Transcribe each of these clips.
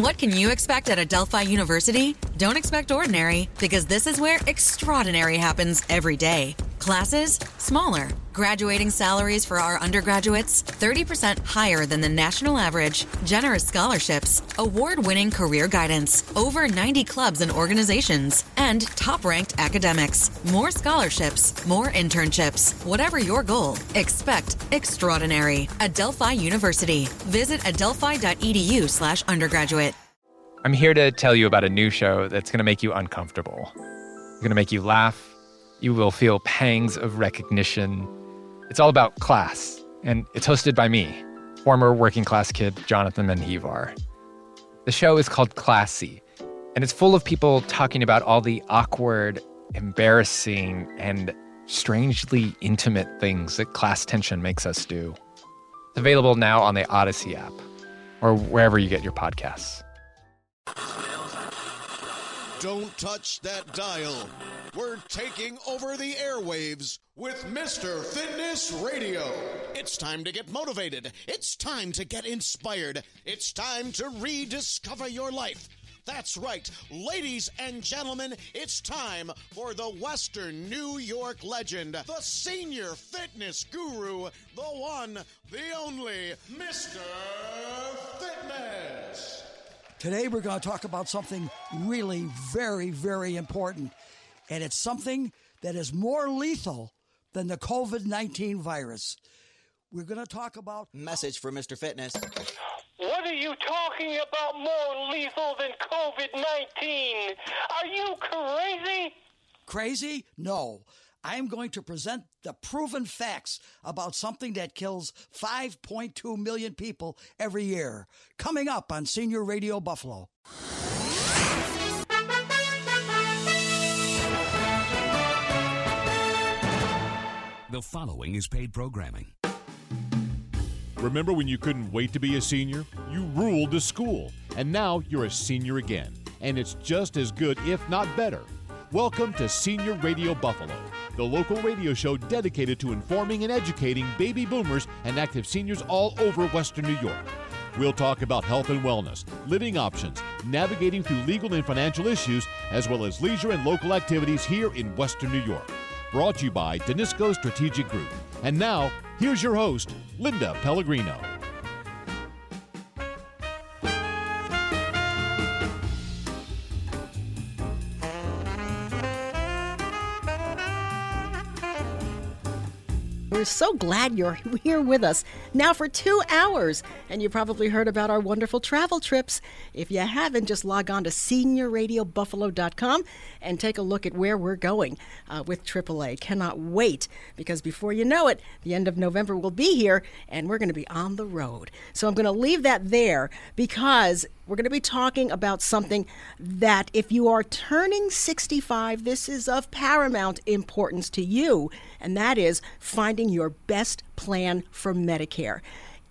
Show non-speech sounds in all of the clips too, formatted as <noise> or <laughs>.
What can you expect at Adelphi University? Don't expect ordinary, because this is where extraordinary happens every day. Classes, smaller. Graduating salaries for our undergraduates, 30% higher than the national average. Generous scholarships, award winning career guidance, over 90 clubs and organizations, and top ranked academics. More scholarships, more internships. Whatever your goal, expect extraordinary. Adelphi University. Visit adelphi.edu slash undergraduate. I'm here to tell you about a new show that's going to make you uncomfortable. It's going to make you laugh you will feel pangs of recognition. It's all about class, and it's hosted by me, former working class kid Jonathan Menjivar. The show is called Classy, and it's full of people talking about all the awkward, embarrassing, and strangely intimate things that class tension makes us do. It's available now on the Odyssey app or wherever you get your podcasts. Don't touch that dial. We're taking over the airwaves with Mr. Fitness Radio. It's time to get motivated. It's time to get inspired. It's time to rediscover your life. That's right, ladies and gentlemen, it's time for the Western New York legend, the senior fitness guru, the one, the only, Mr. Fitness. Today, we're going to talk about something really very, very important. And it's something that is more lethal than the COVID 19 virus. We're going to talk about. Message for Mr. Fitness. What are you talking about more lethal than COVID 19? Are you crazy? Crazy? No. I am going to present the proven facts about something that kills 5.2 million people every year. Coming up on Senior Radio Buffalo. The following is paid programming. Remember when you couldn't wait to be a senior? You ruled the school, and now you're a senior again. And it's just as good, if not better. Welcome to Senior Radio Buffalo, the local radio show dedicated to informing and educating baby boomers and active seniors all over Western New York. We'll talk about health and wellness, living options, navigating through legal and financial issues, as well as leisure and local activities here in Western New York. Brought to you by Danisco Strategic Group. And now, here's your host, Linda Pellegrino. We're so glad you're <laughs> here with us now for two hours. And you probably heard about our wonderful travel trips. If you haven't, just log on to seniorradiobuffalo.com and take a look at where we're going uh, with AAA. Cannot wait because before you know it, the end of November will be here and we're going to be on the road. So I'm going to leave that there because we're going to be talking about something that if you are turning 65, this is of paramount importance to you, and that is finding your best plan for Medicare.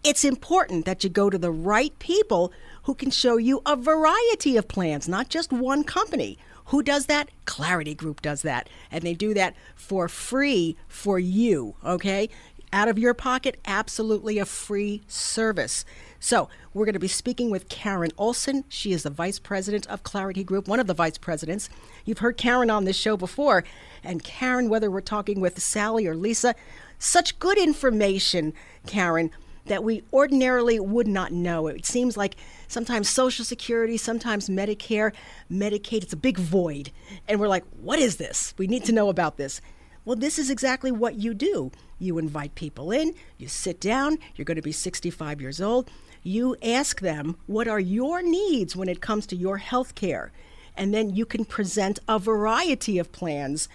It's important that you go to the right people who can show you a variety of plans, not just one company. Who does that? Clarity Group does that. And they do that for free for you, okay? Out of your pocket, absolutely a free service. So, we're going to be speaking with Karen Olson. She is the vice president of Clarity Group, one of the vice presidents. You've heard Karen on this show before. And Karen, whether we're talking with Sally or Lisa, such good information, Karen, that we ordinarily would not know. It seems like sometimes Social Security, sometimes Medicare, Medicaid, it's a big void. And we're like, what is this? We need to know about this. Well, this is exactly what you do. You invite people in, you sit down, you're going to be 65 years old, you ask them what are your needs when it comes to your health care. And then you can present a variety of plans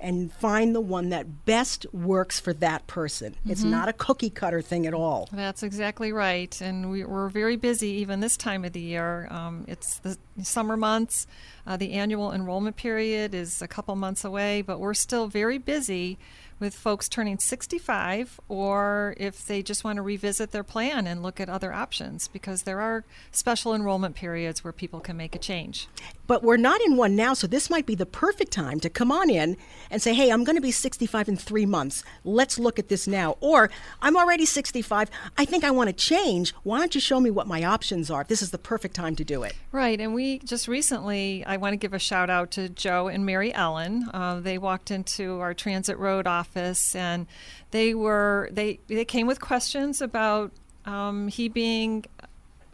and find the one that best works for that person. Mm-hmm. It's not a cookie cutter thing at all. That's exactly right. And we, are very busy even this time of the year. Um, it's the summer months. Uh, the annual enrollment period is a couple months away, but we're still very busy with folks turning 65 or if they just want to revisit their plan and look at other options because there are special enrollment periods where people can make a change. But we're not in one now, so this might be the perfect time to come on in and say, hey, I'm going to be 65 in three months. Let's look at this now. Or I'm already 65. I think I want to change. Why don't you show me what my options are? This is the perfect time to do it. Right. And we just recently, I want to give a shout out to Joe and Mary Ellen. Uh, they walked into our Transit Road office and they were, they, they came with questions about um, he being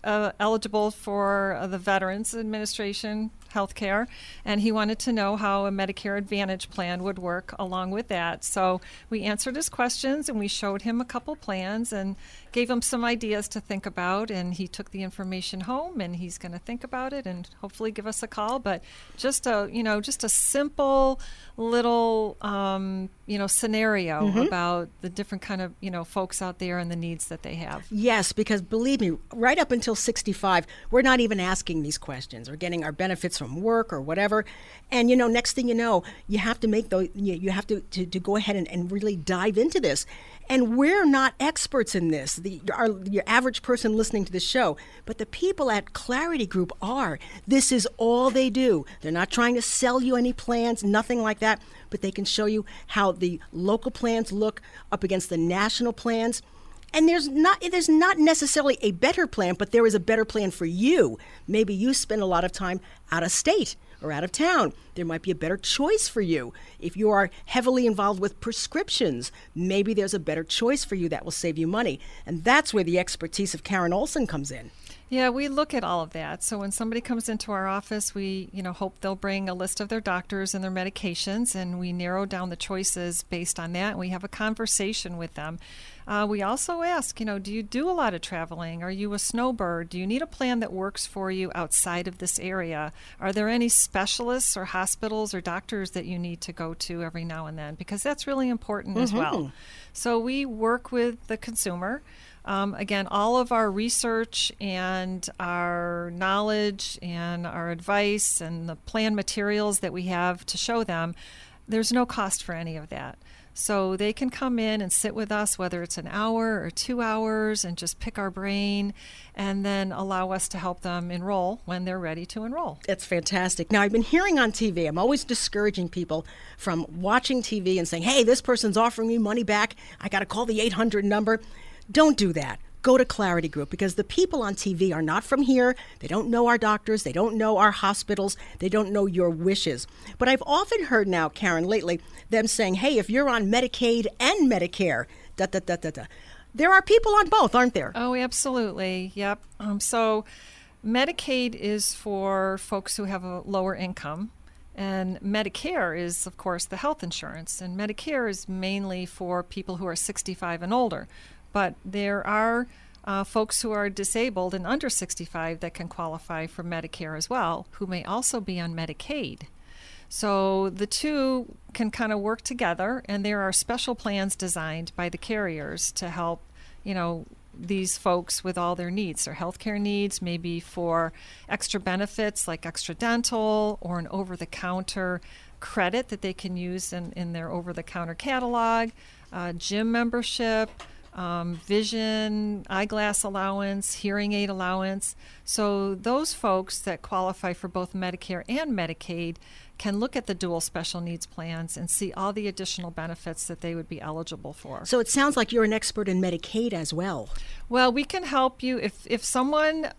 uh, eligible for uh, the Veterans Administration health care, and he wanted to know how a Medicare Advantage plan would work along with that. So we answered his questions and we showed him a couple plans and gave him some ideas to think about. And he took the information home and he's going to think about it and hopefully give us a call. But just a you know just a simple little um, you know scenario Mm-hmm. about the different kind of you know folks out there and the needs that they have. Yes, because believe me, right up until 65, we're not even asking these questions. We're getting our benefits from work or whatever. And, you know, next thing you know, you have to make those, you, you have to, to, to go ahead and, and really dive into this. And we're not experts in this, the, our, your average person listening to the show, but the people at Clarity Group are. This is all they do. They're not trying to sell you any plans, nothing like that, but they can show you how the local plans look up against the national plans. And there's not there's not necessarily a better plan, but there is a better plan for you. Maybe you spend a lot of time out of state or out of town. There might be a better choice for you. If you are heavily involved with prescriptions, maybe there's a better choice for you that will save you money. And that's where the expertise of Karen Olson comes in. Yeah, we look at all of that. So when somebody comes into our office, we, you know, hope they'll bring a list of their doctors and their medications, and we narrow down the choices based on that. And we have a conversation with them. Uh, we also ask, you know, do you do a lot of traveling? Are you a snowbird? Do you need a plan that works for you outside of this area? Are there any specialists or hospitals or doctors that you need to go to every now and then? Because that's really important as well. So we work with the consumer. Um, again, all of our research and our knowledge and our advice and the plan materials that we have to show them, there's no cost for any of that. So they can come in and sit with us, whether it's an hour or two hours, and just pick our brain and then allow us to help them enroll when they're ready to enroll. It's fantastic. Now, I've been hearing on TV, I'm always discouraging people from watching TV and saying, hey, this person's offering me money back. I got to call the 800 number. Don't do that. Go to Clarity Group because the people on TV are not from here. They don't know our doctors. They don't know our hospitals. They don't know your wishes. But I've often heard now, Karen, lately, them saying, hey, if you're on Medicaid and Medicare, da da da da da. There are people on both, aren't there? Oh, absolutely. Yep. Um, so, Medicaid is for folks who have a lower income, and Medicare is, of course, the health insurance. And Medicare is mainly for people who are 65 and older. But there are uh, folks who are disabled and under 65 that can qualify for Medicare as well, who may also be on Medicaid. So the two can kind of work together, and there are special plans designed by the carriers to help, you know, these folks with all their needs, their healthcare needs, maybe for extra benefits like extra dental or an over the counter credit that they can use in, in their over the counter catalog, uh, gym membership. Um, vision, eyeglass allowance, hearing aid allowance. So, those folks that qualify for both Medicare and Medicaid can look at the dual special needs plans and see all the additional benefits that they would be eligible for. So it sounds like you're an expert in Medicaid as well. Well, we can help you if if someone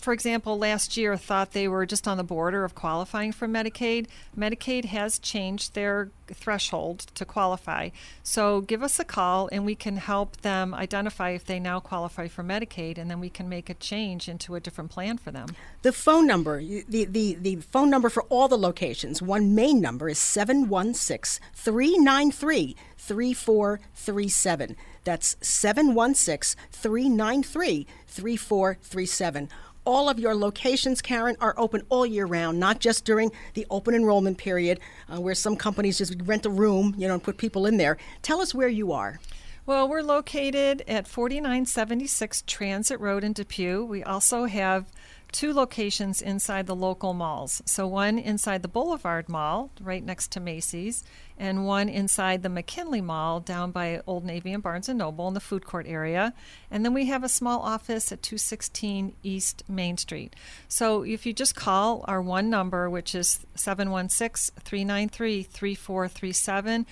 for example, last year thought they were just on the border of qualifying for Medicaid. Medicaid has changed their threshold to qualify. So give us a call and we can help them identify if they now qualify for Medicaid and then we can make a change into a different plan for them. The phone number, the, the, the phone number for all the locations, one main number is 716 393 3437. That's 716 393 3437 all of your locations, Karen, are open all year round, not just during the open enrollment period uh, where some companies just rent a room, you know, and put people in there. Tell us where you are. Well, we're located at 4976 Transit Road in Depew. We also have two locations inside the local malls. So, one inside the Boulevard Mall, right next to Macy's, and one inside the McKinley Mall down by Old Navy and Barnes and Noble in the food court area. And then we have a small office at 216 East Main Street. So if you just call our one number, which is 716 393 3437,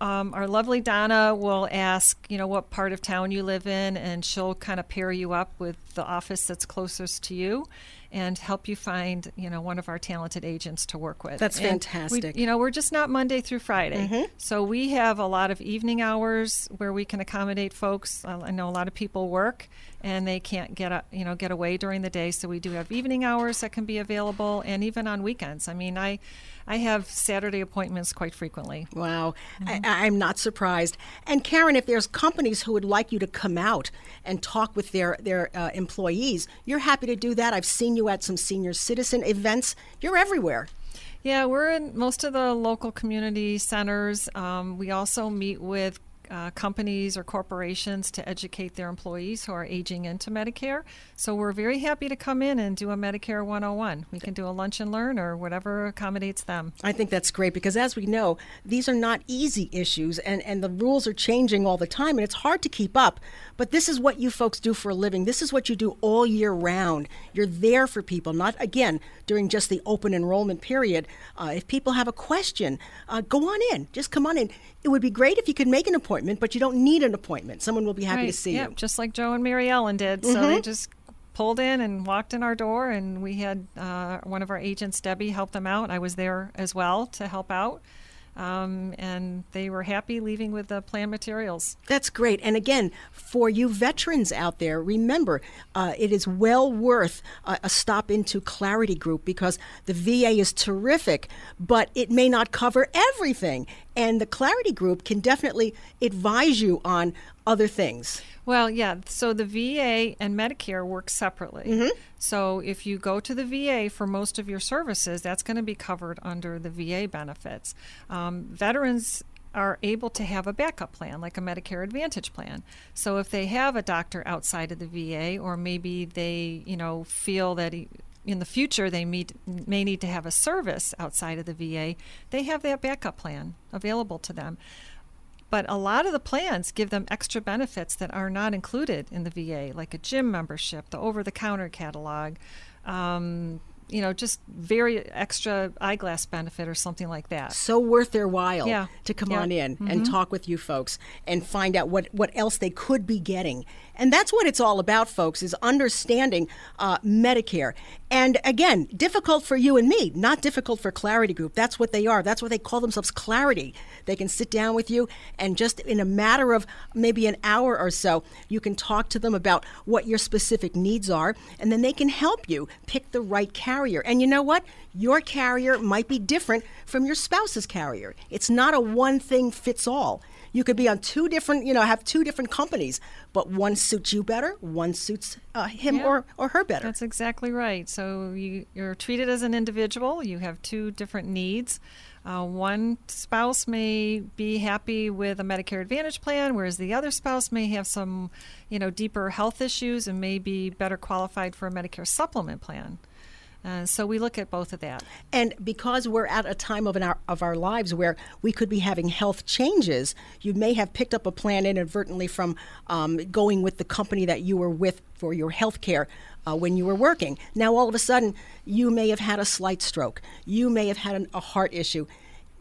um, our lovely Donna will ask, you know, what part of town you live in, and she'll kind of pair you up with the office that's closest to you and help you find, you know, one of our talented agents to work with. That's And we- fantastic. you know, we're just not Monday through Friday. Mhm. So we have a lot of evening hours where we can accommodate folks. I know a lot of people work and they can't get a, you know get away during the day, so we do have evening hours that can be available, and even on weekends. I mean, I I have Saturday appointments quite frequently. Wow, I, I'm not surprised. And Karen, if there's companies who would like you to come out and talk with their their uh, employees, you're happy to do that. I've seen you at some senior citizen events. You're everywhere. Yeah, we're in most of the local community centers. Um, we also meet with uh, companies or corporations to educate their employees who are aging into Medicare. So we're very happy to come in and do a Medicare 101. We can do a lunch and learn or whatever accommodates them. I think that's great because, as we know, these are not easy issues and, and the rules are changing all the time and it's hard to keep up. But this is what you folks do for a living. This is what you do all year round. You're there for people, not again during just the open enrollment period. Uh, if people have a question, uh, go on in. Just come on in. It would be great if you could make an appointment, but you don't need an appointment. Someone will be happy to Right, see yep, you. Just like Joe and Mary Ellen did. So they Mhm. just pulled in and walked in our door, and we had uh, one of our agents, Debbie, help them out. I was there as well to help out. Um, and they were happy leaving with the plan materials. That's great. And again, for you veterans out there, remember uh, it is well worth a, a stop into Clarity Group because the VA is terrific, but it may not cover everything. And the Clarity Group can definitely advise you on other things. Well, yeah. So the VA and Medicare work separately. Mhm. So if you go to the VA for most of your services, that's going to be covered under the VA benefits. Um, veterans are able to have a backup plan, like a Medicare Advantage plan. So if they have a doctor outside of the VA, or maybe they, you know, feel that. He, in the future, they meet, may need to have a service outside of the VA. They have that backup plan available to them. But a lot of the plans give them extra benefits that are not included in the VA, like a gym membership, the over the counter catalog, um, you know, just very extra eyeglass benefit or something like that. So worth their while Yeah. to come Yeah. on in and Mhm. talk with you folks and find out what, what else they could be getting. And that's what it's all about, folks, is understanding uh, Medicare. And again, difficult for you and me, not difficult for Clarity Group. That's what they are. That's what they call themselves Clarity. They can sit down with you and just in a matter of maybe an hour or so, you can talk to them about what your specific needs are, and then they can help you pick the right carrier. And you know what? Your carrier might be different from your spouse's carrier. It's not a one thing fits all. You could be on two different, you know, have two different companies, but one suits you better, one suits uh, him Yeah. or, or her better. That's exactly right. So you, you're treated as an individual. You have two different needs. Uh, one spouse may be happy with a Medicare Advantage plan, whereas the other spouse may have some, you know, deeper health issues and may be better qualified for a Medicare supplement plan. Uh, so we look at both of that. And because we're at a time of, our, of our lives where we could be having health changes, you may have picked up a plan inadvertently from um, going with the company that you were with for your health care. Uh, when you were working. Now, all of a sudden, you may have had a slight stroke. You may have had an, a heart issue.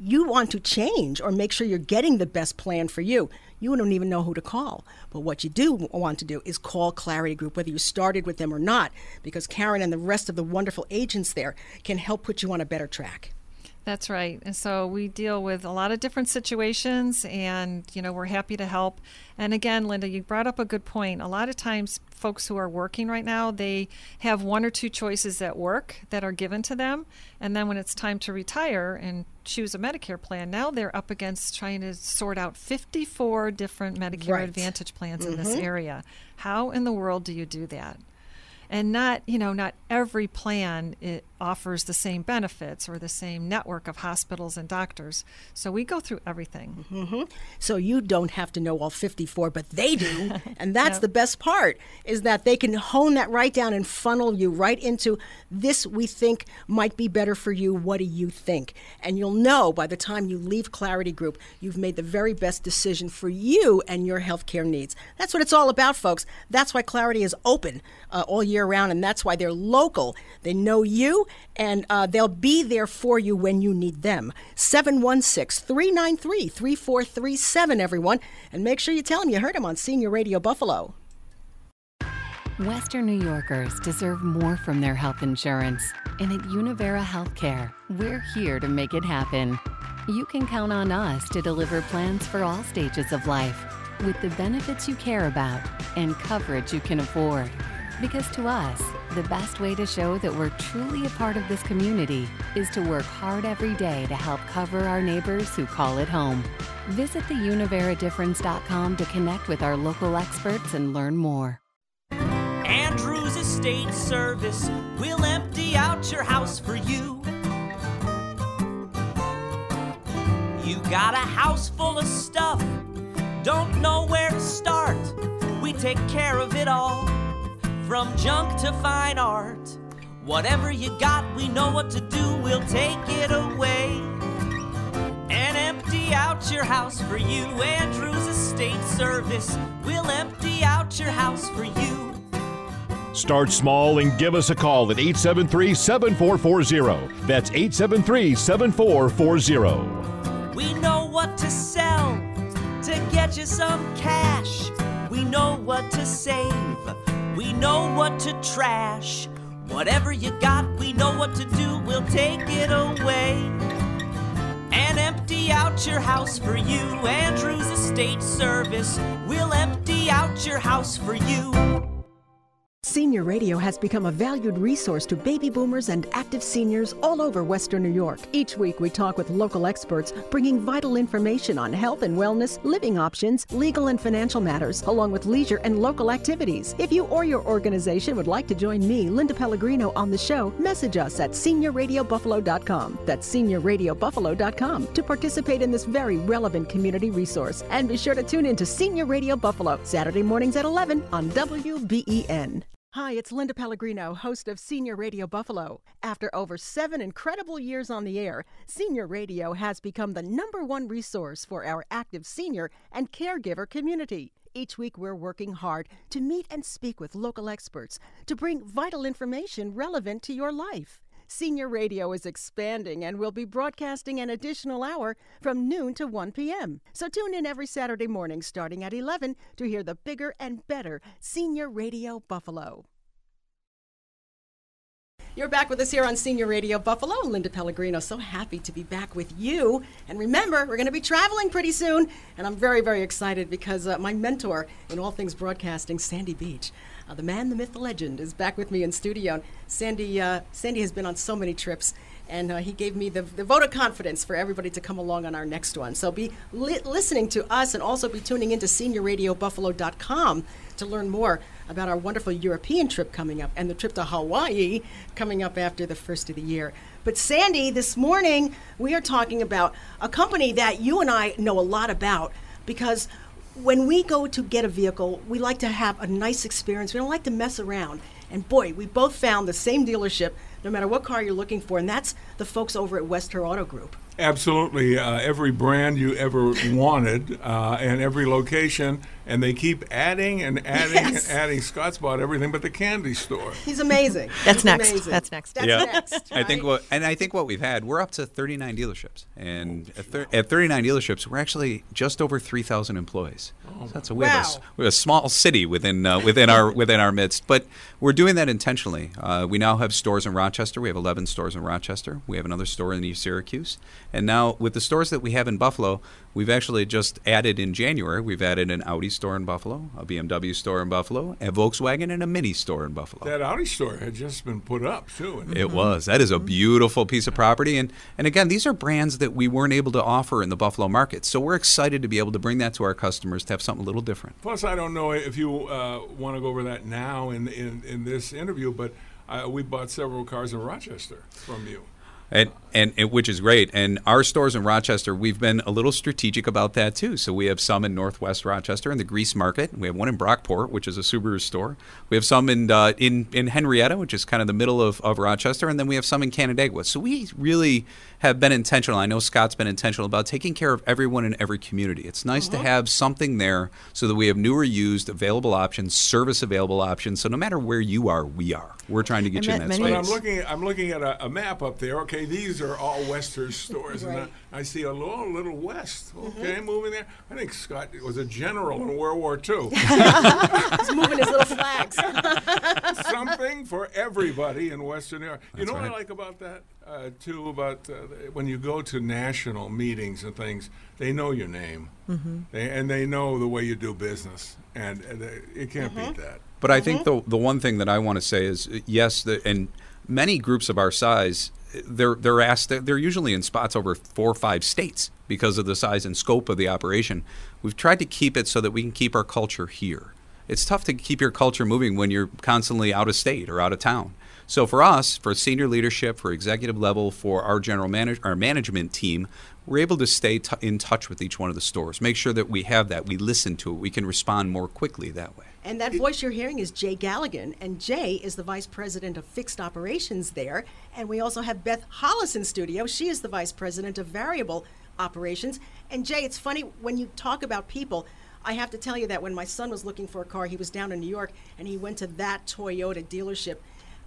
You want to change or make sure you're getting the best plan for you. You don't even know who to call. But what you do want to do is call Clarity Group, whether you started with them or not, because Karen and the rest of the wonderful agents there can help put you on a better track. That's right. And so we deal with a lot of different situations and, you know, we're happy to help. And again, Linda, you brought up a good point. A lot of times folks who are working right now, they have one or two choices at work that are given to them. And then when it's time to retire and choose a Medicare plan, now they're up against trying to sort out 54 different Medicare Right. Advantage plans in this Mhm. area. How in the world do you do that? And not you know not every plan it offers the same benefits or the same network of hospitals and doctors. So we go through everything. Mm-hmm. So you don't have to know all 54, but they do. <laughs> and that's yep. the best part is that they can hone that right down and funnel you right into this we think might be better for you. What do you think? And you'll know by the time you leave Clarity Group, you've made the very best decision for you and your healthcare needs. That's what it's all about, folks. That's why Clarity is open uh, all year round, and that's why they're local. They know you, and uh, they'll be there for you when you need them. 716 393 3437, everyone. And make sure you tell them you heard them on Senior Radio Buffalo. Western New Yorkers deserve more from their health insurance. And at Univera Healthcare, we're here to make it happen. You can count on us to deliver plans for all stages of life with the benefits you care about and coverage you can afford. Because to us, the best way to show that we're truly a part of this community is to work hard every day to help cover our neighbors who call it home. Visit theuniveradifference.com to connect with our local experts and learn more. Andrews Estate Service will empty out your house for you. You got a house full of stuff, don't know where to start. We take care of it all from junk to fine art. Whatever you got, we know what to do, we'll take it away. And empty out your house for you. Andrews Estate Service We'll empty out your house for you. Start small and give us a call at 873 7440. That's 873 7440. We know what to sell to get you some cash. We know what to save we know what to trash. Whatever you got, we know what to do. We'll take it away and empty out your house for you. Andrews Estate Service We'll empty out your house for you. Senior Radio has become a valued resource to baby boomers and active seniors all over Western New York. Each week, we talk with local experts, bringing vital information on health and wellness, living options, legal and financial matters, along with leisure and local activities. If you or your organization would like to join me, Linda Pellegrino, on the show, message us at seniorradiobuffalo.com. That's seniorradiobuffalo.com to participate in this very relevant community resource. And be sure to tune in to Senior Radio Buffalo, Saturday mornings at 11 on WBEN. Hi, it's Linda Pellegrino, host of Senior Radio Buffalo. After over seven incredible years on the air, Senior Radio has become the number one resource for our active senior and caregiver community. Each week, we're working hard to meet and speak with local experts to bring vital information relevant to your life. Senior Radio is expanding and will be broadcasting an additional hour from noon to 1 p.m. So tune in every Saturday morning starting at 11 to hear the bigger and better Senior Radio Buffalo. You're back with us here on Senior Radio Buffalo. Linda Pellegrino, so happy to be back with you. And remember, we're going to be traveling pretty soon. And I'm very, very excited because uh, my mentor in all things broadcasting, Sandy Beach, uh, the man, the myth, the legend, is back with me in studio. And Sandy, uh, Sandy has been on so many trips, and uh, he gave me the, the vote of confidence for everybody to come along on our next one. So be li- listening to us and also be tuning into seniorradiobuffalo.com to learn more about our wonderful European trip coming up and the trip to Hawaii coming up after the first of the year. But Sandy, this morning we are talking about a company that you and I know a lot about because when we go to get a vehicle, we like to have a nice experience. We don't like to mess around. And boy, we both found the same dealership, no matter what car you're looking for, and that's the folks over at West Herr Auto Group. Absolutely. Uh, every brand you ever wanted uh, and every location and they keep adding and adding yes. and adding. Scott's bought everything but the candy store. He's amazing. <laughs> That's He's next. Amazing. That's next. That's yeah. next. Right? I think what and I think what we've had, we're up to 39 dealerships, and at, thir- at 39 dealerships, we're actually just over 3,000 employees. Oh. So that's a we, wow. have a, we have a small city within uh, within our within our midst, but we're doing that intentionally. Uh, we now have stores in Rochester. We have 11 stores in Rochester. We have another store in East Syracuse, And now with the stores that we have in Buffalo, we've actually just added in January, we've added an Audi store in Buffalo, a BMW store in Buffalo, a Volkswagen, and a Mini store in Buffalo. That Audi store had just been put up too. It was. That is a beautiful piece of property, and and again, these are brands that we weren't able to offer in the Buffalo market. So we're excited to be able to bring that to our customers to have something a little different. Plus, I don't know if you uh, want to go over that now in in, in this interview, but uh, we bought several cars in Rochester from you. And, and, and which is great. And our stores in Rochester, we've been a little strategic about that too. So we have some in Northwest Rochester in the Greece Market. We have one in Brockport, which is a Subaru store. We have some in uh, in in Henrietta, which is kind of the middle of, of Rochester, and then we have some in Canandaigua. So we really have been intentional. I know Scott's been intentional about taking care of everyone in every community. It's nice to have something there so that we have newer used available options, service available options. So no matter where you are, we are. We're trying to get you in that But space. I'm looking. I'm looking at a, a map up there. Okay, these are all Western stores, and I, I see a little, little West. Okay, moving there. I think Scott was a general in World War II. <laughs> He's moving his little flags. <laughs> Something for everybody in Western New York. You That's know what I like about that uh, too? About uh, when you go to national meetings and things, they know your name, Mhm. they, and they know the way you do business, and, and they, you can't beat that. But I think the the one thing that I want to say is uh, yes, the, and many groups of our size, they're they're asked they're, usually in spots over four or five states because of the size and scope of the operation. We've tried to keep it so that we can keep our culture here. It's tough to keep your culture moving when you're constantly out of state or out of town. So for us, for senior leadership, for executive level, for our general manage our management team, we're able to stay t- in touch with each one of the stores. Make sure that we have that. We listen to it. We can respond more quickly that way. And that voice you're hearing is Jay Galligan, and Jay is the vice president of fixed operations there. And we also have Beth Hollis in studio. She is the vice president of variable operations. And Jay, it's funny when you talk about people. I have to tell you that when my son was looking for a car, he was down in New York, and he went to that Toyota dealership.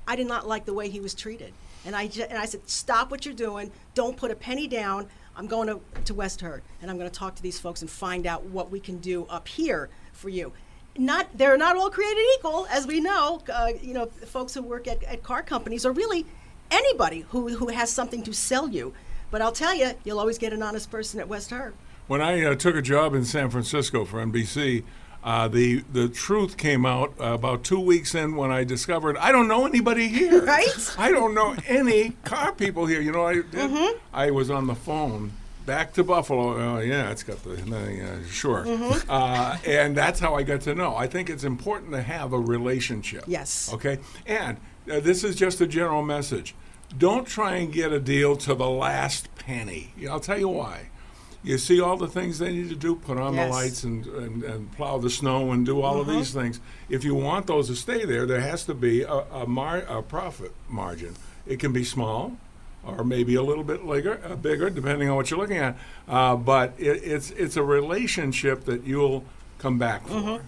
I did not like the way he was treated, and I and I said, "Stop what you're doing. Don't put a penny down. I'm going to, to West Herr, and I'm going to talk to these folks and find out what we can do up here for you." Not they're not all created equal, as we know. Uh, you know, folks who work at, at car companies, or really anybody who who has something to sell you. But I'll tell you, you'll always get an honest person at West Herr. When I uh, took a job in San Francisco for NBC, uh, the the truth came out uh, about two weeks in when I discovered I don't know anybody <laughs> here. Right? I don't know any car people here. You know, I did, Mm-hmm. I was on the phone back to Buffalo. Oh yeah, it's got the thing, uh, sure. Mhm. Uh, and that's how I got to know. I think it's important to have a relationship. Yes. Okay. And uh, this is just a general message. Don't try and get a deal to the last penny. I'll tell you why. You see all the things they need to do, put on Yes. the lights and, and, and plow the snow and do all of Uh-huh. these things. If you want those to stay there, there has to be a, a, mar- a profit margin. It can be small or maybe a little bit bigger, uh, bigger depending on what you're looking at. Uh, but it, it's, it's a relationship that you'll come back for. Mhm.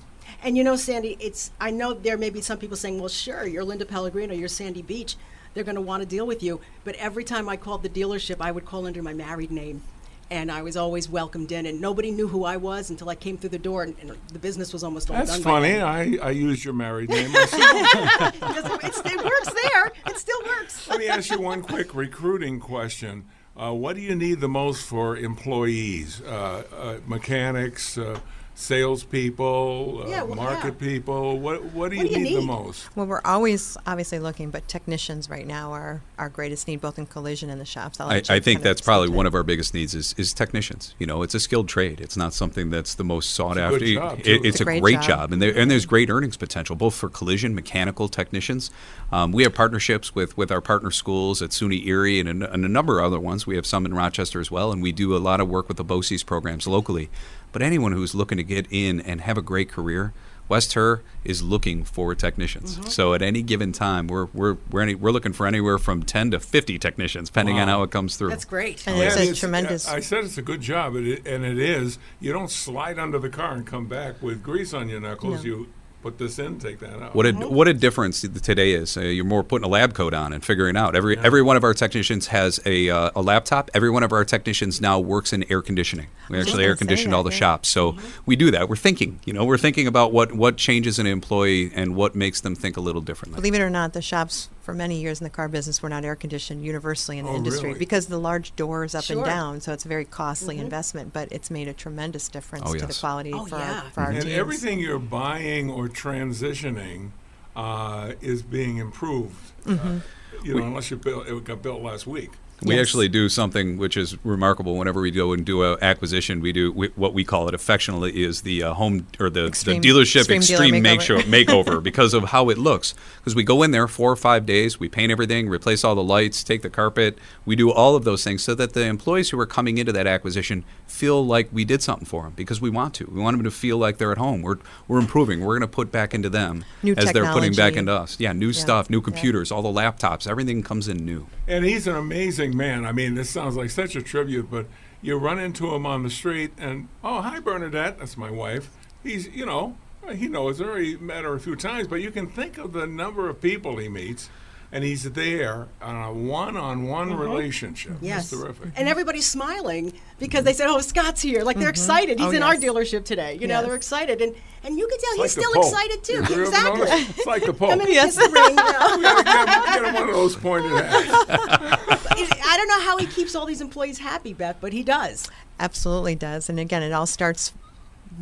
And you know, Sandy, it's I know there may be some people saying, "Well, sure, you're Linda Pellegrino, you're Sandy Beach. They're going to want to deal with you." But every time I called the dealership, I would call under my married name, and I was always welcomed in, and nobody knew who I was until I came through the door, and, and the business was almost all That's done. by funny. I, I used your married name <laughs> myself. It, it's- it works there. It still works. Let me ask you one quick recruiting question. Uh, what do you need the most for employees? Uh, uh, mechanics, uh, salespeople, uh, Yeah, well, market people? What, what do you What do you need, the most? Well, we're always obviously looking, but technicians right now are our greatest need, both in collision and the shops. I'll I, let I you think that's probably one of our biggest needs is, is technicians. You know, it's a skilled trade. It's not something that's the most sought It's a after. good job, It- too. it's, a great, job, and there, and there's great earnings potential both for collision mechanical technicians. Um, we have partnerships with with our partner schools at SUNY Erie and a, and a number of other ones. We have some in Rochester as well, and we do a lot of work with the BOCES programs locally. But anyone who's looking to get in and have a great career. West Herr is looking for technicians. Mm-hmm. So at any given time, we're we're we're, any, we're looking for anywhere from ten to fifty technicians, depending on how it comes through. That's great. And Yeah, it's it's- tremendous. I said it's a good job, and it is. You don't slide under the car and come back with grease on your knuckles. No. You put this in, take that out. What a what a difference today is. Uh, you're more putting a lab coat on and figuring out. Every every one of our technicians has a uh, a laptop. Every one of our technicians now works in air conditioning. We actually air conditioned all the yeah. shops. So we do that. We're thinking. You know, we're thinking about what what changes an employee and what makes them think a little differently. Believe it or not, the shops for many years in the car business, we're not air conditioned universally in the Oh, industry really? because the large doors up Sure. and down. So it's a very costly Mhm. investment, but it's made a tremendous difference Oh, to the yes. quality Oh, for, yeah. our, for our and teams. everything you're buying or transitioning uh, is being improved. Mm-hmm. Uh, you know, unless you built, it got built last week. We Yes. actually do something which is remarkable. Whenever we go and do an acquisition, we do we, what we call it affectionately is the uh, home or the, Extreme- the dealership extreme extreme makeover. makeover, makeover <laughs> because of how it looks. Because we go in there four or five days, we paint everything, replace all the lights, take the carpet, we do all of those things so that the employees who are coming into that acquisition feel like we did something for them because we want to. We want them to feel like they're at home. We're we're improving. We're going to put back into them New as they're putting back into us. Yeah, new Yeah. stuff, new Yeah. computers, all the laptops, everything comes in new. And he's an amazing man. I mean, this sounds like such a tribute, but you run into him on the street, and oh, hi, Bernadette. That's my wife. He's, you know, he knows her. He met her a few times, but you can think of the number of people he meets, and he's there on a one-on-one relationship. Mm-hmm. Yes. It's terrific. And everybody's smiling because they said, "Oh, Scott's here!" Like they're excited. He's Oh, in our dealership today. You know, they're excited, and and you can tell It's he's like still excited too. You ever exactly. noticed? It's like the Pope. Come in Yes. ring. you know. <laughs> We gotta get get him one of those pointed hats. <laughs> I don't know how he keeps all these employees happy, Beth, but he does. Absolutely does. And again, it all starts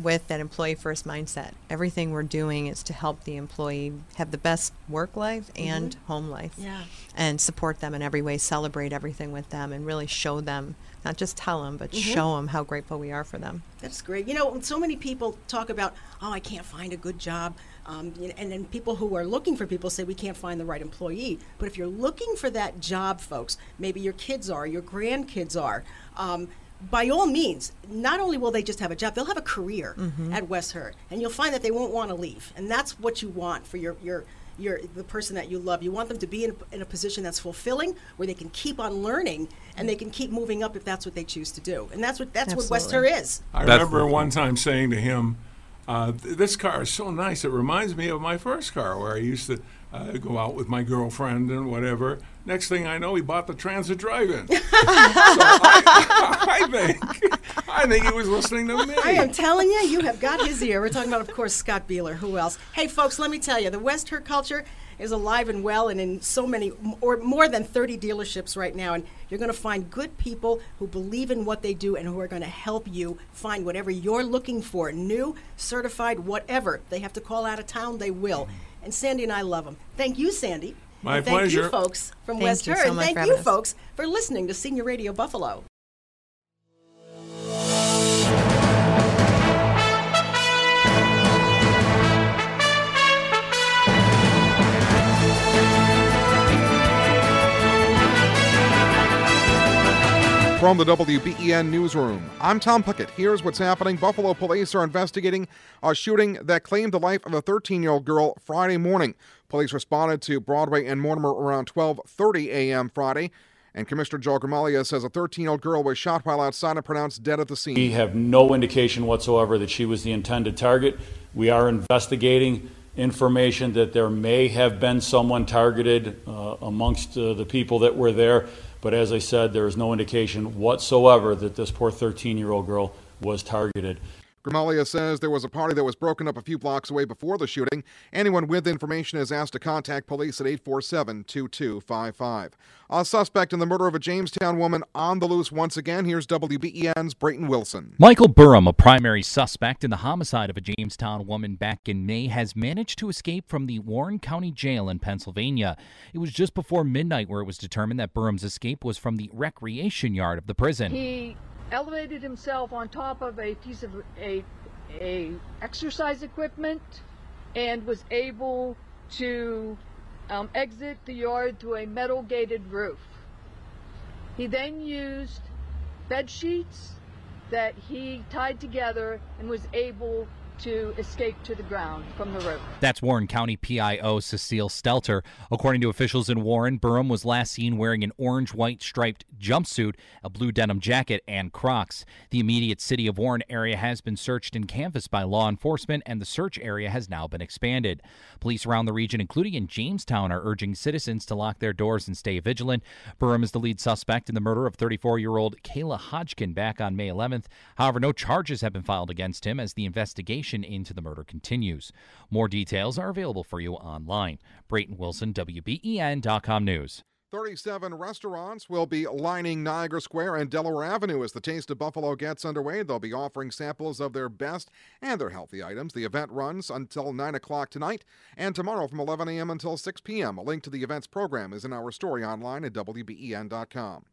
with that employee first mindset. Everything we're doing is to help the employee have the best work life mm-hmm. and home life. Yeah. And support them in every way, celebrate everything with them, and really show them, not just tell them, but mm-hmm. show them how grateful we are for them. That's great. You know, so many people talk about, oh, I can't find a good job. Um, and then people who are looking for people say we can't find the right employee. But if you're looking for that job, folks, maybe your kids are, your grandkids are. Um, by all means, not only will they just have a job, they'll have a career at West Herr, and you'll find that they won't want to leave. And that's what you want for your your your the person that you love. You want them to be in a, in a position that's fulfilling, where they can keep on learning and they can keep moving up if that's what they choose to do. And that's what that's what West Herr is. I That's- remember one time saying to him, uh, th- "This car is so nice. It reminds me of my first car, where I used to uh, go out with my girlfriend and whatever." Next thing I know, he bought the Transit Drive-In. <laughs> so I, <laughs> I think, I think he was listening to me. I am telling you, you have got his ear. We're talking about, of course, Scott Bieler. Who else? Hey, folks, let me tell you, the West Herr culture is alive and well and in so many, or more than 30 dealerships right now. And you're going to find good people who believe in what they do and who are going to help you find whatever you're looking for new, certified, whatever. They have to call out of town, they will. And Sandy and I love them. Thank you, Sandy. My and thank pleasure. you, folks, from Thank West you Her. so and thank you, us. folks, for listening to Senior Radio Buffalo. From the WBEN newsroom, I'm Tom Puckett. Here's what's happening. Buffalo police are investigating a shooting that claimed the life of a 13-year-old girl Friday morning. Police responded to Broadway and Mortimer around 12:30 a.m. Friday, and Commissioner Joe Gramaglia says a 13-year-old girl was shot while outside and pronounced dead at the scene. We have no indication whatsoever that she was the intended target. We are investigating information that there may have been someone targeted uh, amongst uh, the people that were there. But as I said, there is no indication whatsoever that this poor 13 year old girl was targeted. Gramaglia says there was a party that was broken up a few blocks away before the shooting. Anyone with information is asked to contact police at 847 2255. A suspect in the murder of a Jamestown woman on the loose once again. Here's WBEN's Brayton Wilson. Michael Burham, a primary suspect in the homicide of a Jamestown woman back in May, has managed to escape from the Warren County Jail in Pennsylvania. It was just before midnight where it was determined that Burham's escape was from the recreation yard of the prison. He elevated himself on top of a piece of a, a exercise equipment and was able to um, exit the yard through a metal gated roof. He then used bed sheets that he tied together and was able to escape to the ground from the roof. That's Warren County PIO Cecile Stelter. According to officials in Warren, Burham was last seen wearing an orange white striped jumpsuit, a blue denim jacket, and Crocs. The immediate city of Warren area has been searched and canvassed by law enforcement, and the search area has now been expanded. Police around the region, including in Jamestown, are urging citizens to lock their doors and stay vigilant. Burham is the lead suspect in the murder of 34 year old Kayla Hodgkin back on May 11th. However, no charges have been filed against him as the investigation investigation into the murder continues. More details are available for you online. Brayton Wilson, WBEN.com News. 37 restaurants will be lining Niagara Square and Delaware Avenue as the Taste of Buffalo gets underway. They'll be offering samples of their best and their healthy items. The event runs until 9 o'clock tonight and tomorrow from 11 a.m. until 6 p.m. A link to the event's program is in our story online at WBEN.com.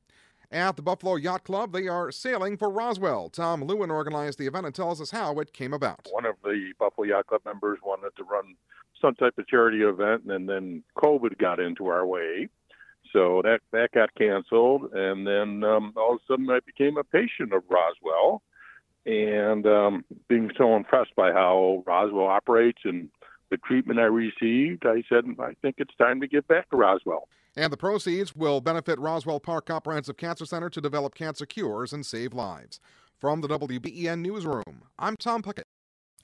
At the Buffalo Yacht Club, they are sailing for Roswell. Tom Lewin organized the event and tells us how it came about. One of the Buffalo Yacht Club members wanted to run some type of charity event, and then COVID got into our way. So that that got canceled, and then um, all of a sudden I became a patient of Roswell, and um, being so impressed by how Roswell operates and the treatment I received, I said I think it's time to give back to Roswell. And the proceeds will benefit Roswell Park Comprehensive Cancer Center to develop cancer cures and save lives. From the WBEN Newsroom, I'm Tom Puckett.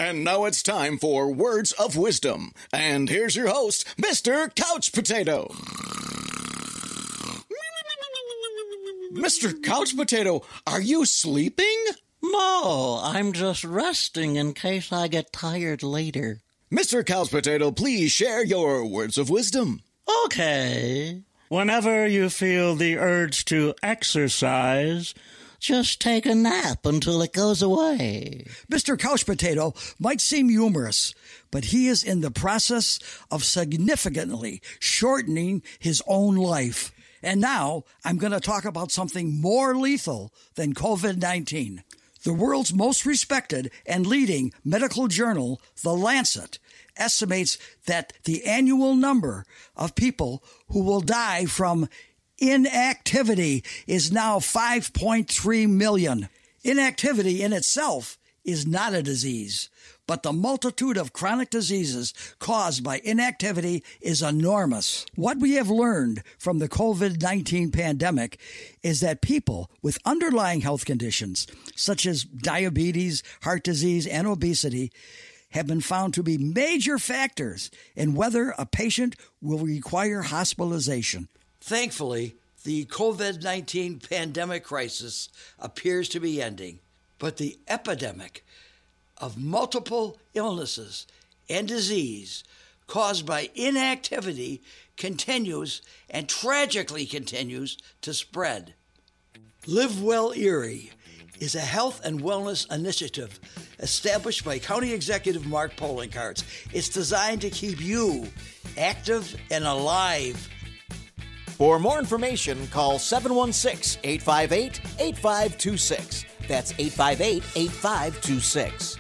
And now it's time for Words of Wisdom. And here's your host, Mr. Couch Potato. Mr. Couch Potato, are you sleeping? No, I'm just resting in case I get tired later. Mr. Couch Potato, please share your words of wisdom. Okay. Whenever you feel the urge to exercise, just take a nap until it goes away. Mr. Couch Potato might seem humorous, but he is in the process of significantly shortening his own life. And now I'm going to talk about something more lethal than COVID 19. The world's most respected and leading medical journal, The Lancet, estimates that the annual number of people who will die from inactivity is now 5.3 million. Inactivity in itself is not a disease, but the multitude of chronic diseases caused by inactivity is enormous. What we have learned from the COVID 19 pandemic is that people with underlying health conditions, such as diabetes, heart disease, and obesity, have been found to be major factors in whether a patient will require hospitalization. Thankfully, the COVID 19 pandemic crisis appears to be ending, but the epidemic of multiple illnesses and disease caused by inactivity continues and tragically continues to spread. Live Well Erie is a health and wellness initiative established by County Executive Mark Poloncarz. It's designed to keep you active and alive. For more information, call 716 858 8526. That's 858 8526.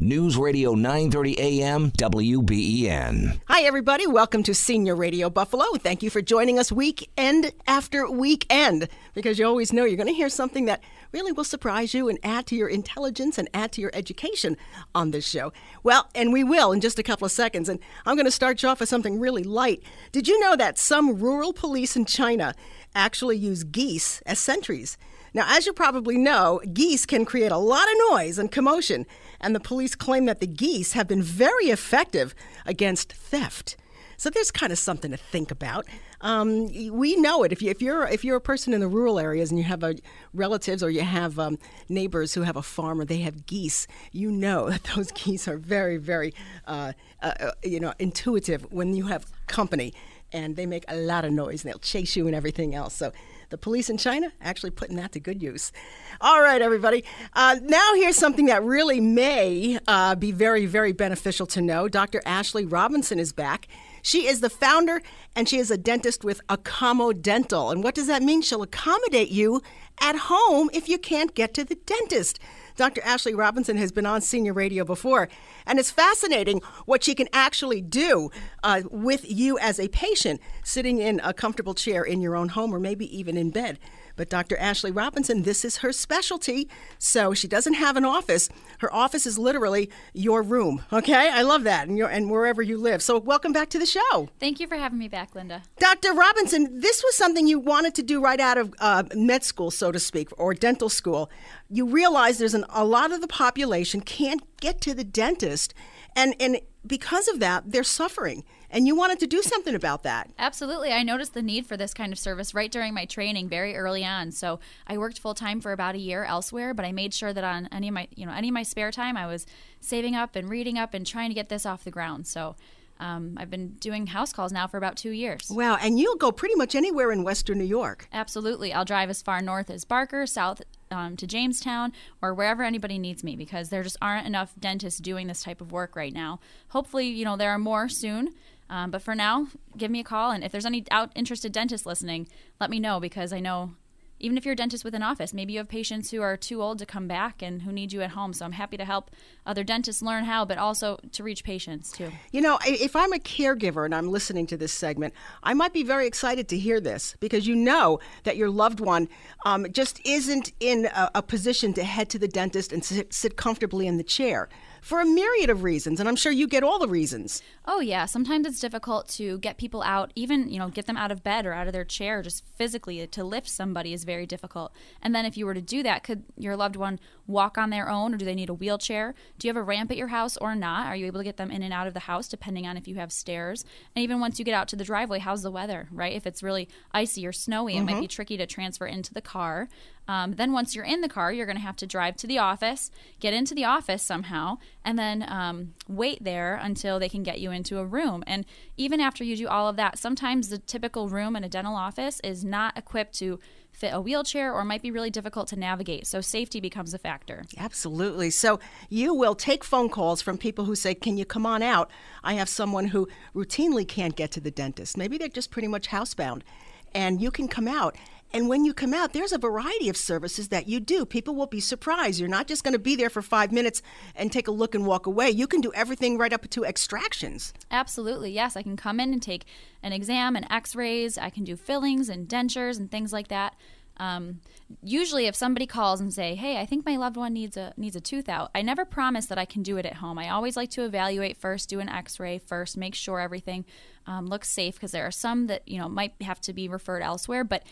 News Radio 930 AM WBEN. Hi, everybody. Welcome to Senior Radio Buffalo. Thank you for joining us weekend after weekend because you always know you're going to hear something that really will surprise you and add to your intelligence and add to your education on this show. Well, and we will in just a couple of seconds. And I'm going to start you off with something really light. Did you know that some rural police in China actually use geese as sentries? Now, as you probably know, geese can create a lot of noise and commotion, and the police claim that the geese have been very effective against theft. So there's kind of something to think about. Um, we know it. If, you, if you're if you're a person in the rural areas and you have a, relatives or you have um, neighbors who have a farm or they have geese, you know <laughs> that those geese are very very uh, uh, uh, you know intuitive when you have company, and they make a lot of noise and they'll chase you and everything else. So the police in China actually putting that to good use. All right, everybody. Uh, now, here's something that really may uh, be very, very beneficial to know. Dr. Ashley Robinson is back. She is the founder and she is a dentist with Accommo Dental. And what does that mean? She'll accommodate you at home if you can't get to the dentist. Dr. Ashley Robinson has been on senior radio before, and it's fascinating what she can actually do uh, with you as a patient, sitting in a comfortable chair in your own home or maybe even in bed. But Dr. Ashley Robinson, this is her specialty. So she doesn't have an office. Her office is literally your room. Okay? I love that. And, and wherever you live. So welcome back to the show. Thank you for having me back, Linda. Dr. Robinson, this was something you wanted to do right out of uh, med school, so to speak, or dental school. You realize there's an, a lot of the population can't get to the dentist And and because of that, they're suffering. And you wanted to do something about that. Absolutely. I noticed the need for this kind of service right during my training very early on. So I worked full time for about a year elsewhere, but I made sure that on any of my you know, any of my spare time I was saving up and reading up and trying to get this off the ground. So um, I've been doing house calls now for about two years. Wow, and you'll go pretty much anywhere in Western New York. Absolutely. I'll drive as far north as Barker, south um, to Jamestown, or wherever anybody needs me because there just aren't enough dentists doing this type of work right now. Hopefully, you know, there are more soon. Um, but for now, give me a call. And if there's any out interested dentists listening, let me know because I know even if you're a dentist with an office, maybe you have patients who are too old to come back and who need you at home. So I'm happy to help other dentists learn how, but also to reach patients too. You know, if I'm a caregiver and I'm listening to this segment, I might be very excited to hear this because you know that your loved one um, just isn't in a, a position to head to the dentist and sit, sit comfortably in the chair for a myriad of reasons. And I'm sure you get all the reasons. Oh yeah, sometimes it's difficult to get people out, even you know, get them out of bed or out of their chair, just physically to lift somebody is very difficult. And then if you were to do that, could your loved one walk on their own, or do they need a wheelchair? Do you have a ramp at your house or not? Are you able to get them in and out of the house, depending on if you have stairs? And even once you get out to the driveway, how's the weather? Right? If it's really icy or snowy, it might be mm-hmm. tricky to transfer into the car. Um, then once you're in the car, you're going to have to drive to the office, get into the office somehow, and then um, wait there until they can get you into a room. And even after you do all of that, sometimes the typical room in a dental office is not equipped to fit a wheelchair or might be really difficult to navigate. So safety becomes a factor. Absolutely. So you will take phone calls from people who say, Can you come on out? I have someone who routinely can't get to the dentist. Maybe they're just pretty much housebound. And you can come out. And when you come out, there's a variety of services that you do. People will be surprised. You're not just going to be there for five minutes and take a look and walk away. You can do everything right up to extractions. Absolutely, yes. I can come in and take an exam and x rays. I can do fillings and dentures and things like that. Um, usually, if somebody calls and say, "Hey, I think my loved one needs a needs a tooth out," I never promise that I can do it at home. I always like to evaluate first, do an X-ray first, make sure everything um, looks safe because there are some that you know might have to be referred elsewhere. But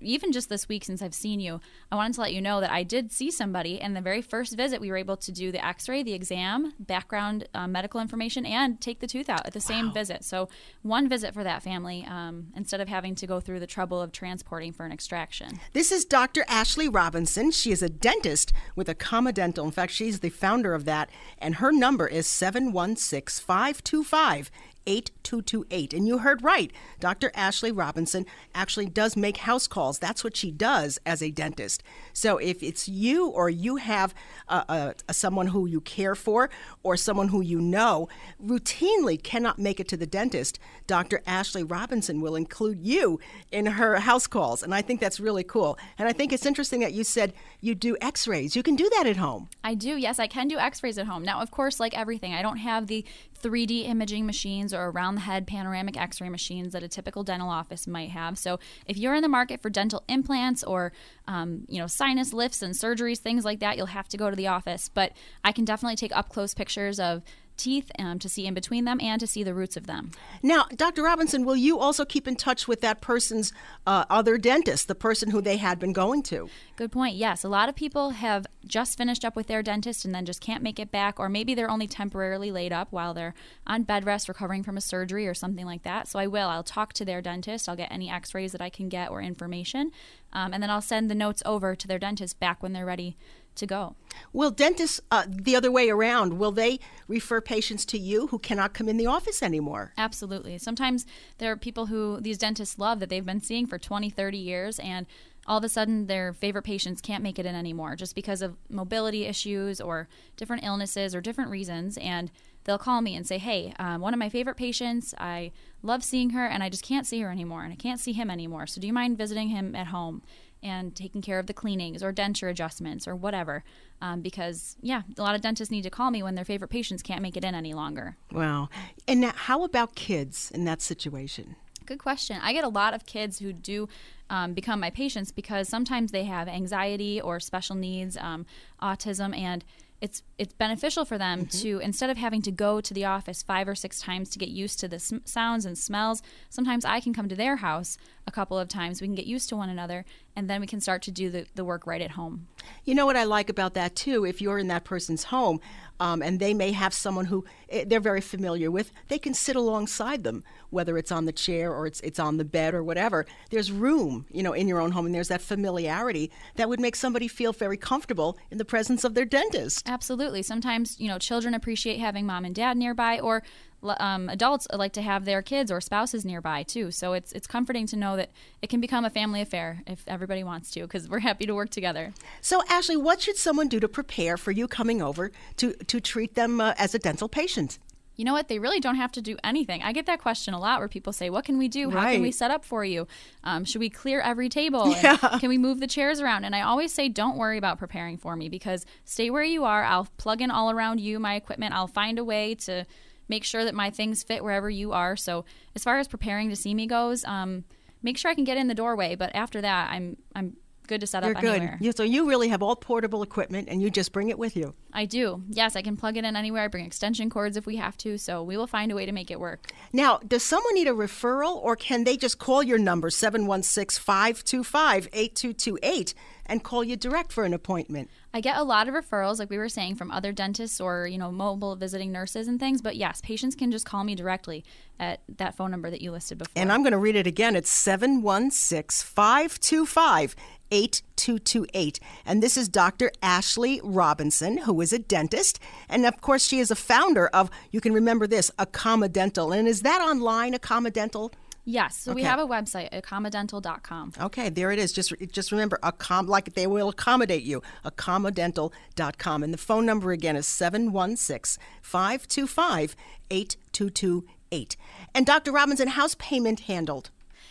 even just this week since I've seen you, I wanted to let you know that I did see somebody, and the very first visit, we were able to do the x ray, the exam, background uh, medical information, and take the tooth out at the same visit. So, one visit for that family um, instead of having to go through the trouble of transporting for an extraction. This is Dr. Ashley Robinson. She is a dentist with Accommo Dental. In fact, she's the founder of that, and her number is 716 525 8228. And you heard right. Dr. Ashley Robinson actually does make house calls. That's what she does as a dentist. So if it's you or you have uh, uh, someone who you care for or someone who you know routinely cannot make it to the dentist, Dr. Ashley Robinson will include you in her house calls. And I think that's really cool. And I think it's interesting that you said you do x rays. You can do that at home. I do, yes, I can do x rays at home. Now, of course, like everything, I don't have the 3D imaging machines or around the head panoramic x ray machines that a typical dental office might have. So, if you're in the market for dental implants or um, you know, sinus lifts and surgeries, things like that, you'll have to go to the office. But I can definitely take up close pictures of teeth um, to see in between them and to see the roots of them. Now, Dr. Robinson, will you also keep in touch with that person's uh, other dentist, the person who they had been going to? Good point. Yes, a lot of people have just finished up with their dentist and then just can't make it back, or maybe they're only temporarily laid up while they're on bed rest recovering from a surgery or something like that. So I will. I'll talk to their dentist. I'll get any x rays that I can get or information, um, and then I'll send the notes over to their dentist back when they're ready to go. Will dentists, uh, the other way around, will they refer patients to you who cannot come in the office anymore? Absolutely. Sometimes there are people who these dentists love that they've been seeing for 20, 30 years, and all of a sudden their favorite patients can't make it in anymore just because of mobility issues or different illnesses or different reasons. And they'll call me and say, Hey, um, one of my favorite patients, I love seeing her, and I just can't see her anymore, and I can't see him anymore. So do you mind visiting him at home? and taking care of the cleanings or denture adjustments or whatever. Um, because, yeah, a lot of dentists need to call me when their favorite patients can't make it in any longer. Wow. And now, how about kids in that situation? Good question. I get a lot of kids who do um, become my patients because sometimes they have anxiety or special needs, um, autism, and it's it's beneficial for them Mm-hmm. to instead of having to go to the office five or six times to get used to the sm- sounds and smells sometimes i can come to their house a couple of times we can get used to one another and then we can start to do the, the work right at home. You know what I like about that too? If you're in that person's home um, and they may have someone who eh, they're very familiar with, they can sit alongside them, whether it's on the chair or it's it's on the bed or whatever. There's room, you know, in your own home, and there's that familiarity that would make somebody feel very comfortable in the presence of their dentist. Absolutely. Sometimes you know children appreciate having mom and dad nearby, or um, adults like to have their kids or spouses nearby too. So it's it's comforting to know that it can become a family affair if everybody wants to, because we're happy to work together. So Ashley, what should someone do to prepare for you coming over to to treat them uh, as a dental patient? You know what? They really don't have to do anything. I get that question a lot where people say, What can we do? How can we set up for you? Um, should we clear every table? Yeah. <laughs> Can we move the chairs around? And I always say, Don't worry about preparing for me because stay where you are. I'll plug in all around you, my equipment. I'll find a way to make sure that my things fit wherever you are. So, as far as preparing to see me goes, um, make sure I can get in the doorway. But after that, I'm, I'm good to set You're up good. anywhere. You, so you really have all portable equipment, and you just bring it with you. I do. Yes, I can plug it in anywhere. I bring extension cords if we have to. So, we will find a way to make it work. Now, does someone need a referral, or can they just call your number 716-525-8228 and call you direct for an appointment? I get a lot of referrals, like we were saying, from other dentists or you know mobile visiting nurses and things. But yes, patients can just call me directly at that phone number that you listed before. And I'm going to read it again. It's 716 525 8228. And this is Dr. Ashley Robinson, who is a dentist. And of course, she is a founder of, you can remember this, Accommo Dental. And is that online, Accommo Dental? yes, so we have a website, accommodental.com. Okay, there it is. Just just remember, accom- like they will accommodate you, accommodental.com. And the phone number again is 716 525 8228. And Dr. Robinson, how's payment handled?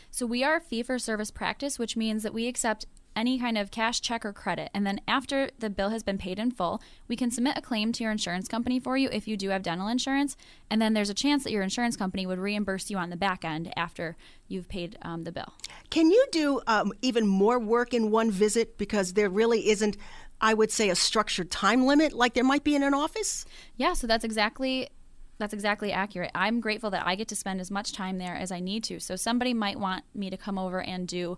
So we are a fee for service practice, which means that we accept any kind of cash check or credit. And then after the bill has been paid in full, we can submit a claim to your insurance company for you if you do have dental insurance. And then there's a chance that your insurance company would reimburse you on the back end after you've paid um, the bill. Can you do um, even more work in one visit? Because there really isn't, I would say, a structured time limit like there might be in an office. Yeah, so that's exactly that's exactly accurate. I'm grateful that I get to spend as much time there as I need to. So somebody might want me to come over and do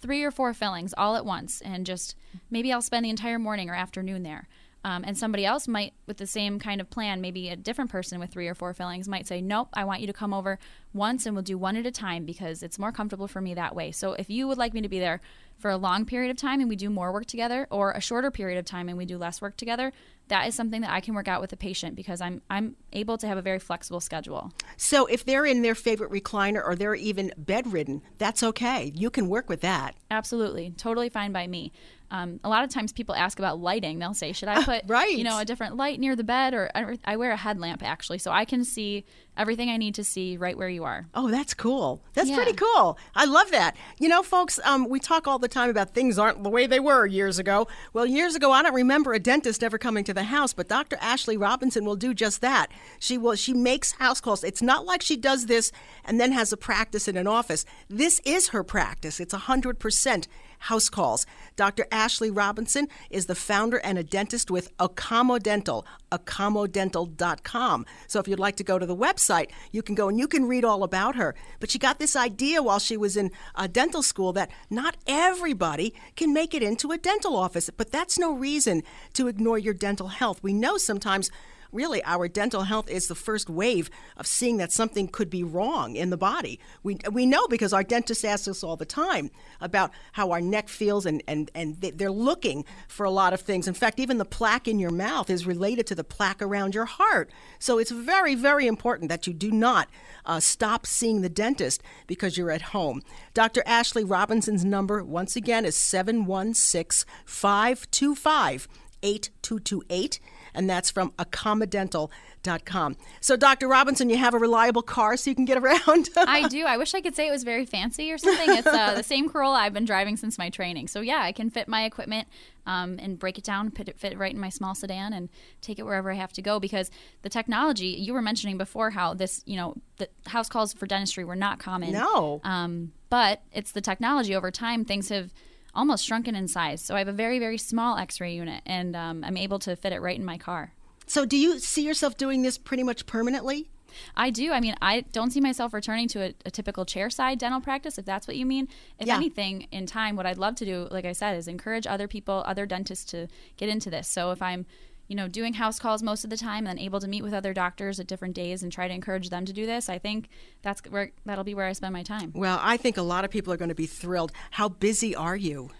three or four fillings all at once and just maybe I'll spend the entire morning or afternoon there. Um, and somebody else might, with the same kind of plan, maybe a different person with three or four fillings might say, Nope, I want you to come over once and we'll do one at a time because it's more comfortable for me that way. So if you would like me to be there for a long period of time and we do more work together, or a shorter period of time and we do less work together, that is something that I can work out with a patient because I'm I'm able to have a very flexible schedule. So if they're in their favorite recliner or they're even bedridden, that's okay. You can work with that. Absolutely, totally fine by me. Um, a lot of times people ask about lighting. They'll say, "Should I put right. you know a different light near the bed?" Or I, I wear a headlamp actually, so I can see everything I need to see right where you are. Oh, that's cool. That's Yeah. pretty cool. I love that. You know, folks, um, we talk all the time about things aren't the way they were years ago. Well, years ago, I don't remember a dentist ever coming to the house, but Dr. Ashley Robinson will do just that. She will. She makes house calls. It's not like she does this and then has a practice in an office. This is her practice. It's hundred percent house calls. Dr. Ashley Robinson is the founder and a dentist with Accommo Dental, accommodental.com. So if you'd like to go to the website, you can go and you can read all about her. But she got this idea while she was in uh, dental school that not everybody can make it into a dental office. But that's no reason to ignore your dental health. We know sometimes really our dental health is the first wave of seeing that something could be wrong in the body. We, we know because our dentist asks us all the time about how our neck feels and, and, and they- they're looking for a lot of things. In fact, even the plaque in your mouth is related to the plaque around your heart. So it's very, very important that you do not uh, stop seeing the dentist because you're at home. Dr. Ashley Robinson's number, once again, is 716 525 8228 and that's from accommodental.com. So, Dr. Robinson, you have a reliable car so you can get around? <laughs> I do. I wish I could say it was very fancy or something. It's uh, the same Corolla I've been driving since my training. So yeah, I can fit my equipment um, and break it down, fit it, fit it right in my small sedan, and take it wherever I have to go. Because the technology you were mentioning before, how this, you know, the house calls for dentistry were not common. No. Um, but it's the technology. Over time, things have almost shrunken in size. So I have a very very small X-ray unit, and um, I'm able to fit it right in my car. So, do you see yourself doing this pretty much permanently? I do. I mean, I don't see myself returning to a, a typical chair side dental practice, if that's what you mean. If Yeah. anything, in time, what I'd love to do, like I said, is encourage other people, other dentists to get into this. So if I'm you know, doing house calls most of the time and then able to meet with other doctors at different days and try to encourage them to do this, I think that's where that'll be where I spend my time. Well, I think a lot of people are going to be thrilled. How busy are you?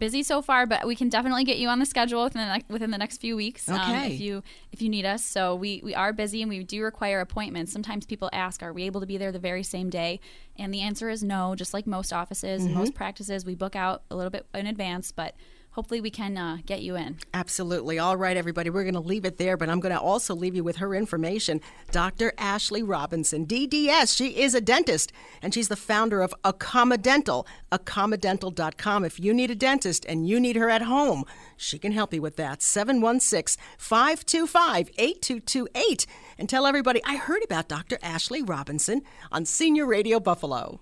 busy so far, but we can definitely get you on the schedule within the, next, within the next few weeks um, Okay. if you if you need us. So we we are busy and we do require appointments. Sometimes people ask, "Are we able to be there the very same day?" And the answer is no. Just like most offices and Mhm. most practices, we book out a little bit in advance, but hopefully we can uh, get you in. Absolutely. All right, everybody, we're going to leave it there, but I'm going to also leave you with her information. Dr. Ashley Robinson, DDS. She is a dentist, and she's the founder of Accommo Dental, accommodental.com. If you need a dentist and you need her at home, she can help you with that. 716 525 8228. And tell everybody I heard about Dr. Ashley Robinson on Senior Radio Buffalo.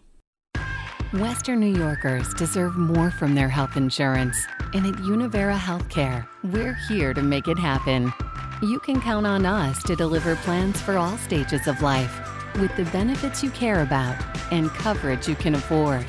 Western New Yorkers deserve more from their health insurance. And at Univera Healthcare, we're here to make it happen. You can count on us to deliver plans for all stages of life with the benefits you care about and coverage you can afford.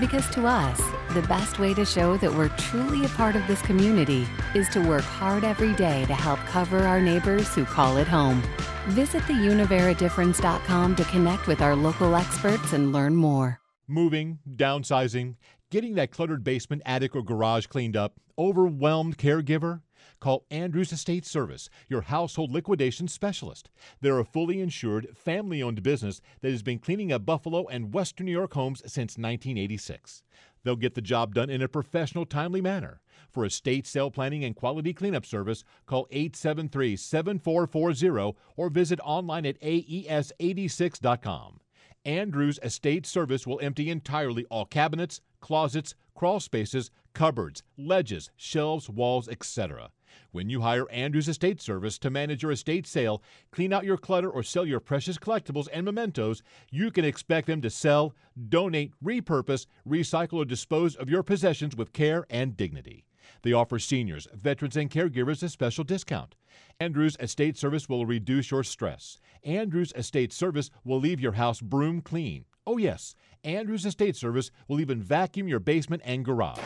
Because to us, the best way to show that we're truly a part of this community is to work hard every day to help cover our neighbors who call it home. Visit theuniveradifference.com to connect with our local experts and learn more. Moving, downsizing, getting that cluttered basement, attic, or garage cleaned up, overwhelmed caregiver? Call Andrews Estate Service, your household liquidation specialist. They're a fully insured, family owned business that has been cleaning up Buffalo and Western New York homes since 1986. They'll get the job done in a professional, timely manner. For estate sale planning and quality cleanup service, call 873 7440 or visit online at E aes86.com. Andrews Estate Service will empty entirely all cabinets, closets, crawl spaces, cupboards, ledges, shelves, walls, etc. When you hire Andrews Estate Service to manage your estate sale, clean out your clutter, or sell your precious collectibles and mementos, you can expect them to sell, donate, repurpose, recycle, or dispose of your possessions with care and dignity. They offer seniors, veterans, and caregivers a special discount. Andrews Estate Service will reduce your stress. Andrews Estate Service will leave your house broom clean. Oh, yes, Andrews Estate Service will even vacuum your basement and garage.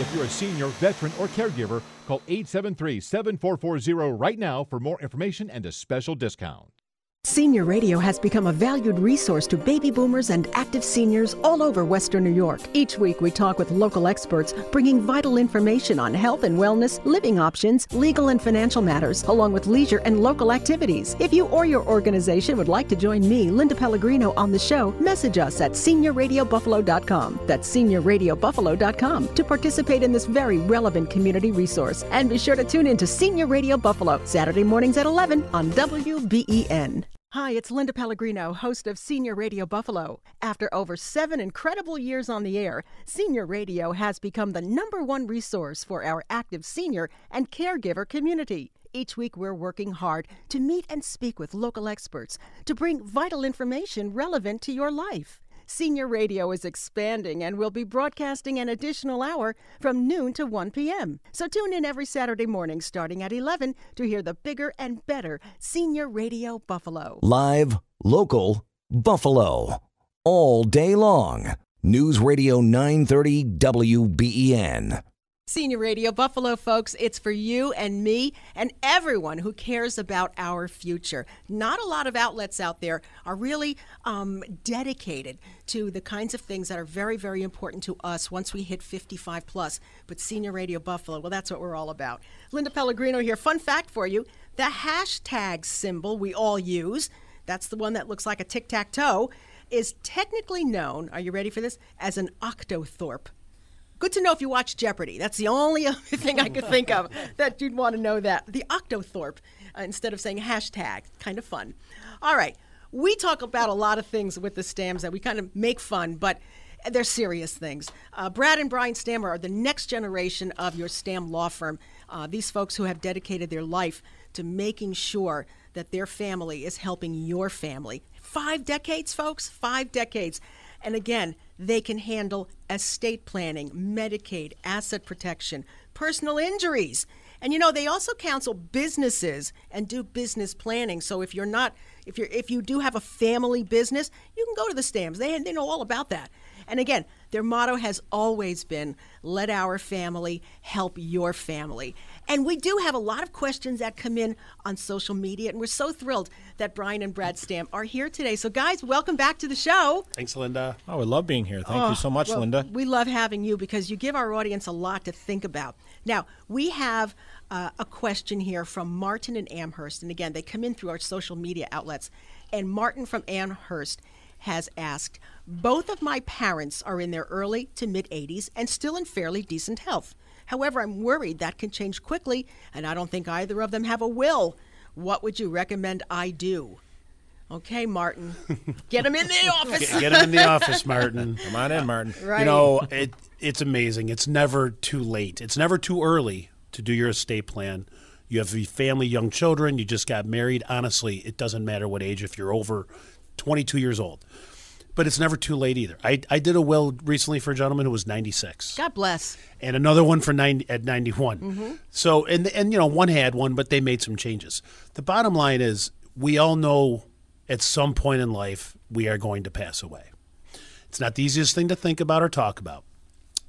If you're a senior, veteran, or caregiver, call 873 7440 right now for more information and a special discount. Senior Radio has become a valued resource to baby boomers and active seniors all over Western New York. Each week, we talk with local experts, bringing vital information on health and wellness, living options, legal and financial matters, along with leisure and local activities. If you or your organization would like to join me, Linda Pellegrino, on the show, message us at seniorradiobuffalo.com. That's seniorradiobuffalo.com to participate in this very relevant community resource. And be sure to tune in to Senior Radio Buffalo, Saturday mornings at 11 on WBEN. Hi, it's Linda Pellegrino, host of Senior Radio Buffalo. After over seven incredible years on the air, Senior Radio has become the number one resource for our active senior and caregiver community. Each week, we're working hard to meet and speak with local experts to bring vital information relevant to your life. Senior Radio is expanding and will be broadcasting an additional hour from noon to 1 p.m. So tune in every Saturday morning starting at 11 to hear the bigger and better Senior Radio Buffalo. Live, local, Buffalo. All day long. News Radio 930 WBEN. Senior Radio Buffalo, folks, it's for you and me and everyone who cares about our future. Not a lot of outlets out there are really um, dedicated to the kinds of things that are very, very important to us once we hit 55 plus. But Senior Radio Buffalo, well, that's what we're all about. Linda Pellegrino here. Fun fact for you the hashtag symbol we all use, that's the one that looks like a tic tac toe, is technically known, are you ready for this, as an octothorpe. Good to know if you watch Jeopardy. That's the only <laughs> other thing I could think of that you'd want to know that. The Octothorpe, uh, instead of saying hashtag. Kind of fun. All right. We talk about a lot of things with the Stamms that we kind of make fun, but they're serious things. Uh, Brad and Brian Stammer are the next generation of your Stamm law firm. Uh, these folks who have dedicated their life to making sure that their family is helping your family. Five decades, folks, five decades. And again, they can handle estate planning, Medicaid, asset protection, personal injuries. And you know, they also counsel businesses and do business planning. So if you're not if you're if you do have a family business, you can go to the Stamms. They they know all about that. And again, their motto has always been let our family help your family. And we do have a lot of questions that come in on social media, and we're so thrilled that Brian and Brad Stamm are here today. So, guys, welcome back to the show. Thanks, Linda. Oh, we love being here. Thank Oh, you so much, well, Linda. We love having you because you give our audience a lot to think about. Now, we have uh, a question here from Martin and Amherst. And again, they come in through our social media outlets. And Martin from Amherst has asked Both of my parents are in their early to mid 80s and still in fairly decent health. However, I'm worried that can change quickly, and I don't think either of them have a will. What would you recommend I do? Okay, Martin, <laughs> get him in the office. Get, get him in the office, <laughs> Martin. Come on in, Martin. Right. You know, it, it's amazing. It's never too late. It's never too early to do your estate plan. You have a family, young children. You just got married. Honestly, it doesn't matter what age if you're over 22 years old. But it's never too late either. I, I did a will recently for a gentleman who was 96 God bless. and another one for 90 at 91. Mhm. So and and you know one had one but they made some changes. The bottom line is we all know at some point in life we are going to pass away. It's not the easiest thing to think about or talk about.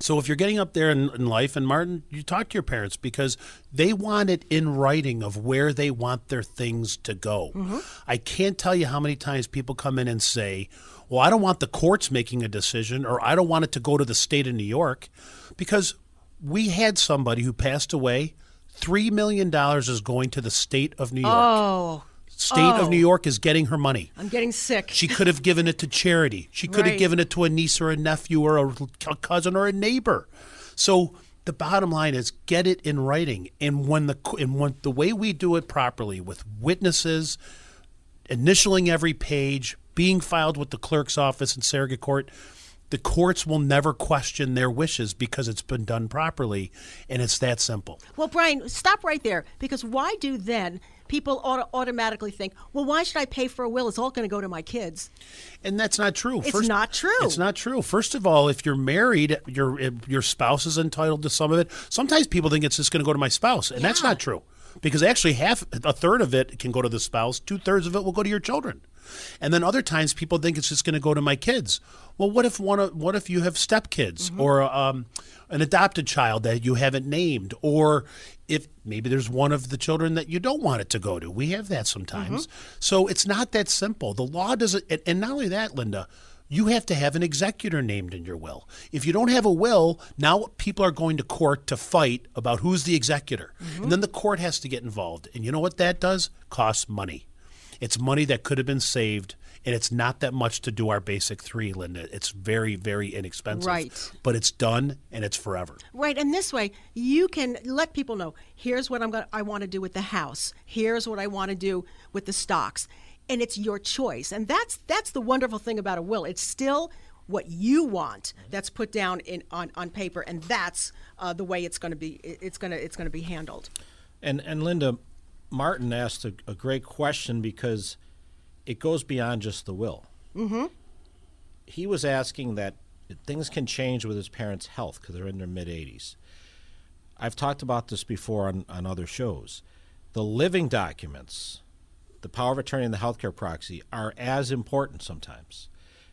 So if you're getting up there in, in life, and Martin, you talk to your parents because they want it in writing of where they want their things to go. Mm-hmm. I can't tell you how many times people come in and say, "Well, I don't want the courts making a decision, or I don't want it to go to the state of New York," because we had somebody who passed away. Three million dollars is going to the state of New York. Oh. State Oh. of New oh. York is getting her money. I'm getting sick. She could have given it to charity. She could Right. have given it to a niece or a nephew or a a cousin or a neighbor. So the bottom line is get it in writing. And when the and when the way we do it properly with witnesses, initialing every page, being filed with the clerk's office in surrogate court, the courts will never question their wishes because it's been done properly, and it's that simple. Well, Brian, stop right there because why do then people auto- automatically think, well, why should I pay for a will? It's all going to go to my kids. And that's not true. It's not true. It's not true. First of all, if you're married, your your spouse is entitled to some of it. Sometimes people think it's just going to go to my spouse, and that's not true. Because actually, half a third of it can go to the spouse. Two thirds of it will go to your children, and then other times people think it's just going to go to my kids. Well, what if one? of- What if you have stepkids Mm-hmm. or um, an adopted child that you haven't named, or if maybe there's one of the children that you don't want it to go to? We have that sometimes. Mm-hmm. So it's not that simple. The law doesn't, and- and not only that, Linda, you have to have an executor named in your will. If you don't have a will, now people are going to court to fight about who's the executor. And then the court has to get involved. And you know what that does? Costs money. It's money that could have been saved. And it's not that much to do our basic three, Linda. It's very, very inexpensive. Right. But it's done and it's forever. Right, and this way you can let people know. Here's what I'm going. I want to do with the house. Here's what I want to do with the stocks, and it's your choice. And that's that's the wonderful thing about a will. It's still what you want that's put down in on, on paper, and that's uh, the way it's going to be. It's going to it's going to be handled. And and Linda, Martin asked a, a great question because it goes beyond just the will. Mm-hmm. He was asking that things can change with his parents' health because they're in their mid 80s. I've talked about this before on, on other shows. The living documents, the power of attorney and the healthcare proxy, are as important sometimes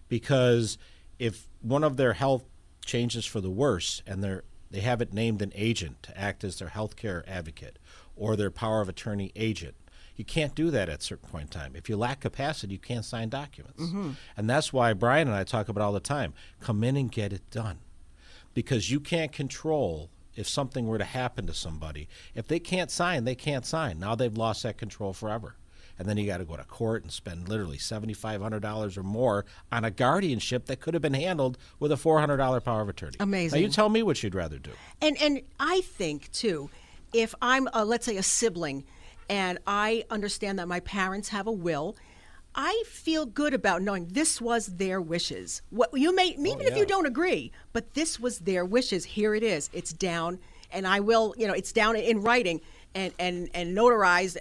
because if one of their health changes for the worse and they're they have it named an agent to act as their healthcare advocate or their power of attorney agent. You can't do that at a certain point in time. If you lack capacity, you can't sign documents. Mhm. And that's why Brian and I talk about all the time. Come in and get it done. Because you can't control if something were to happen to somebody. If they can't sign, they can't sign. Now they've lost that control forever. And then you got to go to court and spend literally $7,500 or more on a guardianship that could have been handled with a $400 power of attorney. Amazing. Now you tell me what you'd rather do. And and I think too, if I'm a, let's say a sibling, and I understand that my parents have a will, I feel good about knowing this was their wishes. What you may oh, even if you don't agree, but this was their wishes. Here it is. It's down, and I will. You know, it's down in writing and and and notarized.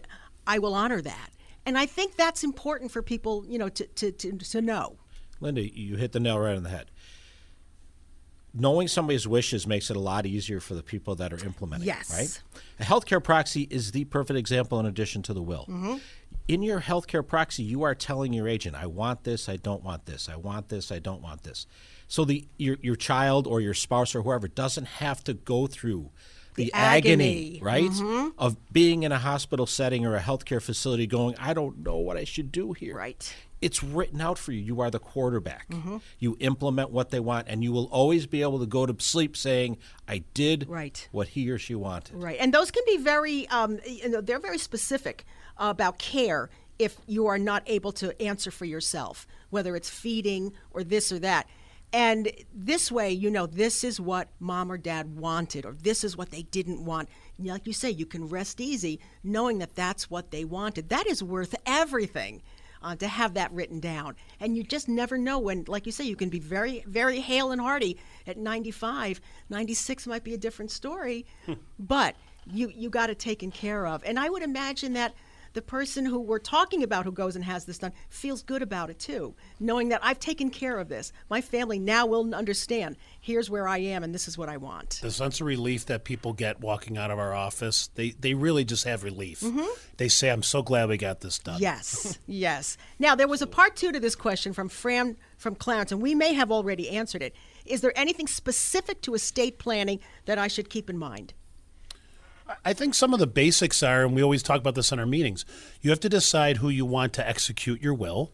I will honor that. And I think that's important for people, you know, to, to, to, to know. Linda, you hit the nail right on the head. Knowing somebody's wishes makes it a lot easier for the people that are implementing. Yes. it, Right. A healthcare proxy is the perfect example. In addition to the will, Mhm. in your healthcare proxy, you are telling your agent, "I want this. I don't want this. I want this. I don't want this." So the your your child or your spouse or whoever doesn't have to go through the, The agony, agony. right, Mhm. of being in a hospital setting or a healthcare facility, going, "I don't know what I should do here." Right. It's written out for you. You are the quarterback. Mhm. You implement what they want, and you will always be able to go to sleep saying, "I did Right. what he or she wanted." Right, and those can be very, um, you know, they're very specific about care if you are not able to answer for yourself, whether it's feeding or this or that. And this way, you know, this is what mom or dad wanted, or this is what they didn't want. Like you say, you can rest easy knowing that that's what they wanted. That is worth everything. Uh, to have that written down. And you just never know when, like you say, you can be very, very hale and hearty at 95. 96 might be a different story, but you, you got it taken care of. And I would imagine that the person who we're talking about who goes and has this done feels good about it too, knowing that I've taken care of this. My family now will understand here's where I am and this is what I want. The sense of relief that people get walking out of our office, they, they really just have relief. Mhm. They say, I'm so glad we got this done. Yes, <laughs> yes. Now there was a part two to this question from Fran from Clarence, and we may have already answered it. Is there anything specific to estate planning that I should keep in mind? I think some of the basics are, and we always talk about this in our meetings, you have to decide who you want to execute your will.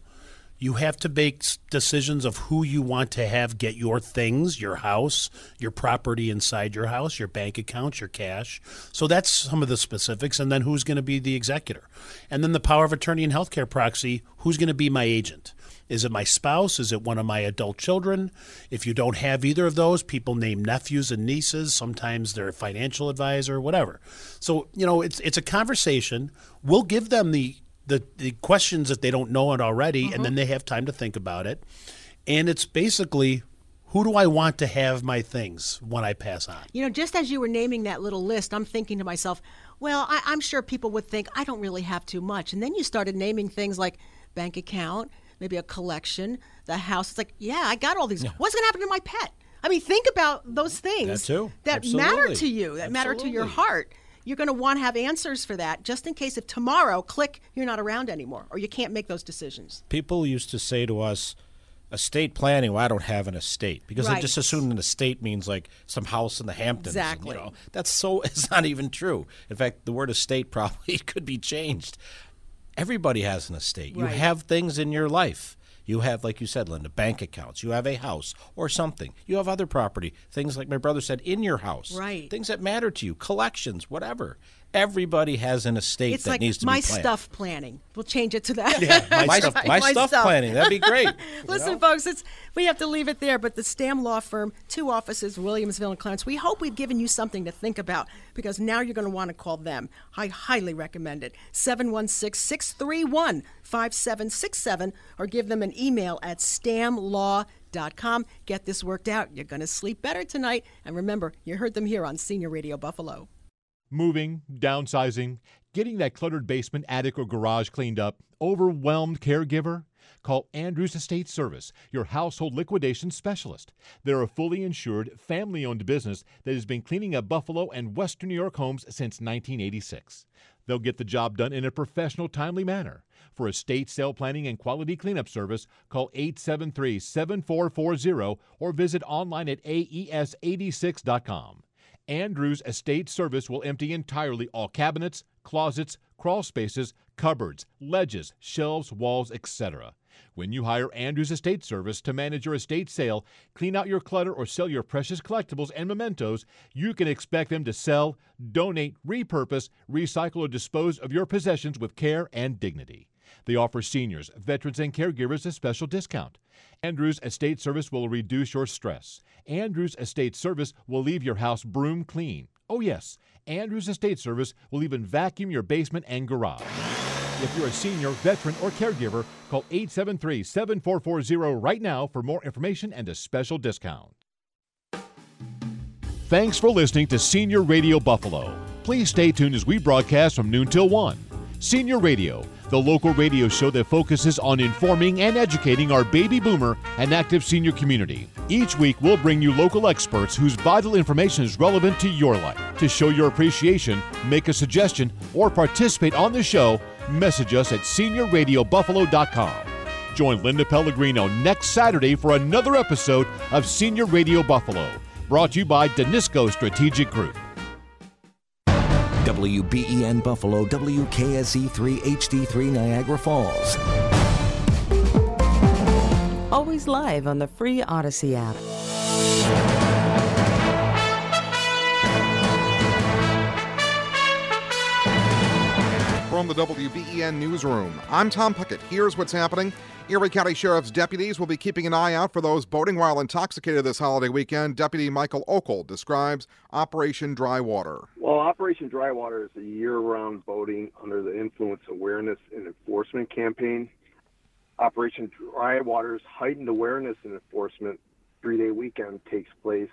You have to make decisions of who you want to have get your things, your house, your property inside your house, your bank accounts, your cash. So that's some of the specifics. And then who's going to be the executor? And then the power of attorney and healthcare proxy who's going to be my agent? Is it my spouse? Is it one of my adult children? If you don't have either of those, people name nephews and nieces. Sometimes they're financial advisor, whatever. So, you know, it's it's a conversation. We'll give them the the, the questions that they don't know it already, and then they have time to think about it. And it's basically who do I want to have my things when I pass on? You know, just as you were naming that little list, I'm thinking to myself, well, I, I'm sure people would think I don't really have too much. And then you started naming things like bank account, maybe a collection, the house. It's like, yeah, I got all these. What's going to happen to my pet? I mean, think about those things That that matter to you, that matter to your heart. You're going to want to have answers for that just in case if tomorrow, click, you're not around anymore or you can't make those decisions. People used to say to us, estate planning, well, I don't have an estate. Because they Right. just assumed an estate means like some house in the Hamptons. and, Exactly. you know, that's so, <laughs> it's not even true. In fact, the word estate probably <laughs> could be changed. Everybody has an estate. You have things in your life. You have, like you said, Linda, bank accounts. You have a house or something. You have other property, things like my brother said, in your house. Right. Things that matter to you, collections, whatever. Everybody has an estate it's that like needs to my be planned. My stuff planning. We'll change it to that. Yeah, my <laughs> stuff- my stuff planning. That'd be great, <laughs> Listen, know? folks, it's we have to leave it there. But the Stamm Law Firm, two offices, Williamsville and Clarence. We hope we've given you something to think about because now you're going to want to call them. I highly recommend it. 716-631-5767 or give them an email at stammlaw.com. Get this worked out. You're going to sleep better tonight. And remember, you heard them here on Senior Radio Buffalo. Moving, downsizing, getting that cluttered basement, attic, or garage cleaned up, overwhelmed caregiver? Call Andrews Estate Service, your household liquidation specialist. They're a fully insured, family owned business that has been cleaning up Buffalo and Western New York homes since 1986. They'll get the job done in a professional, timely manner. For estate sale planning and quality cleanup service, call 873 7440 or visit online at E aes86.com. Andrews Estate Service will empty entirely all cabinets, closets, crawl spaces, cupboards, ledges, shelves, walls, etc. When you hire Andrews Estate Service to manage your estate sale, clean out your clutter, or sell your precious collectibles and mementos, you can expect them to sell, donate, repurpose, recycle, or dispose of your possessions with care and dignity. They offer seniors, veterans, and caregivers a special discount. Andrews Estate Service will reduce your stress. Andrews Estate Service will leave your house broom clean. Oh, yes, Andrews Estate Service will even vacuum your basement and garage. If you're a senior, veteran, or caregiver, call 873 7440 right now for more information and a special discount. Thanks for listening to Senior Radio Buffalo. Please stay tuned as we broadcast from noon till 1. Senior Radio, the local radio show that focuses on informing and educating our baby boomer and active senior community. Each week, we'll bring you local experts whose vital information is relevant to your life. To show your appreciation, make a suggestion, or participate on the show, message us at seniorradiobuffalo.com. Join Linda Pellegrino next Saturday for another episode of Senior Radio Buffalo, brought to you by Danisco Strategic Group. WBEN Buffalo, WKSE3 HD3 Niagara Falls. Always live on the free Audacy app. From the WBEN Newsroom, I'm Tom Puckett. Here's what's happening. Erie County Sheriff's deputies will be keeping an eye out for those boating while intoxicated this holiday weekend. Deputy Michael Okel describes Operation Dry Water. Well, Operation Dry Water is a year round boating under the influence awareness and enforcement campaign. Operation Dry Water's heightened awareness and enforcement three day weekend takes place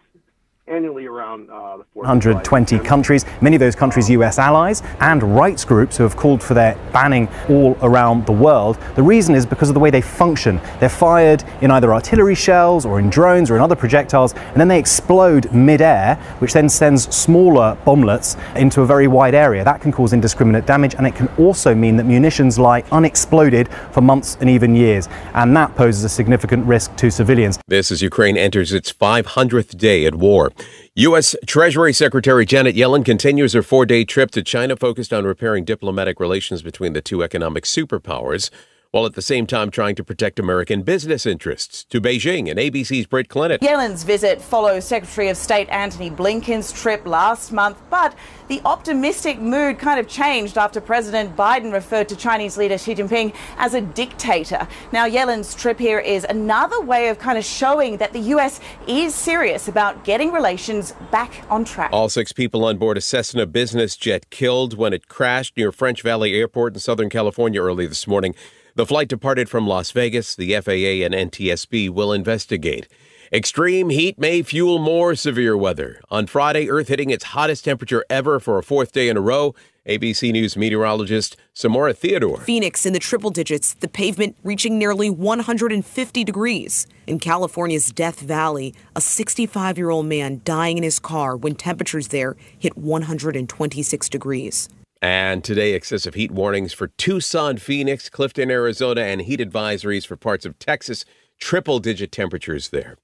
annually around uh, the 4th July 120 countries, many of those countries US allies, and rights groups who have called for their banning all around the world. The reason is because of the way they function. They're fired in either artillery shells or in drones or in other projectiles, and then they explode mid-air, which then sends smaller bomblets into a very wide area. That can cause indiscriminate damage, and it can also mean that munitions lie unexploded for months and even years, and that poses a significant risk to civilians. This as Ukraine enters its 500th day at war. U.S. Treasury Secretary Janet Yellen continues her four day trip to China focused on repairing diplomatic relations between the two economic superpowers, while at the same time trying to protect American business interests. To Beijing and ABC's Britt Clennett. Yellen's visit follows Secretary of State Antony Blinken's trip last month, but the optimistic mood kind of changed after President Biden referred to Chinese leader Xi Jinping as a dictator. Now, Yellen's trip here is another way of kind of showing that the U.S. is serious about getting relations back on track. All six people on board a Cessna business jet killed when it crashed near French Valley Airport in Southern California early this morning. The flight departed from Las Vegas. The FAA and NTSB will investigate. Extreme heat may fuel more severe weather. On Friday, Earth hitting its hottest temperature ever for a fourth day in a row. ABC News meteorologist Somara Theodore. Phoenix in the triple digits, the pavement reaching nearly 150 degrees. In California's Death Valley, a 65 year old man dying in his car when temperatures there hit 126 degrees. And today, excessive heat warnings for Tucson, Phoenix, Clifton, Arizona, and heat advisories for parts of Texas. Triple digit temperatures there.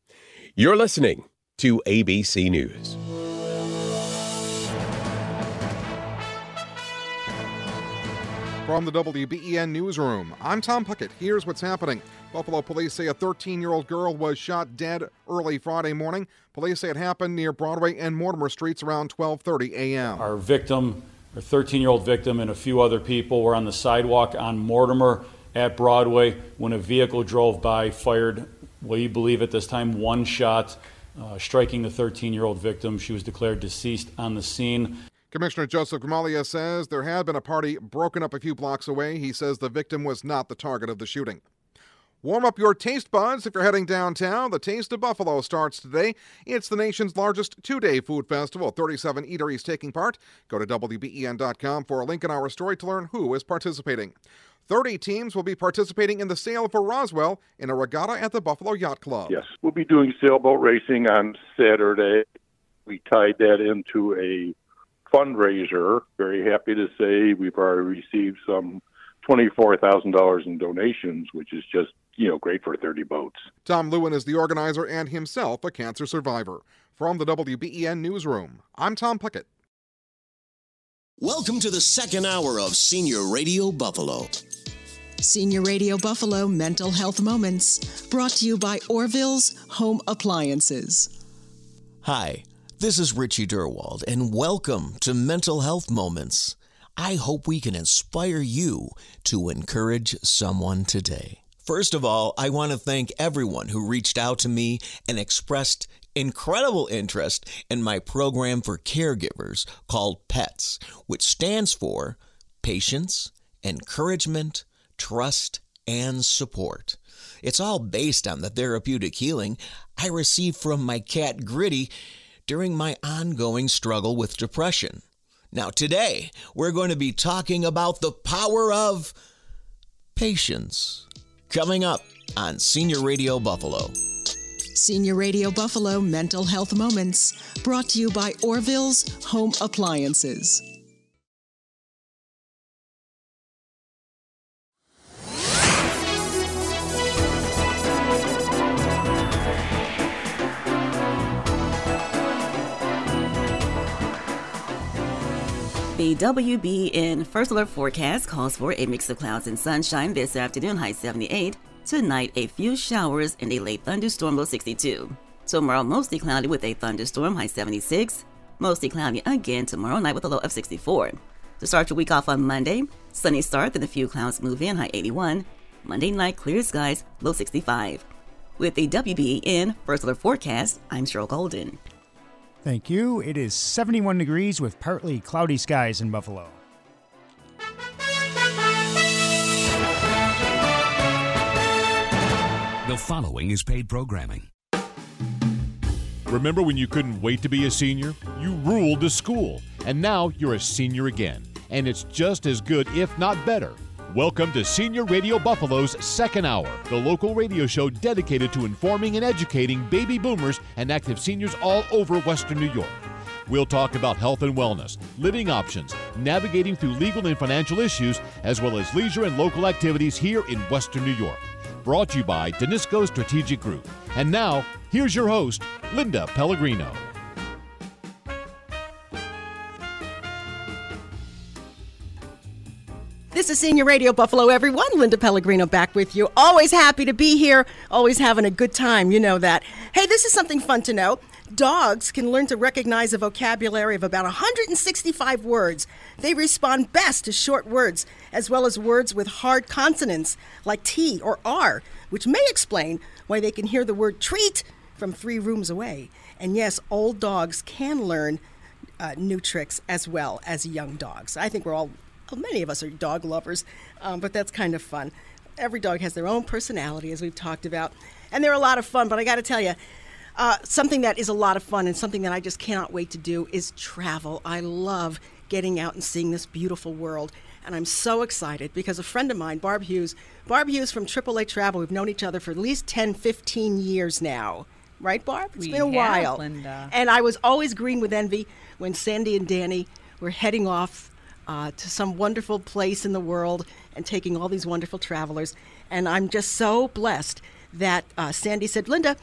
You're listening to ABC News. From the WBEN Newsroom, I'm Tom Puckett. Here's what's happening. Buffalo police say a 13 year old girl was shot dead early Friday morning. Police say it happened near Broadway and Mortimer Streets around 12:30 a.m. Our victim, our 13 year old victim, and a few other people were on the sidewalk on Mortimer at Broadway when a vehicle drove by, fired, what you believe at this time, one shot, uh, striking the 13 year old victim. She was declared deceased on the scene. Commissioner Joseph Gramaglia says there had been a party broken up a few blocks away. He says the victim was not the target of the shooting. Warm up your taste buds if you're heading downtown. The Taste of Buffalo starts today. It's the nation's largest two day food festival. 37 eateries taking part. Go to WBEN.com for a link in our story to learn who is participating. 30 teams will be participating in the sail for Roswell in a regatta at the Buffalo Yacht Club. Yes, we'll be doing sailboat racing on Saturday. We tied that into a fundraiser. Very happy to say we've already received some $24,000 in donations, which is just, you know, great for 30 boats. Tom Lewin is the organizer and himself a cancer survivor. From the WBEN Newsroom, I'm Tom Puckett. Welcome to the second hour of Senior Radio Buffalo. Senior Radio Buffalo Mental Health Moments, brought to you by Orville's Home Appliances. Hi, this is Richie Durwald, and welcome to Mental Health Moments. I hope we can inspire you to encourage someone today. First of all, I want to thank everyone who reached out to me and expressed incredible interest in my program for caregivers called PETS, which stands for Patience, Encouragement, Trust, and Support. It's all based on the therapeutic healing I received from my cat Gritty during my ongoing struggle with depression. Now, today, we're going to be talking about the power of patience. Coming up on Senior Radio Buffalo. Senior Radio Buffalo Mental Health Moments, brought to you by Orville's Home Appliances. The WBEN First Alert forecast calls for a mix of clouds and sunshine this afternoon, high 78. Tonight, a few showers and a late thunderstorm, low 62. Tomorrow, mostly cloudy with a thunderstorm, high 76. Mostly cloudy again tomorrow night with a low of 64. To start your week off on Monday, sunny start, then a few clouds move in, high 81. Monday night, clear skies, low 65. With the WBEN First Alert forecast, I'm Cheryl Golden. Thank you. It is 71 degrees with partly cloudy skies in Buffalo. The following is paid programming. Remember when you couldn't wait to be a senior? You ruled the school, and now you're a senior again. And it's just as good, if not better. Welcome to Senior Radio Buffalo's second hour, the local radio show dedicated to informing and educating baby boomers and active seniors all over Western New York. We'll talk about health and wellness, living options, navigating through legal and financial issues, as well as leisure and local activities here in Western New York. Brought to you by Danisco Strategic Group. And now, here's your host, Linda Pellegrino. This is Senior Radio Buffalo, everyone. Linda Pellegrino back with you. Always happy to be here, always having a good time. You know that. Hey, this is something fun to know. Dogs can learn to recognize a vocabulary of about 165 words. They respond best to short words, as well as words with hard consonants like T or R, which may explain why they can hear the word treat from three rooms away. And yes, old dogs can learn uh, new tricks as well as young dogs. I think we're all many of us are dog lovers, um, but that's kind of fun. Every dog has their own personality, as we've talked about, and they're a lot of fun. But I got to tell you, uh, something that is a lot of fun and something that I just cannot wait to do is travel. I love getting out and seeing this beautiful world. And I'm so excited because a friend of mine, Barb Hughes, Barb Hughes from AAA Travel, we've known each other for at least 10, 15 years now. Right, Barb? It's We been a have, while. Linda. And I was always green with envy when Sandy and Danny were heading off uh, to some wonderful place in the world and taking all these wonderful travelers. And I'm just so blessed that uh, Sandy said, Linda,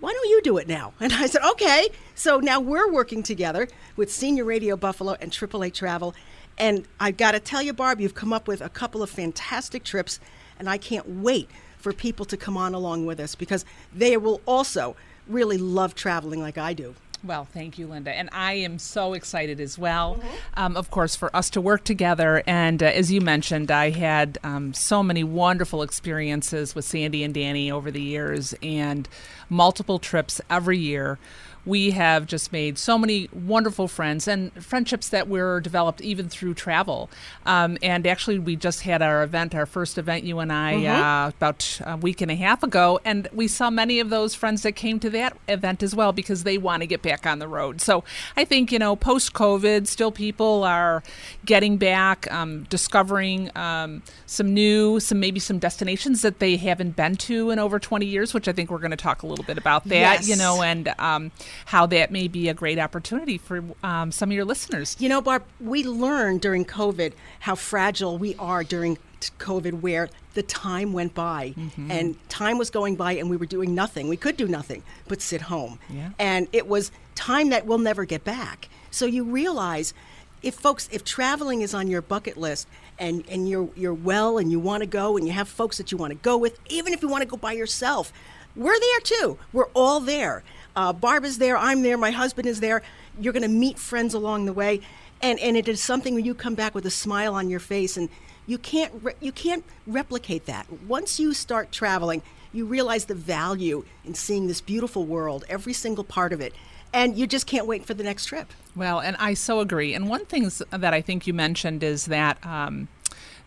why don't you do it now? <laughs> And I said, okay. So now we're working together with Senior Radio Buffalo and AAA Travel. And I've got to tell you, Barb, you've come up with a couple of fantastic trips, and I can't wait for people to come on along with us because they will also really love traveling like I do. Well, thank you, Linda. And I am so excited as well, um, of course, for us to work together. And uh, as you mentioned, I had um, so many wonderful experiences with Sandy and Danny over the years and multiple trips every year. We have just made so many wonderful friends and friendships that were developed even through travel. Um, and actually, we just had our event, our first event, you and I, Mhm. uh, about a week and a half ago, and we saw many of those friends that came to that event as well because they want to get back on the road. So I think, you know, post COVID, still people are getting back, um, discovering um, some new, some maybe some destinations that they haven't been to in over 20 years, which I think we're going to talk a little bit about that, you know, and um, how that may be a great opportunity for um, some of your listeners. You know, Barb, we learned during COVID how fragile we are during COVID, where the time went by Mm-hmm. and time was going by and we were doing nothing. We could do nothing but sit home. Yeah. And it was time that we'll never get back. So you realize if folks, if traveling is on your bucket list and, and you're, you're well and you want to go and you have folks that you want to go with, even if you want to go by yourself, we're there too. We're all there. Uh, Barb is there. I'm there. My husband is there. You're going to meet friends along the way, and and it is something when you come back with a smile on your face, and you can't re- you can't replicate that. Once you start traveling, you realize the value in seeing this beautiful world, every single part of it, and you just can't wait for the next trip. Well, and I so agree. And one thing that I think you mentioned is that um,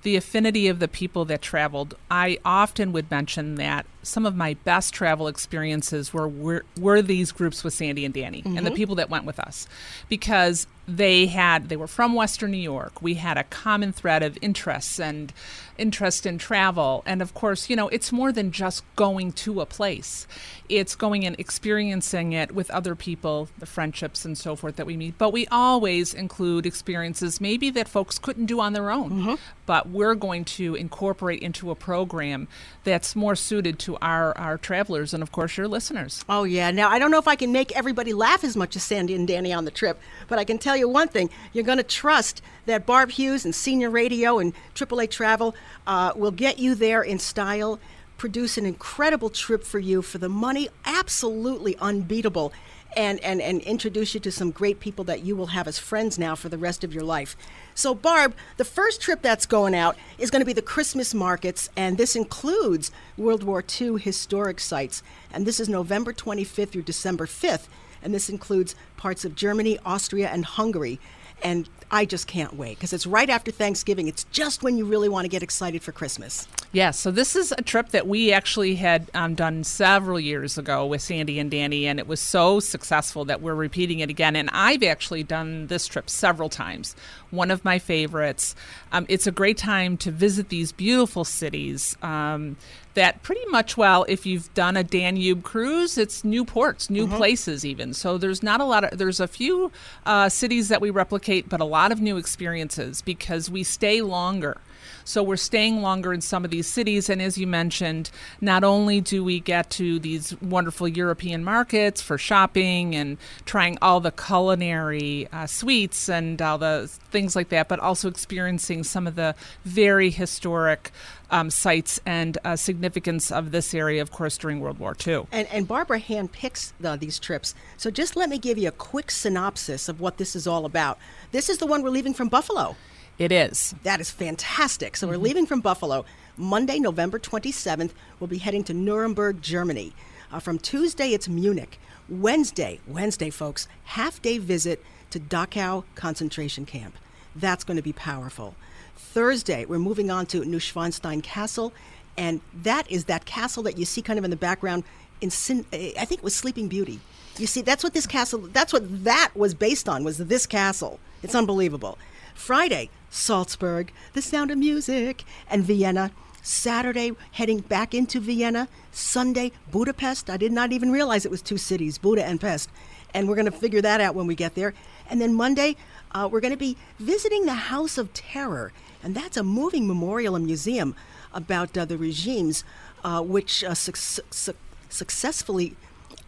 the affinity of the people that traveled. I often would mention that some of my best travel experiences were were, were these groups with Sandy and Danny and the Mhm. people that went with us. Because they had they were from western new york. We had a common thread of interests and interest in travel. And of course you know it's more than just going to a place. It's going and experiencing it with other people the friendships and so forth that we meet. But we always include experiences maybe that folks couldn't do on their own. But we're going to incorporate into a program that's more suited to our our travelers and of course your listeners Oh, yeah. Now, I don't know if I can make everybody laugh as much as Sandy and Danny on the trip, but I can tell you one thing. You're going to trust that Barb Hughes and Senior Radio and AAA Travel uh, will get you there in style, produce an incredible trip for you for the money, absolutely unbeatable. And, and, and introduce you to some great people that you will have as friends now for the rest of your life. So, Barb, the first trip that's going out is going to be the Christmas markets, and this includes World War II historic sites. And this is November 25th through December 5th. And this includes parts of Germany, Austria, and Hungary. And I just can't wait because it's right after Thanksgiving. It's just when you really want to get excited for Christmas. Yeah, so this is a trip that we actually had um, done several years ago with Sandy and Danny, and it was so successful that we're repeating it again. And I've actually done this trip several times. One of my favorites. Um, it's a great time to visit these beautiful cities. Um, that pretty much well, if you've done a Danube cruise, it's new ports, new Mhm. places, even. So there's not a lot of there's a few uh, cities that we replicate, but a lot of new experiences because we stay longer. So we're staying longer in some of these cities, and as you mentioned, not only do we get to these wonderful European markets for shopping and trying all the culinary uh, sweets and all the things like that, but also experiencing some of the very historic um, sites and uh, significance of this area, of course, during World War II. And, and Barbara handpicks the, these trips. So just let me give you a quick synopsis of what this is all about. This is the one we're leaving from Buffalo. It is. That is fantastic. So we're leaving from Buffalo Monday, November 27th. We'll be heading to Nuremberg, Germany. Uh, from Tuesday, it's Munich. Wednesday, Wednesday, folks, half day visit to Dachau concentration camp. That's going to be powerful. Thursday, we're moving on to Neuschwanstein Castle, and that is that castle that you see kind of in the background. In Sin- I think it was Sleeping Beauty. You see, that's what this castle. That's what that was based on. Was this castle? It's unbelievable. Friday, Salzburg, The Sound of Music, and Vienna. Saturday, heading back into Vienna. Sunday, Budapest. I did not even realize it was two cities, Buda and Pest. And we're going to figure that out when we get there. And then Monday, uh, we're going to be visiting the House of Terror. And that's a moving memorial and museum about uh, the regimes uh, which uh, suc- suc- successfully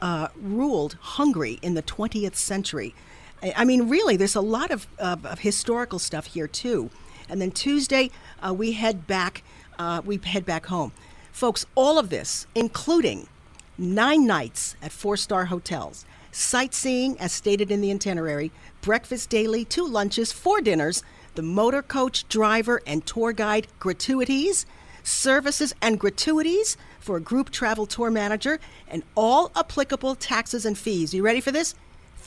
uh, ruled Hungary in the 20th century. I mean, really, there's a lot of, of, of historical stuff here too. And then Tuesday, uh, we head back. Uh, we head back home, folks. All of this, including nine nights at four-star hotels, sightseeing as stated in the itinerary, breakfast daily, two lunches, four dinners, the motor coach driver and tour guide gratuities, services and gratuities for a group travel tour manager, and all applicable taxes and fees. You ready for this?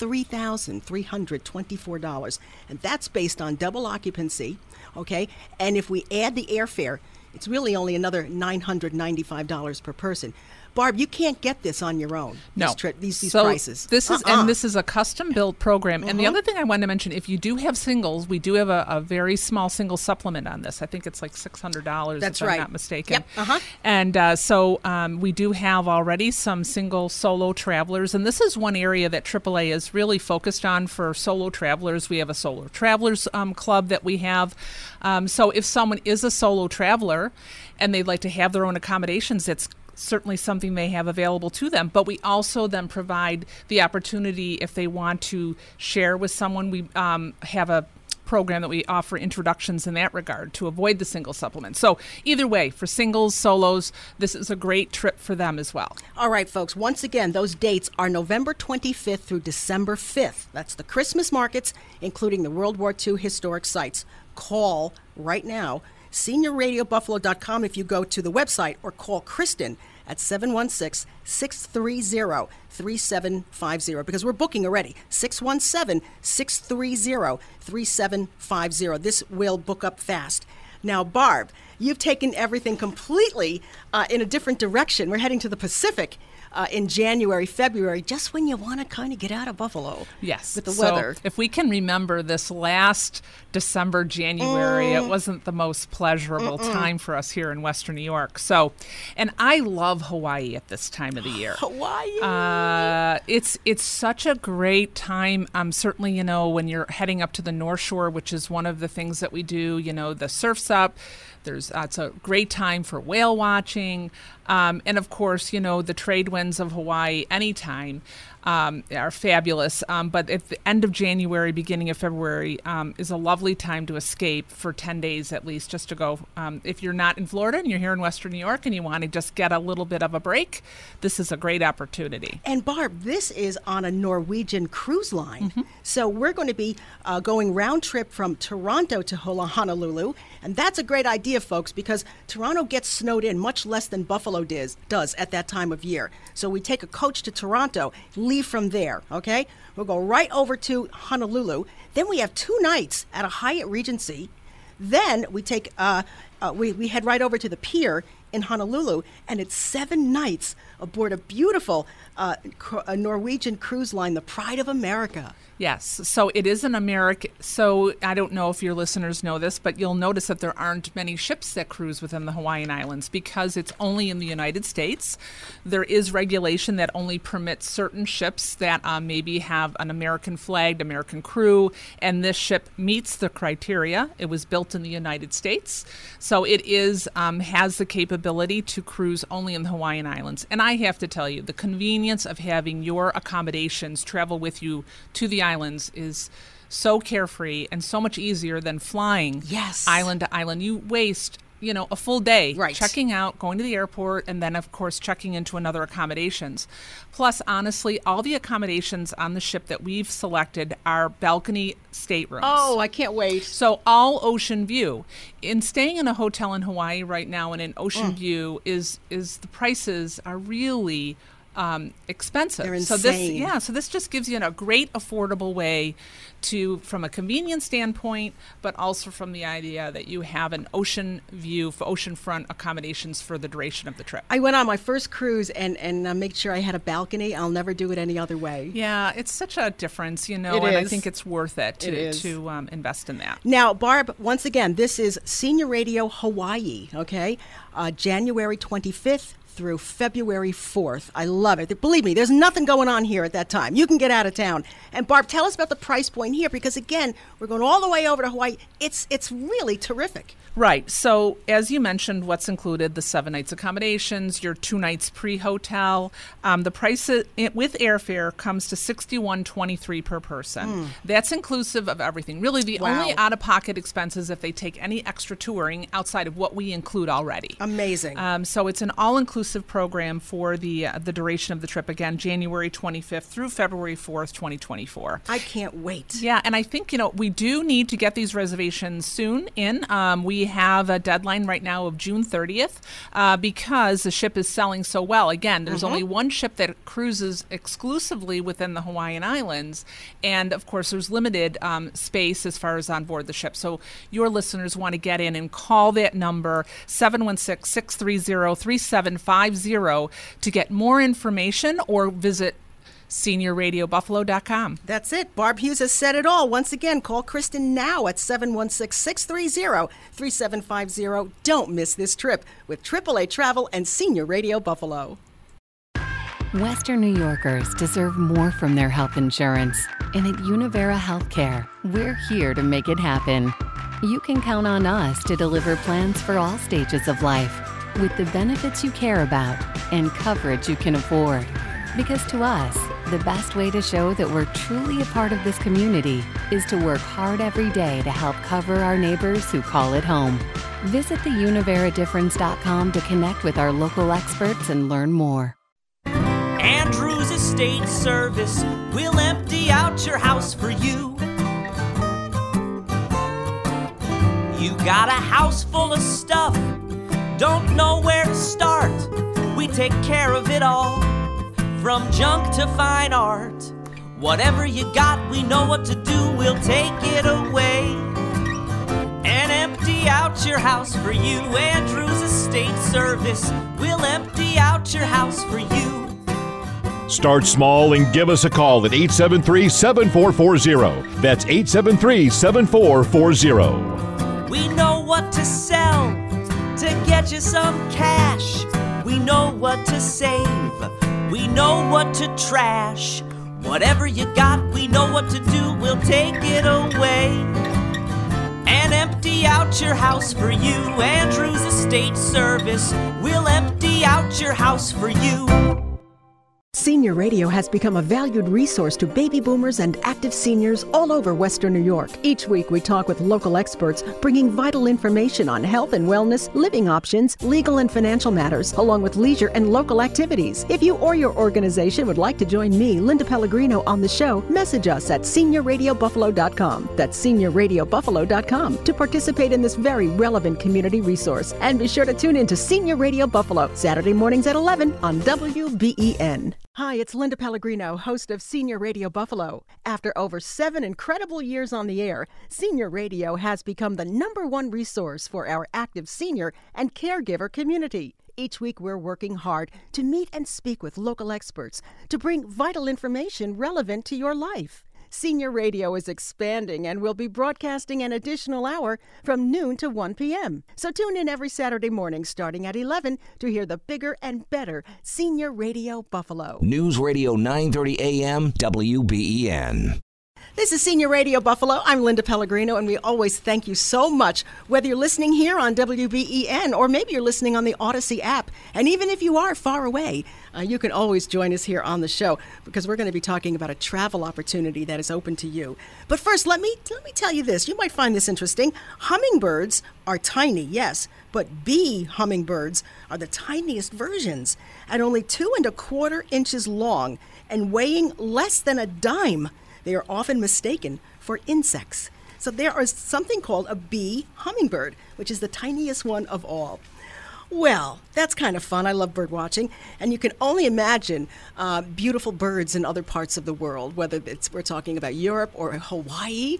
$3,324. And that's based on double occupancy, okay? And if we add the airfare, it's really only another $995 per person. Barb, you can't get this on your own. No, these, tri- these, these so prices. This is Uh-uh. and this is a custom built program. And the Mhm. other thing I wanted to mention, if you do have singles, we do have a, a very small single supplement on this. I think it's like six hundred dollars. That's if right. I'm not mistaken. Yep. Uh-huh. And uh, so um, we do have already some single solo travelers, and this is one area that AAA is really focused on for solo travelers. We have a solo travelers um, club that we have. Um, so if someone is a solo traveler and they'd like to have their own accommodations, it's certainly something they have available to them. But we also then provide the opportunity if they want to share with someone. We um, have a program that we offer introductions in that regard to avoid the single supplement. So either way, for singles, solos, this is a great trip for them as well. All right, folks, once again, those dates are November 25th through December 5th. That's the Christmas markets, including the World War II historic sites. Call right now, seniorradiobuffalo.com if you go to the website, or call Kristen at 716 630 3750 because we're booking already. 617 630 3750. This will book up fast. Now, Barb, you've taken everything completely uh, in a different direction. We're heading to the Pacific. Uh, in January, February, just when you want to kind of get out of Buffalo. Yes. With the So weather. if we can remember this last December, January, Mm. it wasn't the most pleasurable Mm-mm. time for us here in Western New York. So, and I love Hawaii at this time of the year. Hawaii. Uh, it's it's such a great time. Um, certainly, you know, when you're heading up to the North Shore, which is one of the things that we do. You know, the surf's up. There's it's a great time for whale watching, um, and of course, you know, the trade winds of Hawaii anytime um, are fabulous. Um, but at the end of January, beginning of February, um, is a lovely time to escape for 10 days at least, just to go. Um, if you're not in Florida and you're here in Western New York and you want to just get a little bit of a break, this is a great opportunity. And Barb, this is on a Norwegian cruise line. So we're going to be uh, going round trip from Toronto to Honolulu. And that's a great idea, folks, because Toronto gets snowed in much less than Buffalo does, does at that time of year. So we take a coach to Toronto, leave from there, okay? We'll go right over to Honolulu. Then we have two nights at a Hyatt Regency. Then we take uh, uh, we, we head right over to the pier in Honolulu, and it's seven nights aboard a beautiful uh, a Norwegian cruise line, the Pride of America. Yes, so it is an American. So I don't know if your listeners know this, but you'll notice that there aren't many ships that cruise within the Hawaiian Islands because it's only in the United States. There is regulation that only permits certain ships that um, maybe have an American flagged American crew, and this ship meets the criteria. It was built in the United States, so it is um, has the capability to cruise only in the Hawaiian Islands. And I have to tell you, the convenience of having your accommodations travel with you to the islands is so carefree and so much easier than flying yes. island to island. You waste you know a full day Right. checking out going to the airport and then of course checking into another accommodations plus honestly all the accommodations on the ship that we've selected are balcony staterooms Oh, I can't wait. so all ocean view. In staying in a hotel in Hawaii right now and in ocean Mm. view is is the prices are really um, expensive. They're So this yeah, so this just gives you a great affordable way to from a convenience standpoint, but also from the idea that you have an ocean view for oceanfront accommodations for the duration of the trip. I went on my first cruise and and uh, make sure I had a balcony. I'll never do it any other way. Yeah, it's such a difference, you know, It and I think it's worth it to It is. to um, invest in that. Now, Barb, once again, this is Senior Radio Hawaii, okay? Uh, January 25th through February 4th. I love it. Believe me, there's nothing going on here at that time. You can get out of town. And Barb, tell us about the price point here because again, we're going all the way over to Hawaii. It's it's really terrific. Right. So, as you mentioned, what's included the seven nights accommodations, your two nights pre hotel. Um, the price it, with airfare comes to sixty one twenty three per person. Mm. That's inclusive of everything. Really, the Wow. only out of pocket expenses if they take any extra touring outside of what we include already. Amazing. Um, so it's an all-inclusive program for the uh, the duration of the trip. Again, January 25th through February 4th, 2024. I can't wait. Yeah, and I think you know we do need to get these reservations soon in. Um, we have a deadline right now of June 30th uh, because the ship is selling so well. Again, there's Mhm. only one ship that cruises exclusively within the Hawaiian Islands, and of course there's limited um, space as far as on board the ship. So your listeners want to get in and call that number 716-630-3750 to get more information or visit seniorradiobuffalo.com. That's it. Barb Hughes has said it all. Once again, call Kristen now at 716 630 3750. Don't miss this trip with AAA Travel and Senior Radio Buffalo. Western New Yorkers deserve more from their health insurance. And at Univera Healthcare, we're here to make it happen. You can count on us to deliver plans for all stages of life with the benefits you care about and coverage you can afford. Because to us, the best way to show that we're truly a part of this community is to work hard every day to help cover our neighbors who call it home. Visit theuniveradifference.com to connect with our local experts and learn more. Andrews Estate Service will empty out your house for you. You got a house full of stuff, don't know where to start. We take care of it all, from junk to fine art. Whatever you got, we know what to do, we'll take it away and empty out your house for you. Andrews Estate Service we'll empty out your house for you. Start small and give us a call at 873 7440. That's 873 7440. We know what to sell to get you some cash. We know what to save. We know what to trash. Whatever you got, we know what to do. We'll take it away and empty out your house for you. Andrews Estate Service We'll empty out your house for you. Senior Radio has become a valued resource to baby boomers and active seniors all over Western New York. Each week, we talk with local experts, bringing vital information on health and wellness, living options, legal and financial matters, along with leisure and local activities. If you or your organization would like to join me, Linda Pellegrino, on the show, message us at seniorradiobuffalo.com. That's seniorradiobuffalo.com to participate in this very relevant community resource. And be sure to tune in to Senior Radio Buffalo, Saturday mornings at 11 on WBEN. Hi, it's Linda Pellegrino, host of Senior Radio Buffalo. After over seven incredible years on the air, Senior Radio has become the number one resource for our active senior and caregiver community. Each week, we're working hard to meet and speak with local experts to bring vital information relevant to your life. Senior Radio is expanding and will be broadcasting an additional hour from noon to 1 p.m. So tune in every Saturday morning starting at 11 to hear the bigger and better Senior Radio Buffalo. News Radio 930 AM WBEN. This is Senior Radio Buffalo. I'm Linda Pellegrino, and we always thank you so much, whether you're listening here on WBEN or maybe you're listening on the Audacy app. And even if you are far away, uh, you can always join us here on the show because we're going to be talking about a travel opportunity that is open to you. But first, let me let me tell you this. You might find this interesting. Hummingbirds are tiny, yes, but bee hummingbirds are the tiniest versions, at only two and a quarter inches long and weighing less than a dime. They are often mistaken for insects. So there is something called a bee hummingbird, which is the tiniest one of all. Well, that's kind of fun. I love bird watching, and you can only imagine uh, beautiful birds in other parts of the world, whether it's we're talking about Europe or Hawaii.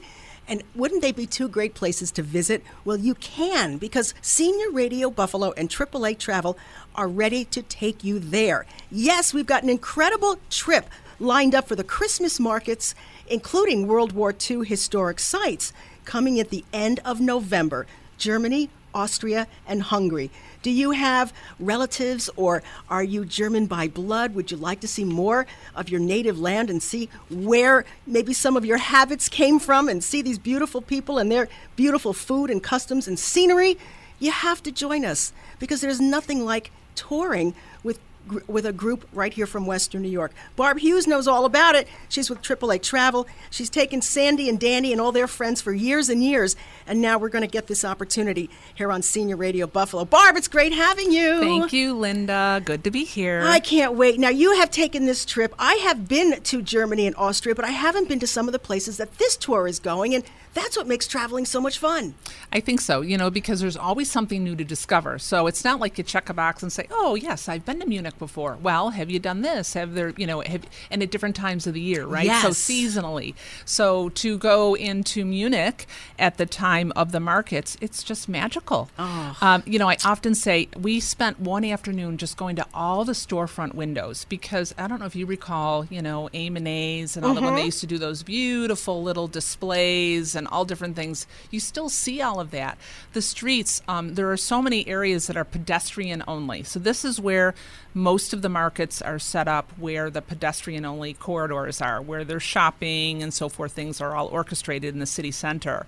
And wouldn't they be two great places to visit? Well, you can because Senior Radio Buffalo and AAA Travel are ready to take you there. Yes, we've got an incredible trip lined up for the Christmas markets, including World War II historic sites, coming at the end of November. Germany, Austria, and Hungary. Do you have relatives or are you German by blood? Would you like to see more of your native land and see where maybe some of your habits came from and see these beautiful people and their beautiful food and customs and scenery? You have to join us because there's nothing like touring with with a group right here from Western New York. Barb Hughes knows all about it. She's with AAA Travel. She's taken Sandy and Danny and all their friends for years and years, and now we're going to get this opportunity here on Senior Radio Buffalo. Barb, it's great having you. Thank you, Linda. Good to be here. I can't wait. Now, you have taken this trip. I have been to Germany and Austria, but I haven't been to some of the places that this tour is going, and that's what makes traveling so much fun. I think so, you know, because there's always something new to discover. So it's not like you check a box and say, "Oh, yes, I've been to Munich before." Well, have you done this? Have there, you know, have, and at different times of the year, right? Yes. So seasonally. So to go into Munich at the time of the markets, it's just magical. Oh. Um, you know, I often say we spent one afternoon just going to all the storefront windows because I don't know if you recall, you know, AM&A's and all the when they used to do those beautiful little displays and all different things. You still see all of that. The streets, um, there are so many areas that are pedestrian only. So this is where most of the markets are set up where the pedestrian only corridors are, where there's shopping and so forth. Things are all orchestrated in the city center.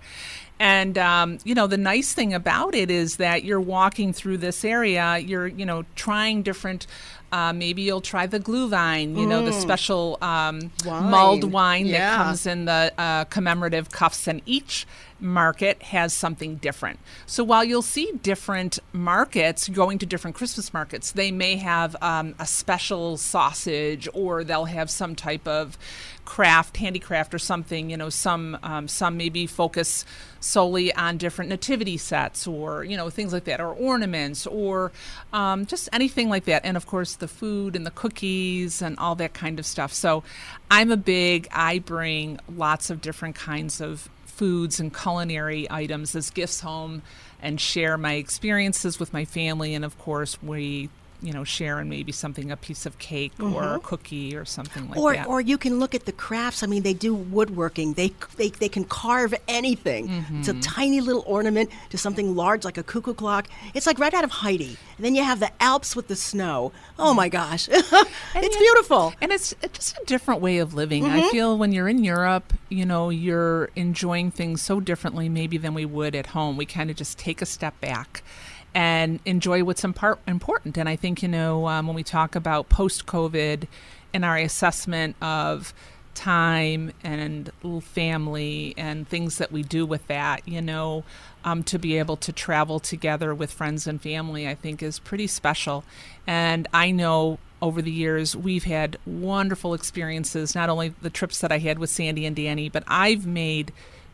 And um, you know the nice thing about it is that you're walking through this area. You're you know trying different. Uh, maybe you'll try the glue Glühwein, you know the Mm. special um, Wine. mulled wine Yeah. that comes in the uh, commemorative cuffs, and each market has something different. So while you'll see different markets going to different Christmas markets, they may have um, a special sausage, or they'll have some type of craft, handicraft, or something. You know, some um, some maybe focus solely on different nativity sets, or you know things like that, or ornaments, or um, just anything like that. And of course, the food and the cookies and all that kind of stuff. So, I'm a big. I bring lots of different kinds of foods and culinary items as gifts home and share my experiences with my family. And of course, we you know, sharing maybe something, a piece of cake mm-hmm. or a mm-hmm. cookie or something like or, that. Or you can look at the crafts. I mean, they do woodworking. They they, they can carve anything. Mm-hmm. It's a tiny little ornament to something large like a cuckoo clock. It's like right out of Heidi. And then you have the Alps with the snow. Oh my gosh, <laughs> it's beautiful. And it's, it's, just a different way of living. Mm-hmm. I feel when you're in Europe, you know, you're enjoying things so differently maybe than we would at home. We kind of just take a step back and enjoy what's impar- important. And I think, you know, um, when we talk about post COVID and our assessment of time and family and things that we do with that, you know, um, to be able to travel together with friends and family, I think is pretty special. And I know over the years we've had wonderful experiences, not only the trips that I had with Sandy and Danny, but I've made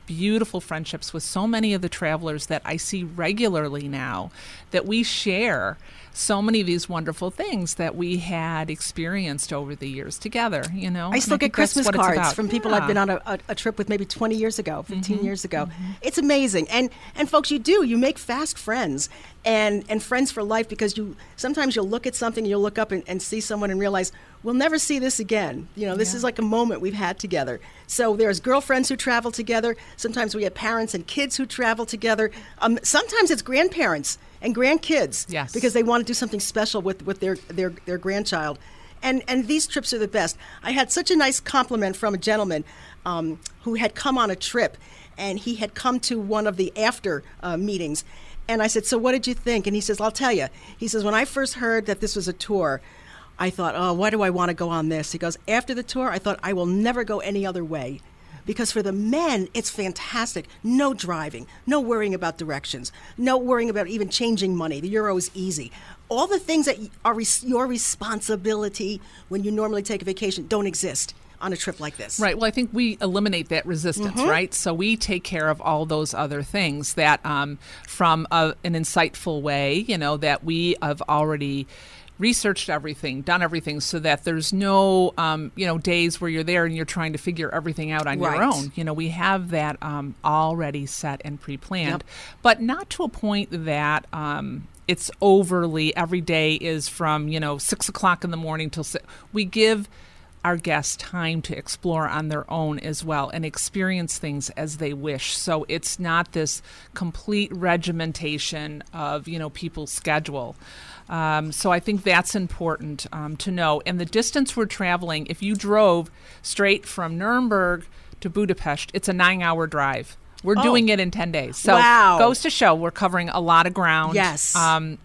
beautiful friendships with so many of the travelers that I see regularly now that we share so many of these wonderful things that we had experienced over the years together, you know. I still and get I Christmas cards from people yeah. I've been on a, a, a, trip with maybe 20 years ago, 15 mm-hmm. years ago. Mm-hmm. It's amazing. And and folks, you do. You make fast friends and and friends for life because you sometimes you'll look at something, you'll look up and, and see someone and realize we'll never see this again. You know, this yeah. is like a moment we've had together. So there's girlfriends who travel together. Sometimes we have parents and kids who travel together. Um, sometimes it's grandparents and grandkids. Yes. Because they want to do something special with, with their, their, their grandchild. And, and these trips are the best. I had such a nice compliment from a gentleman um, who had come on a trip, and he had come to one of the after uh, meetings. And I said, So what did you think? And he says, I'll tell you. He says, When I first heard that this was a tour, I thought, Oh, why do I want to go on this? He goes, After the tour, I thought, I will never go any other way because for the men, it's fantastic. No driving, no worrying about directions, no worrying about even changing money. The euro is easy. All the things that are res- your responsibility when you normally take a vacation don't exist on a trip like this. Right. Well, I think we eliminate that resistance, mm-hmm. right? So we take care of all those other things that, um, from a, an insightful way, you know, that we have already researched everything, done everything, so that there's no, um, you know, days where you're there and you're trying to figure everything out on right. your own. You know, we have that um, already set and pre-planned, yep. but not to a point that. Um, it's overly every day is from you know six o'clock in the morning till six. We give our guests time to explore on their own as well and experience things as they wish. So it's not this complete regimentation of you know people's schedule. Um, so I think that's important um, to know. And the distance we're traveling, if you drove straight from Nuremberg to Budapest, it's a nine hour drive. We're oh. doing it in 10 days. So wow. goes to show we're covering a lot of ground. Yes. Um,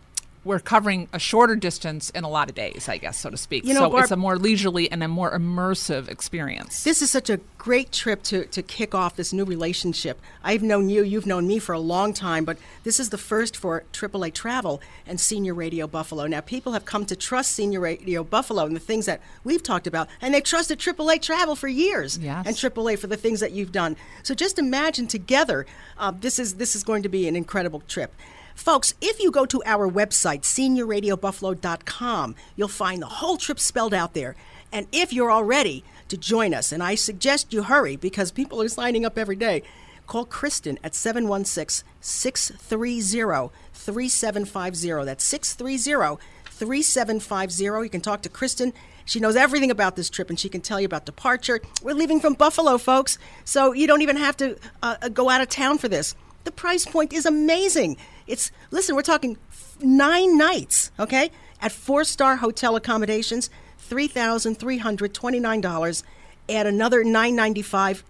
we're covering a shorter distance in a lot of days, I guess, so to speak. You know, so Barb, it's a more leisurely and a more immersive experience. This is such a great trip to, to kick off this new relationship. I've known you, you've known me for a long time, but this is the first for AAA Travel and Senior Radio Buffalo. Now, people have come to trust Senior Radio Buffalo and the things that we've talked about, and they've trusted AAA Travel for years, yes. and AAA for the things that you've done. So just imagine together, uh, this is this is going to be an incredible trip. Folks, if you go to our website, seniorradiobuffalo.com, you'll find the whole trip spelled out there. And if you're already to join us, and I suggest you hurry because people are signing up every day, call Kristen at 716 630 3750. That's 630 3750. You can talk to Kristen. She knows everything about this trip and she can tell you about departure. We're leaving from Buffalo, folks, so you don't even have to uh, go out of town for this. The price point is amazing. It's listen, we're talking nine nights, okay, at four star hotel accommodations, three thousand three hundred twenty nine dollars, and another nine ninety five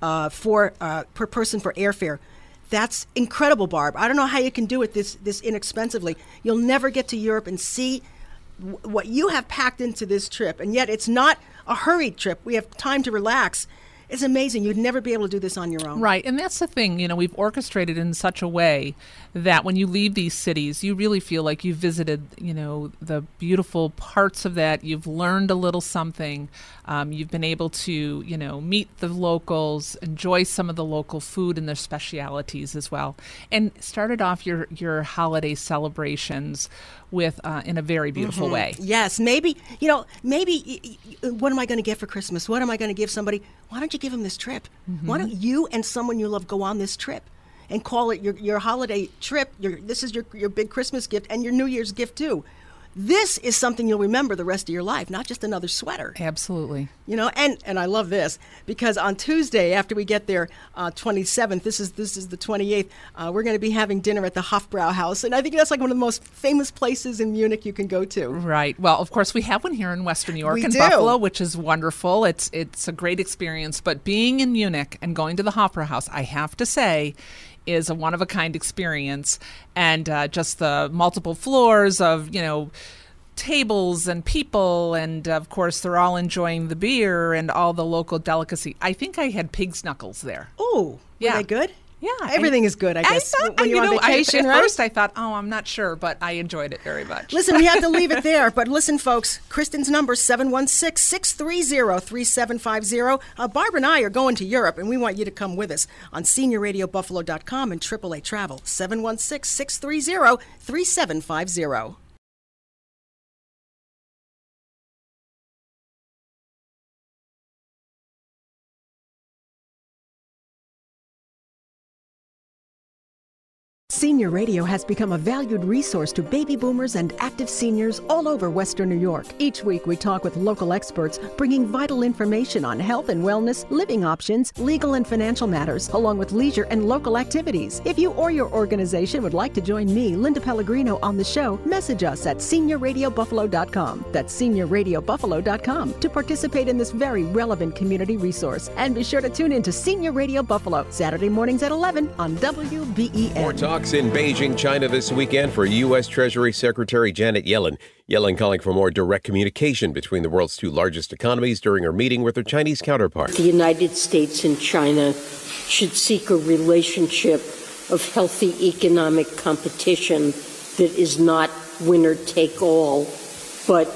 uh, for uh, per person for airfare. That's incredible, Barb. I don't know how you can do it this this inexpensively. You'll never get to Europe and see w- what you have packed into this trip, and yet it's not a hurried trip. We have time to relax it's amazing. You'd never be able to do this on your own. Right. And that's the thing, you know, we've orchestrated in such a way that when you leave these cities, you really feel like you've visited, you know, the beautiful parts of that. You've learned a little something. Um, you've been able to, you know, meet the locals, enjoy some of the local food and their specialities as well, and started off your your holiday celebrations with uh, in a very beautiful mm-hmm. way. Yes, maybe you know, maybe what am I going to get for Christmas? What am I going to give somebody? why don't you give them this trip? Mm-hmm. Why don't you and someone you love go on this trip? And call it your, your holiday trip. Your, this is your, your big Christmas gift and your New Year's gift, too. This is something you'll remember the rest of your life, not just another sweater. Absolutely. You know, and and I love this because on Tuesday after we get there, uh, 27th, this is this is the 28th. Uh, we're going to be having dinner at the Hofbrauhaus, and I think that's like one of the most famous places in Munich you can go to. Right. Well, of course, we have one here in Western New York We in do. Buffalo, which is wonderful. It's it's a great experience. But being in Munich and going to the Hofbrauhaus, I have to say, is a one of a kind experience, and uh, just the multiple floors of you know tables and people and of course they're all enjoying the beer and all the local delicacy i think i had pig's knuckles there Oh, Yeah. they good? Yeah, everything is good. I guess thought- when you're you on know, I- vacation, at right? first i thought oh i'm not sure but i enjoyed it very much Listen, we have to leave it <laughs> there, but listen, folks, Kristen's number 716-630-3750. Uh, Barbara and I are going to Europe, and we want you to come with us on seniorradiobuffalo.com and AAA Travel, 716-630-3750. Senior Radio has become a valued resource to baby boomers and active seniors all over Western New York. Each week, we talk with local experts, bringing vital information on health and wellness, living options, legal and financial matters, along with leisure and local activities. If you or your organization would like to join me, Linda Pellegrino, on the show, message us at seniorradiobuffalo.com. That's seniorradiobuffalo.com to participate in this very relevant community resource. And be sure to tune in to Senior Radio Buffalo, Saturday mornings at 11 on WBEN. More talks in Beijing, China this weekend for U.S. Treasury Secretary Janet Yellen. Yellen calling for more direct communication between the world's two largest economies during her meeting with her Chinese counterpart. The United States and China should seek a relationship of healthy economic competition that is not winner take all, but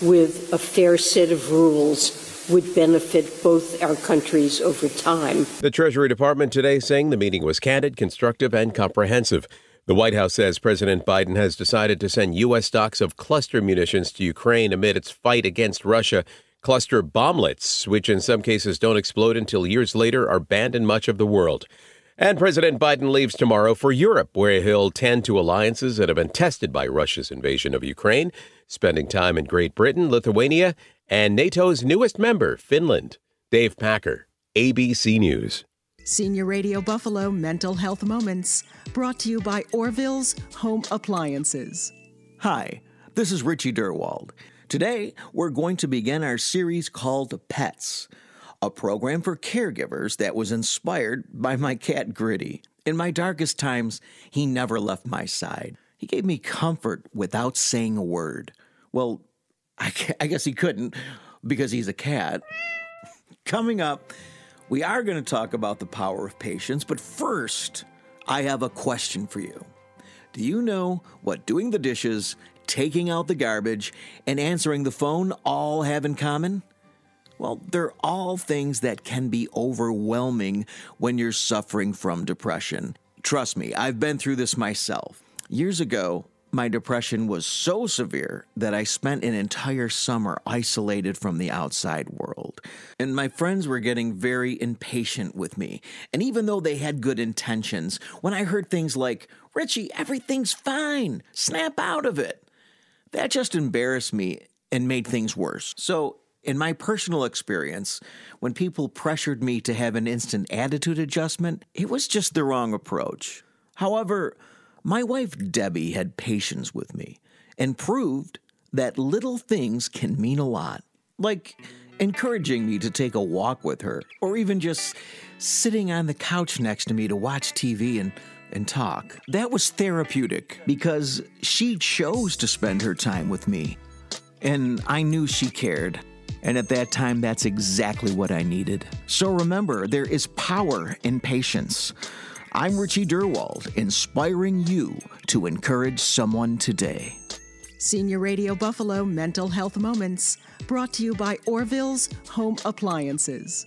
with a fair set of rules would benefit both our countries over time. The Treasury Department today saying the meeting was candid, constructive, and comprehensive. The White House says President Biden has decided to send U.S. stocks of cluster munitions to Ukraine amid its fight against Russia. Cluster bomblets, which in some cases don't explode until years later, are banned in much of the world. And President Biden leaves tomorrow for Europe, where he'll tend to alliances that have been tested by Russia's invasion of Ukraine, spending time in Great Britain, Lithuania, and NATO's newest member, Finland. Dave Packer, ABC News. Senior Radio Buffalo Mental Health Moments, brought to you by Orville's Home Appliances. Hi, this is Richie Durwald. Today, we're going to begin our series called Pets, a program for caregivers that was inspired by my cat Gritty. In my darkest times, he never left my side. He gave me comfort without saying a word. Well, I, I guess he couldn't because he's a cat. Coming up, we are going to talk about the power of patience, but first, I have a question for you. Do you know what doing the dishes, taking out the garbage, and answering the phone all have in common? Well, they're all things that can be overwhelming when you're suffering from depression. Trust me, I've been through this myself. Years ago, my depression was so severe that I spent an entire summer isolated from the outside world. And my friends were getting very impatient with me. And even though they had good intentions, when I heard things like, Richie, everything's fine, snap out of it, that just embarrassed me and made things worse. So, in my personal experience, when people pressured me to have an instant attitude adjustment, it was just the wrong approach. However, my wife Debbie had patience with me and proved that little things can mean a lot. Like encouraging me to take a walk with her, or even just sitting on the couch next to me to watch TV and, and talk. That was therapeutic because she chose to spend her time with me. And I knew she cared. And at that time, that's exactly what I needed. So remember, there is power in patience. I'm Richie Durwald, inspiring you to encourage someone today. Senior Radio Buffalo Mental Health Moments, brought to you by Orville's Home Appliances.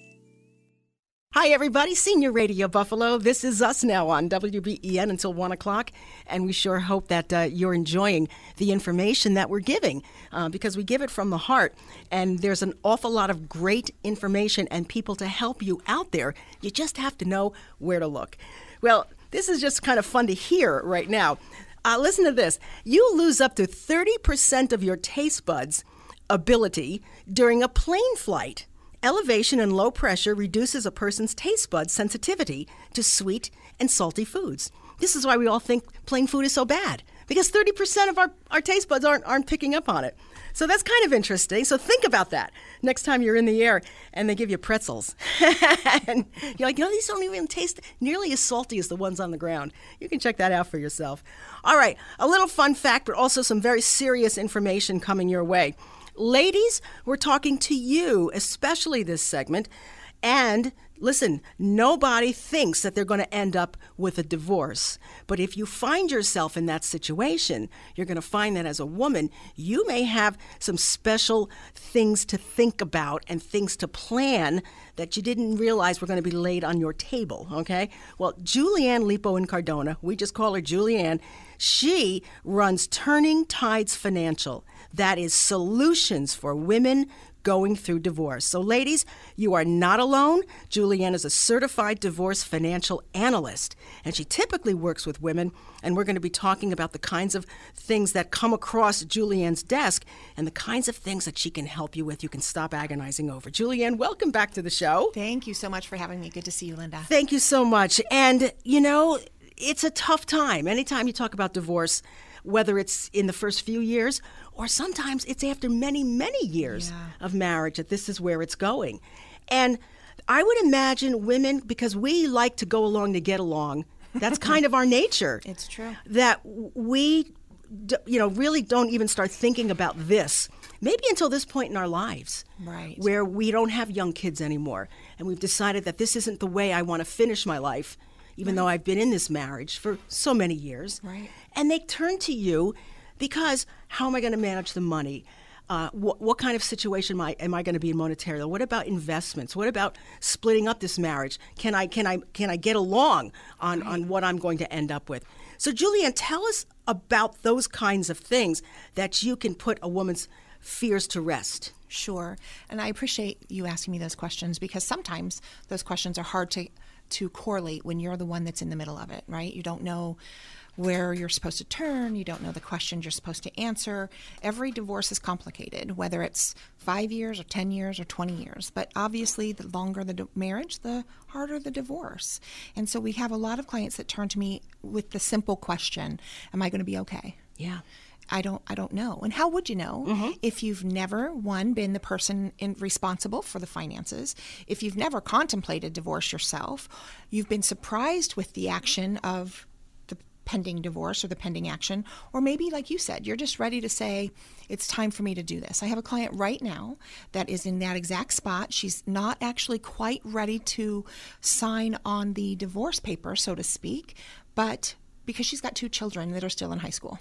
Hi, everybody. Senior Radio Buffalo. This is us now on WBEN until 1 o'clock. And we sure hope that uh, you're enjoying the information that we're giving uh, because we give it from the heart. And there's an awful lot of great information and people to help you out there. You just have to know where to look. Well, this is just kind of fun to hear right now. Uh, listen to this you lose up to 30% of your taste buds ability during a plane flight. Elevation and low pressure reduces a person's taste bud sensitivity to sweet and salty foods. This is why we all think plane food is so bad, because 30% of our, our taste buds aren't, aren't picking up on it. So that's kind of interesting. So think about that next time you're in the air and they give you pretzels. <laughs> and you're like, you know, these don't even taste nearly as salty as the ones on the ground. You can check that out for yourself. All right, a little fun fact, but also some very serious information coming your way. Ladies, we're talking to you, especially this segment. And listen, nobody thinks that they're going to end up with a divorce. But if you find yourself in that situation, you're going to find that as a woman, you may have some special things to think about and things to plan that you didn't realize were going to be laid on your table, okay? Well, Julianne Lipo in Cardona, we just call her Julianne, she runs Turning Tides Financial that is solutions for women going through divorce. So, ladies, you are not alone. Julianne is a certified divorce financial analyst, and she typically works with women. And we're going to be talking about the kinds of things that come across Julianne's desk and the kinds of things that she can help you with. You can stop agonizing over. Julianne, welcome back to the show. Thank you so much for having me. Good to see you, Linda. Thank you so much. And, you know, it's a tough time. Anytime you talk about divorce, whether it's in the first few years or sometimes it's after many, many years yeah. of marriage that this is where it's going. And I would imagine women, because we like to go along to get along, that's <laughs> kind of our nature. It's true. That we, you know, really don't even start thinking about this. Maybe until this point in our lives, right? Where we don't have young kids anymore, and we've decided that this isn't the way I want to finish my life, even right. though I've been in this marriage for so many years. Right. And they turn to you because how am I going to manage the money? Uh, what, what, kind of situation am I, am I going to be in monetarily? What about investments? What about splitting up this marriage? Can I can I can I get along on, right. on what I'm going to end up with? So, Julianne, tell us about those kinds of things that you can put a woman's fears to rest. Sure, and I appreciate you asking me those questions because sometimes those questions are hard to to correlate when you're the one that's in the middle of it, right? You don't know where you're supposed to turn, you don't know the questions you're supposed to answer. Every divorce is complicated, whether it's five years or 10 years or 20 years. But obviously, the longer the marriage, the harder the divorce. And so we have a lot of clients that turn to me with the simple question Am I going to be okay? Yeah. I don't I don't know. And how would you know mm-hmm. if you've never one been the person in, responsible for the finances, if you've never contemplated divorce yourself, you've been surprised with the action of pending divorce or the pending action. Or maybe, like you said, you're just ready to say, it's time for me to do this. I have a client right now that is in that exact spot. She's not actually quite ready to sign on the divorce paper, so to speak, but because she's got two children that are still in high school.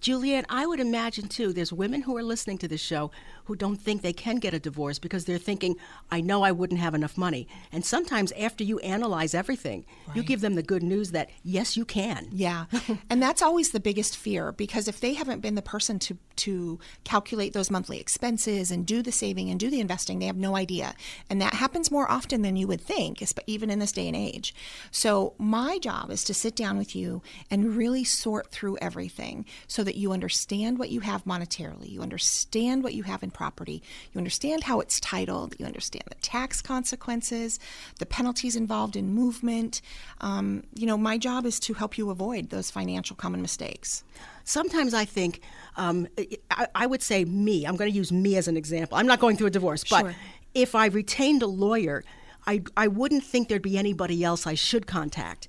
Juliet, I would imagine too, there's women who are listening to this show who don't think they can get a divorce because they're thinking, I know I wouldn't have enough money. And sometimes after you analyze everything, right. you give them the good news that, yes, you can. Yeah. <laughs> and that's always the biggest fear because if they haven't been the person to, to calculate those monthly expenses and do the saving and do the investing, they have no idea. And that happens more often than you would think, even in this day and age. So my job is to sit down with you and really sort through everything so that you understand what you have monetarily, you understand what you have in property, you understand how it's titled, you understand the tax consequences, the penalties involved in movement. Um, you know, my job is to help you avoid those financial common mistakes. Sometimes I think, um, I, I, would say me, I'm going to use me as an example. I'm not going through a divorce, but sure. if I retained a lawyer, I, I wouldn't think there'd be anybody else I should contact.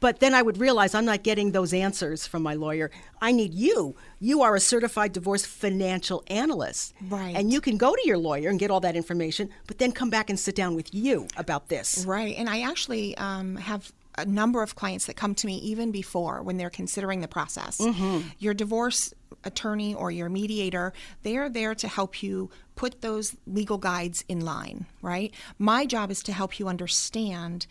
But then I would realize I'm not getting those answers from my lawyer. I need you. You are a certified divorce financial analyst. Right. And you can go to your lawyer and get all that information, but then come back and sit down with you about this. Right. And I actually um, have a number of clients that come to me even before when they're considering the process. Mm-hmm. Your divorce attorney or your mediator, they are there to help you put those legal guides in line, right? My job is to help you understand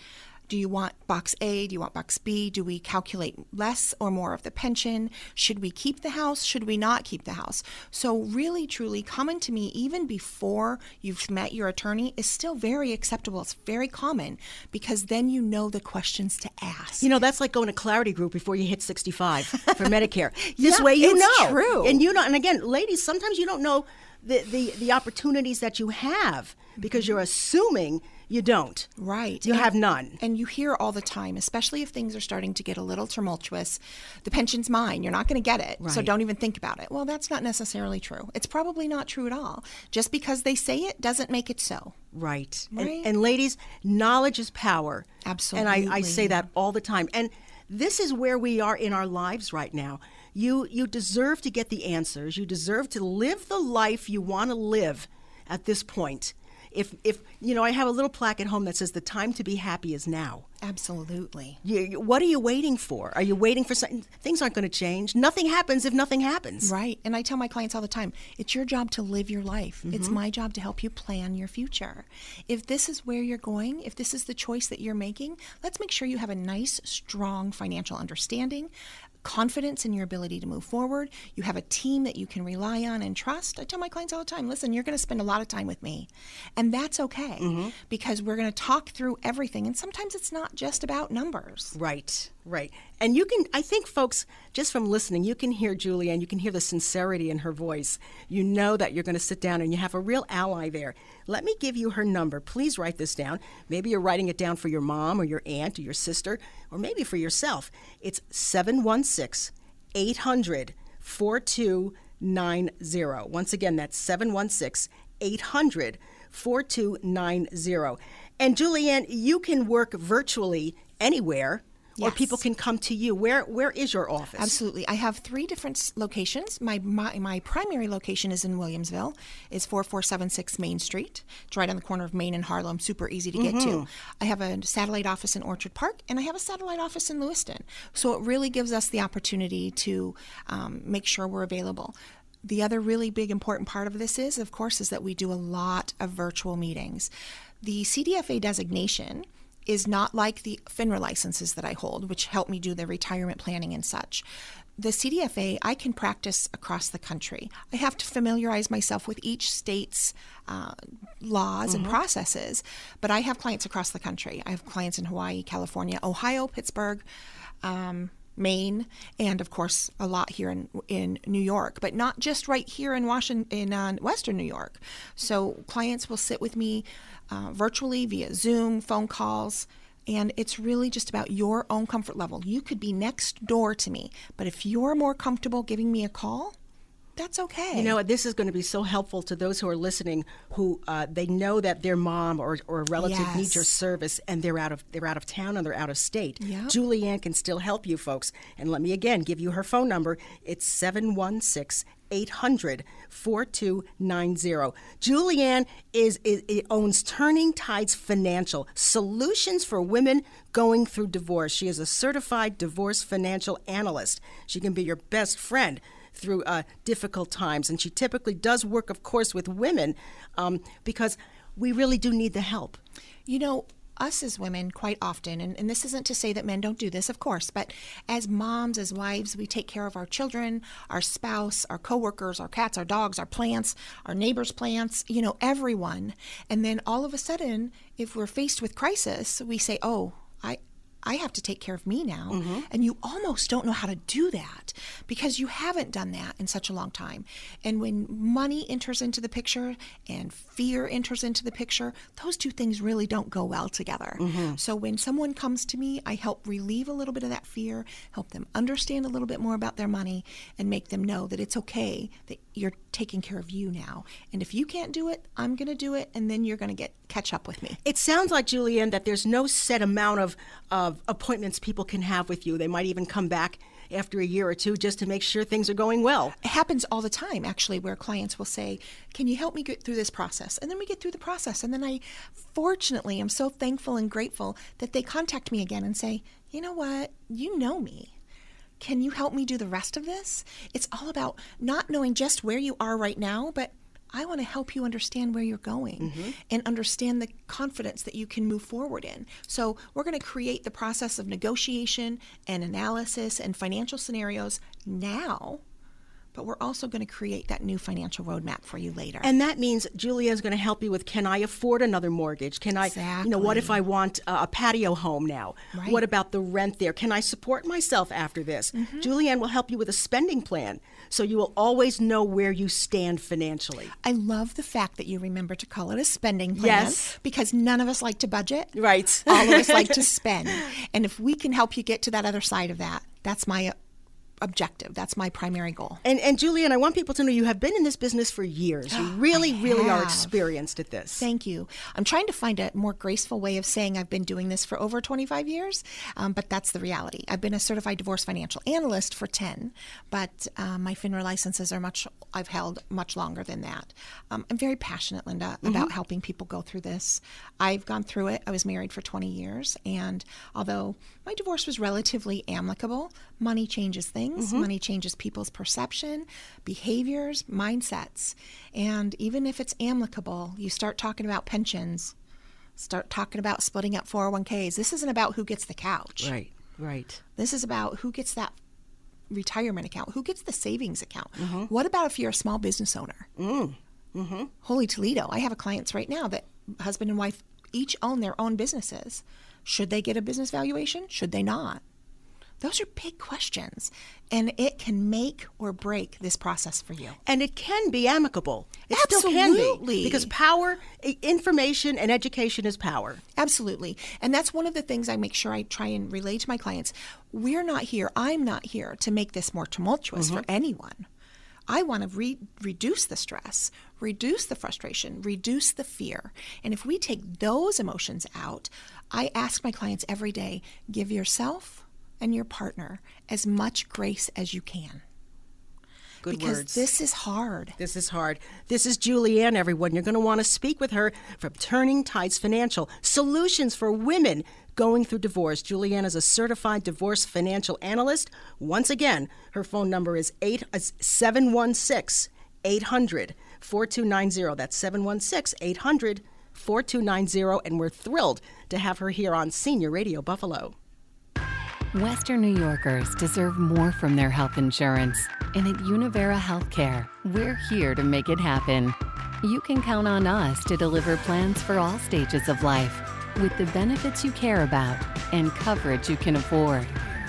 do you want box A? Do you want box B? Do we calculate less or more of the pension? Should we keep the house? Should we not keep the house? So, really, truly, coming to me even before you've met your attorney is still very acceptable. It's very common because then you know the questions to ask. You know, that's like going to Clarity Group before you hit 65 for <laughs> Medicare. This Yeah, way you it's know. true. And you know, and again, ladies, sometimes you don't know the, the, the opportunities that you have because you're assuming you don't. Right. You And- have none. And you hear all the time, especially if things are starting to get a little tumultuous, the pension's mine. You're not going to get it. So don't even think about it. Well, that's not necessarily true. It's probably not true at all. Just because they say it doesn't make it so. Right. Right. And, and ladies, knowledge is power. Absolutely. And I, I say that all the time. And this is where we are in our lives right now. You you deserve to get the answers. You deserve to live the life you want to live at this point. If if you know, I have a little plaque at home that says the time to be happy is now. Absolutely. You, what are you waiting for? Are you waiting for something? Things aren't going to change. Nothing happens if nothing happens. Right. And I tell my clients all the time it's your job to live your life. It's Mhm. my job to help you plan your future. If this is where you're going, if this is the choice that you're making, let's make sure you have a nice, strong financial understanding. Confidence in your ability to move forward. You have a team that you can rely on and trust. I tell my clients all the time listen, you're going to spend a lot of time with me. And that's okay Mm-hmm. because we're going to talk through everything. And sometimes it's not just about numbers. Right, right. And you can, I think, folks, just from listening, you can hear Julianne, you can hear the sincerity in her voice. You know that you're going to sit down and you have a real ally there. Let me give you her number. Please write this down. Maybe you're writing it down for your mom or your aunt or your sister, or maybe for yourself. It's 716 800 4290. Once again, that's 716 800 4290. And Julianne, you can work virtually anywhere. Or people can come to you. Where where is your office? Absolutely. I have three different locations. My, my my primary location is in Williamsville. It's 4476 Main Street. It's right on the corner of Main and Harlem. Super easy to get to. Mhm. I have a satellite office in Orchard Park, and I have a satellite office in Lewiston. So it really gives us the opportunity to um, make sure we're available. The other really big important part of this is, of course, is that we do a lot of virtual meetings. The CDFA designation is not like the FINRA licenses that I hold, which help me do the retirement planning and such. The CDFA, I can practice across the country. I have to familiarize myself with each state's uh, laws and Mhm. processes, but I have clients across the country. I have clients in Hawaii, California, Ohio, Pittsburgh, um, Maine, and of course a lot here in in New York, but not just right here in Washington in uh, Western New York. So clients will sit with me uh, virtually via Zoom, phone calls. And it's really just about your own comfort level. You could be next door to me, but if you're more comfortable giving me a call, that's okay. You know, this is going to be so helpful to those who are listening, who uh, they know that their mom or, or a relative needs your service, and they're out of they're out of town and they're out of state. Yep. Julianne can still help you, folks. And let me again give you her phone number. It's 716 800 4290. Julianne is, is, it owns Turning Tides Financial Solutions for Women Going Through Divorce. She is a certified divorce financial analyst. She can be your best friend through uh, difficult times. And she typically does work, of course, with women um, because we really do need the help. You know, us as women, quite often, and, and this isn't to say that men don't do this, of course, but as moms, as wives, we take care of our children, our spouse, our coworkers, our cats, our dogs, our plants, our neighbors' plants, you know, everyone. And then all of a sudden, if we're faced with crisis, we say, oh, I, I have to take care of me now. And you almost don't know how to do that because you haven't done that in such a long time. And when money enters into the picture and fear enters into the picture, those two things really don't go well together. Mhm. So when someone comes to me, I help relieve a little bit of that fear, help them understand a little bit more about their money, and make them know that it's okay that you're taking care of you now. And if you can't do it, I'm going to do it, and then you're going to get catch up with me. It sounds like, Julianne, that there's no set amount of, of appointments people can have with you. They might even come back after a year or two just to make sure things are going well. It happens all the time, actually, where clients will say, Can you help me get through this process? And then we get through the process. And then I, fortunately, am so thankful and grateful that they contact me again and say, You know what? You know me. Can you help me do the rest of this? It's all about not knowing just where you are right now, but I want to help you understand where you're going Mm-hmm. and understand the confidence that you can move forward in. So, we're going to create the process of negotiation and analysis and financial scenarios now, but we're also going to create that new financial roadmap for you later. And that means Julia's going to help you with can I afford another mortgage? Can I, exactly. you know, what if I want a patio home now? Right. What about the rent there? Can I support myself after this? Julianne will help you with a spending plan so you will always know where you stand financially. I love the fact that you remember to call it a spending plan. Yes. Because none of us like to budget. Right. All of us like to <laughs> spend. And if we can help you get to that other side of that, that's my objective. That's my primary goal. And, and Julianne, I want people to know you have been in this business for years. You <gasps> really, really are experienced at this. Thank you. I'm trying to find a more graceful way of saying I've been doing this for over 25 years, um, but that's the reality. I've been a certified divorce financial analyst for 10, but um, my FINRA licenses are much, I've held much longer than that. Um, I'm very passionate, Linda, about Mhm. helping people go through this. I've gone through it. I was married for 20 years, and although my divorce was relatively amicable, money changes things. Mhm. Money changes people's perception, behaviors, mindsets. And even if it's amicable, you start talking about pensions, start talking about splitting up 401ks. This isn't about who gets the couch. Right, right. This is about who gets that retirement account, who gets the savings account. Mhm. What about if you're a small business owner? Mm. Mm-hmm. Holy Toledo. I have a clients right now that husband and wife each own their own businesses. Should they get a business valuation? Should they not? Those are big questions, and it can make or break this process for you. And it can be amicable. It can be. Absolutely. Because power, information, and education is power. Absolutely. And that's one of the things I make sure I try and relay to my clients. We're not here, I'm not here to make this more tumultuous for mm-hmm. anyone. I want to re- reduce the stress, reduce the frustration, reduce the fear. And if we take those emotions out, I ask my clients every day give yourself and your partner as much grace as you can. Good because words. this is hard. This is hard. This is Julianne, everyone. You're going to want to speak with her from Turning Tides Financial Solutions for Women Going Through Divorce. Julianne is a certified divorce financial analyst. Once again, her phone number is 8 uh, 716 800 4290. That's 716 800 4290. And we're thrilled to have her here on Senior Radio Buffalo. Western New Yorkers deserve more from their health insurance. And at Univera Healthcare, we're here to make it happen. You can count on us to deliver plans for all stages of life with the benefits you care about and coverage you can afford.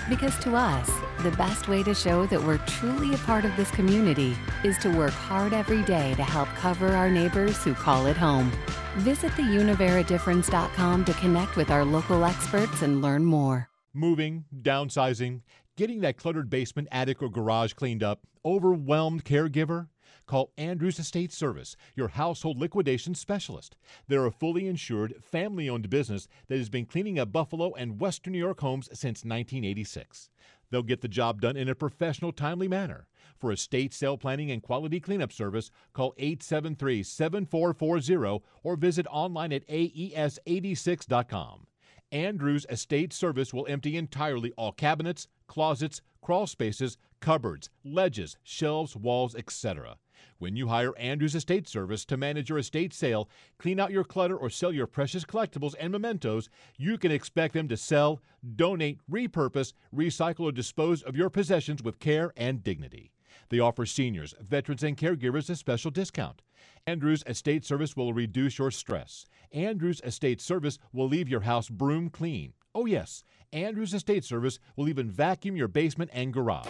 Because to us, the best way to show that we're truly a part of this community is to work hard every day to help cover our neighbors who call it home. Visit theuniveradifference.com to connect with our local experts and learn more. Moving, downsizing, getting that cluttered basement, attic, or garage cleaned up, overwhelmed caregiver? Call Andrews Estate Service, your household liquidation specialist. They're a fully insured, family owned business that has been cleaning up Buffalo and Western New York homes since 1986. They'll get the job done in a professional, timely manner. For estate sale planning and quality cleanup service, call 873 7440 or visit online at E aes86.com. Andrews Estate Service will empty entirely all cabinets, closets, crawl spaces, cupboards, ledges, shelves, walls, etc. When you hire Andrews Estate Service to manage your estate sale, clean out your clutter, or sell your precious collectibles and mementos, you can expect them to sell, donate, repurpose, recycle, or dispose of your possessions with care and dignity. They offer seniors, veterans, and caregivers a special discount. Andrews Estate Service will reduce your stress. Andrews Estate Service will leave your house broom clean. Oh, yes, Andrews Estate Service will even vacuum your basement and garage.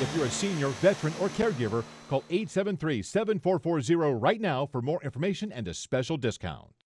If you're a senior, veteran, or caregiver, call 873 7440 right now for more information and a special discount.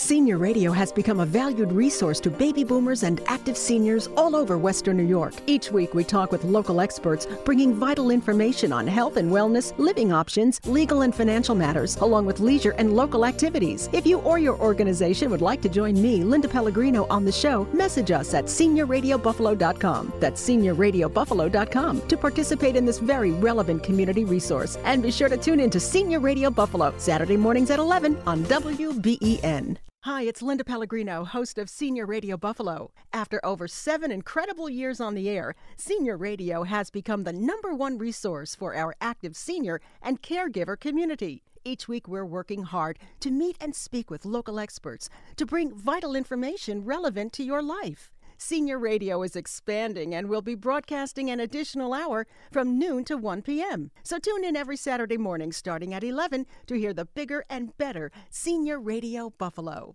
Senior Radio has become a valued resource to baby boomers and active seniors all over Western New York. Each week, we talk with local experts, bringing vital information on health and wellness, living options, legal and financial matters, along with leisure and local activities. If you or your organization would like to join me, Linda Pellegrino, on the show, message us at seniorradiobuffalo.com. That's seniorradiobuffalo.com to participate in this very relevant community resource. And be sure to tune in to Senior Radio Buffalo, Saturday mornings at 11 on WBEN. Hi, it's Linda Pellegrino, host of Senior Radio Buffalo. After over seven incredible years on the air, Senior Radio has become the number one resource for our active senior and caregiver community. Each week, we're working hard to meet and speak with local experts to bring vital information relevant to your life. Senior Radio is expanding and will be broadcasting an additional hour from noon to 1 p.m. So tune in every Saturday morning starting at 11 to hear the bigger and better Senior Radio Buffalo.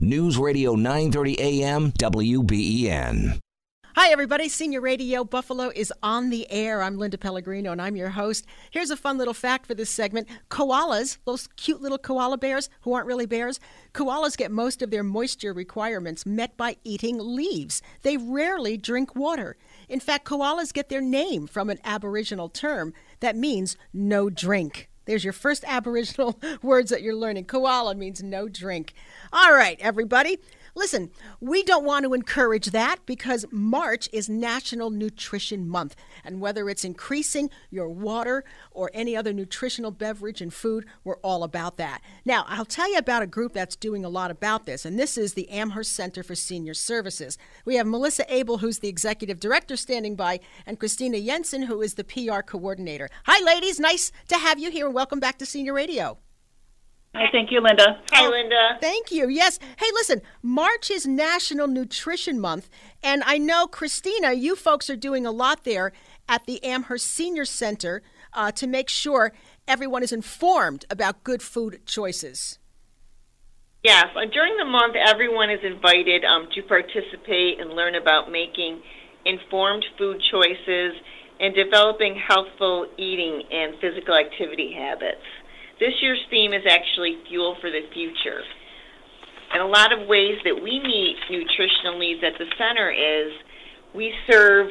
News Radio 930 AM WBEN. Hi, everybody. Senior Radio Buffalo is on the air. I'm Linda Pellegrino, and I'm your host. Here's a fun little fact for this segment koalas, those cute little koala bears who aren't really bears, koalas get most of their moisture requirements met by eating leaves. They rarely drink water. In fact, koalas get their name from an Aboriginal term that means no drink. There's your first Aboriginal <laughs> words that you're learning. Koala means no drink. All right, everybody. Listen, we don't want to encourage that because March is National Nutrition Month. And whether it's increasing your water or any other nutritional beverage and food, we're all about that. Now, I'll tell you about a group that's doing a lot about this, and this is the Amherst Center for Senior Services. We have Melissa Abel, who's the executive director, standing by, and Christina Jensen, who is the PR coordinator. Hi, ladies. Nice to have you here, and welcome back to Senior Radio. Hi, thank you, Linda. Hi, Linda. Thank you. Yes. Hey, listen, March is National Nutrition Month, and I know, Christina, you folks are doing a lot there at the Amherst Senior Center uh, to make sure everyone is informed about good food choices. Yes, uh, during the month, everyone is invited um, to participate and learn about making informed food choices and developing healthful eating and physical activity habits. This year's theme is actually Fuel for the Future. And a lot of ways that we meet nutritional needs at the center is we serve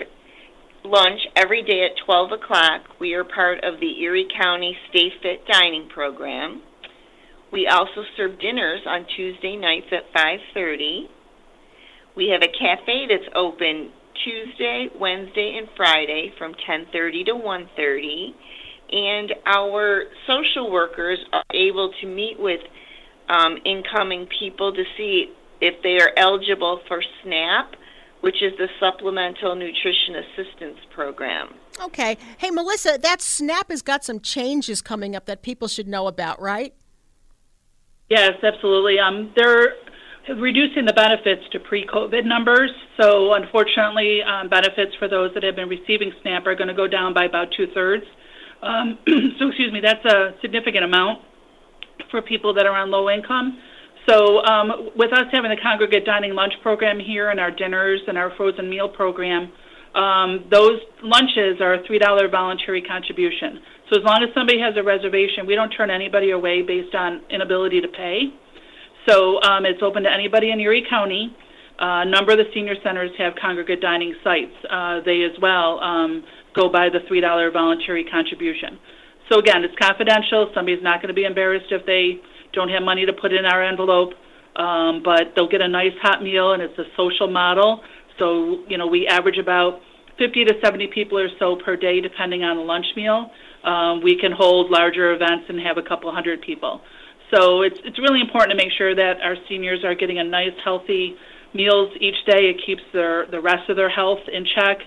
lunch every day at 12 o'clock. We are part of the Erie County Stay Fit Dining Program. We also serve dinners on Tuesday nights at 5:30. We have a cafe that's open Tuesday, Wednesday, and Friday from 10:30 to 1:30 and our social workers are able to meet with um, incoming people to see if they are eligible for SNAP, which is the Supplemental Nutrition Assistance Program. Okay. Hey, Melissa, that SNAP has got some changes coming up that people should know about, right? Yes, absolutely. Um, they're reducing the benefits to pre-COVID numbers. So, unfortunately, um, benefits for those that have been receiving SNAP are going to go down by about two thirds. Um, <clears throat> so, excuse me, that's a significant amount for people that are on low income. So, um, with us having the congregate dining lunch program here and our dinners and our frozen meal program, um, those lunches are a $3 voluntary contribution. So, as long as somebody has a reservation, we don't turn anybody away based on inability to pay. So, um, it's open to anybody in Erie County. Uh, a number of the senior centers have congregate dining sites. Uh, they as well um, go by the $3 voluntary contribution. So again, it's confidential. Somebody's not going to be embarrassed if they don't have money to put in our envelope, um, but they'll get a nice hot meal, and it's a social model. So, you know, we average about 50 to 70 people or so per day, depending on the lunch meal. Um, we can hold larger events and have a couple hundred people. So it's it's really important to make sure that our seniors are getting a nice, healthy meals each day. It keeps their the rest of their health in check.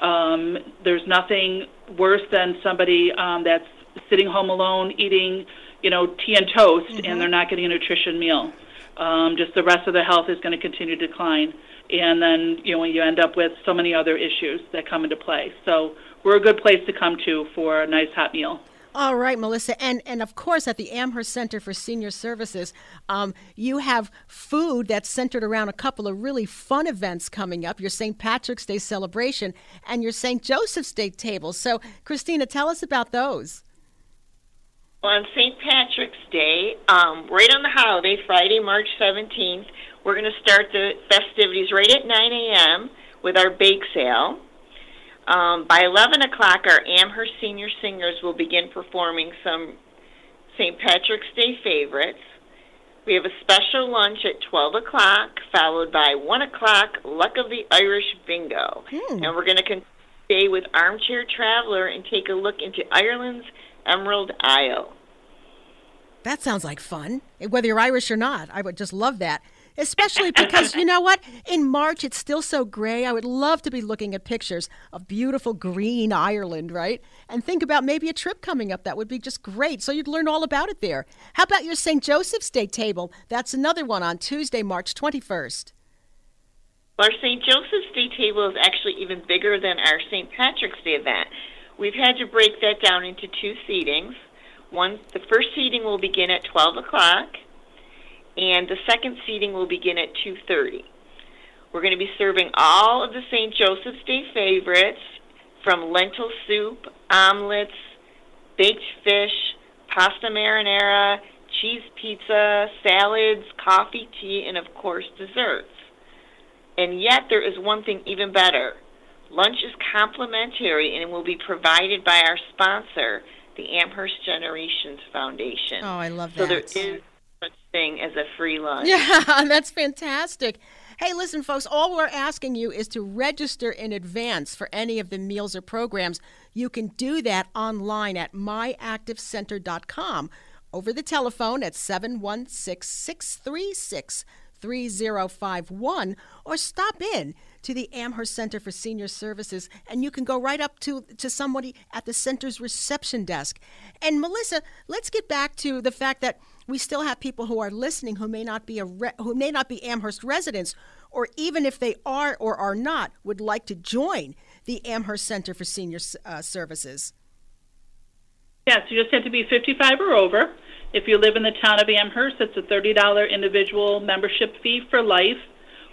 Um, there's nothing worse than somebody um, that's sitting home alone eating, you know, tea and toast, mm-hmm. and they're not getting a nutrition meal. Um, just the rest of their health is going to continue to decline, and then you know you end up with so many other issues that come into play. So we're a good place to come to for a nice hot meal. All right, Melissa, and and of course at the Amherst Center for Senior Services, um, you have food that's centered around a couple of really fun events coming up. Your St. Patrick's Day celebration and your St. Joseph's Day table. So, Christina, tell us about those. Well, On St. Patrick's Day, um, right on the holiday, Friday, March 17th, we're going to start the festivities right at 9 a.m. with our bake sale. Um, by 11 o'clock, our Amherst senior singers will begin performing some St. Patrick's Day favorites. We have a special lunch at 12 o'clock, followed by 1 o'clock, Luck of the Irish Bingo. Hmm. And we're going to stay with Armchair Traveler and take a look into Ireland's Emerald Isle. That sounds like fun, whether you're Irish or not. I would just love that. Especially because you know what? In March, it's still so gray. I would love to be looking at pictures of beautiful green Ireland, right? And think about maybe a trip coming up. That would be just great. So you'd learn all about it there. How about your St. Joseph's Day table? That's another one on Tuesday, March 21st. Our St. Joseph's Day table is actually even bigger than our St. Patrick's Day event. We've had to break that down into two seatings. One, the first seating will begin at 12 o'clock, and the second seating will begin at 2:30. We're going to be serving all of the St. Joseph's Day favorites, from lentil soup, omelets, baked fish, pasta marinara, cheese pizza, salads, coffee, tea, and of course desserts. And yet, there is one thing even better. Lunch is complimentary and will be provided by our sponsor, the Amherst Generations Foundation. Oh, I love that. So there is such thing as a free lunch. Yeah, <laughs> that's fantastic. Hey, listen, folks, all we're asking you is to register in advance for any of the meals or programs. You can do that online at myactivecenter.com over the telephone at 716 636 3051 or stop in to the Amherst Center for Senior Services and you can go right up to, to somebody at the center's reception desk. And Melissa, let's get back to the fact that we still have people who are listening who may not be a re- who may not be Amherst residents or even if they are or are not would like to join the Amherst Center for Senior uh, Services. Yes, you just have to be 55 or over. If you live in the town of Amherst, it's a $30 individual membership fee for life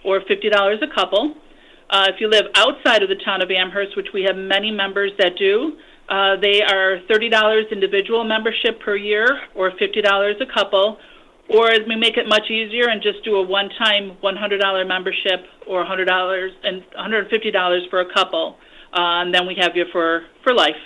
or $50 a couple. Uh, if you live outside of the town of Amherst, which we have many members that do, uh, they are $30 individual membership per year or $50 a couple. Or we make it much easier and just do a one-time $100 membership or $100 and $150 for a couple, uh, and then we have you for, for life.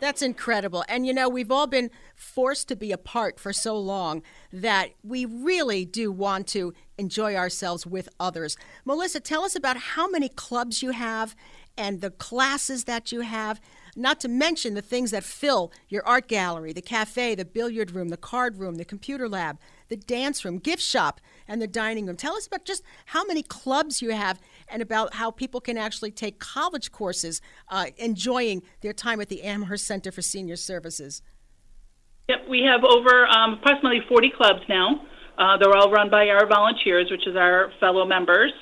That's incredible. And you know, we've all been forced to be apart for so long that we really do want to enjoy ourselves with others. Melissa, tell us about how many clubs you have and the classes that you have, not to mention the things that fill your art gallery, the cafe, the billiard room, the card room, the computer lab, the dance room, gift shop, and the dining room. Tell us about just how many clubs you have and about how people can actually take college courses uh, enjoying their time at the Amherst Center for Senior Services. Yep, we have over um, approximately 40 clubs now. Uh, they're all run by our volunteers, which is our fellow members.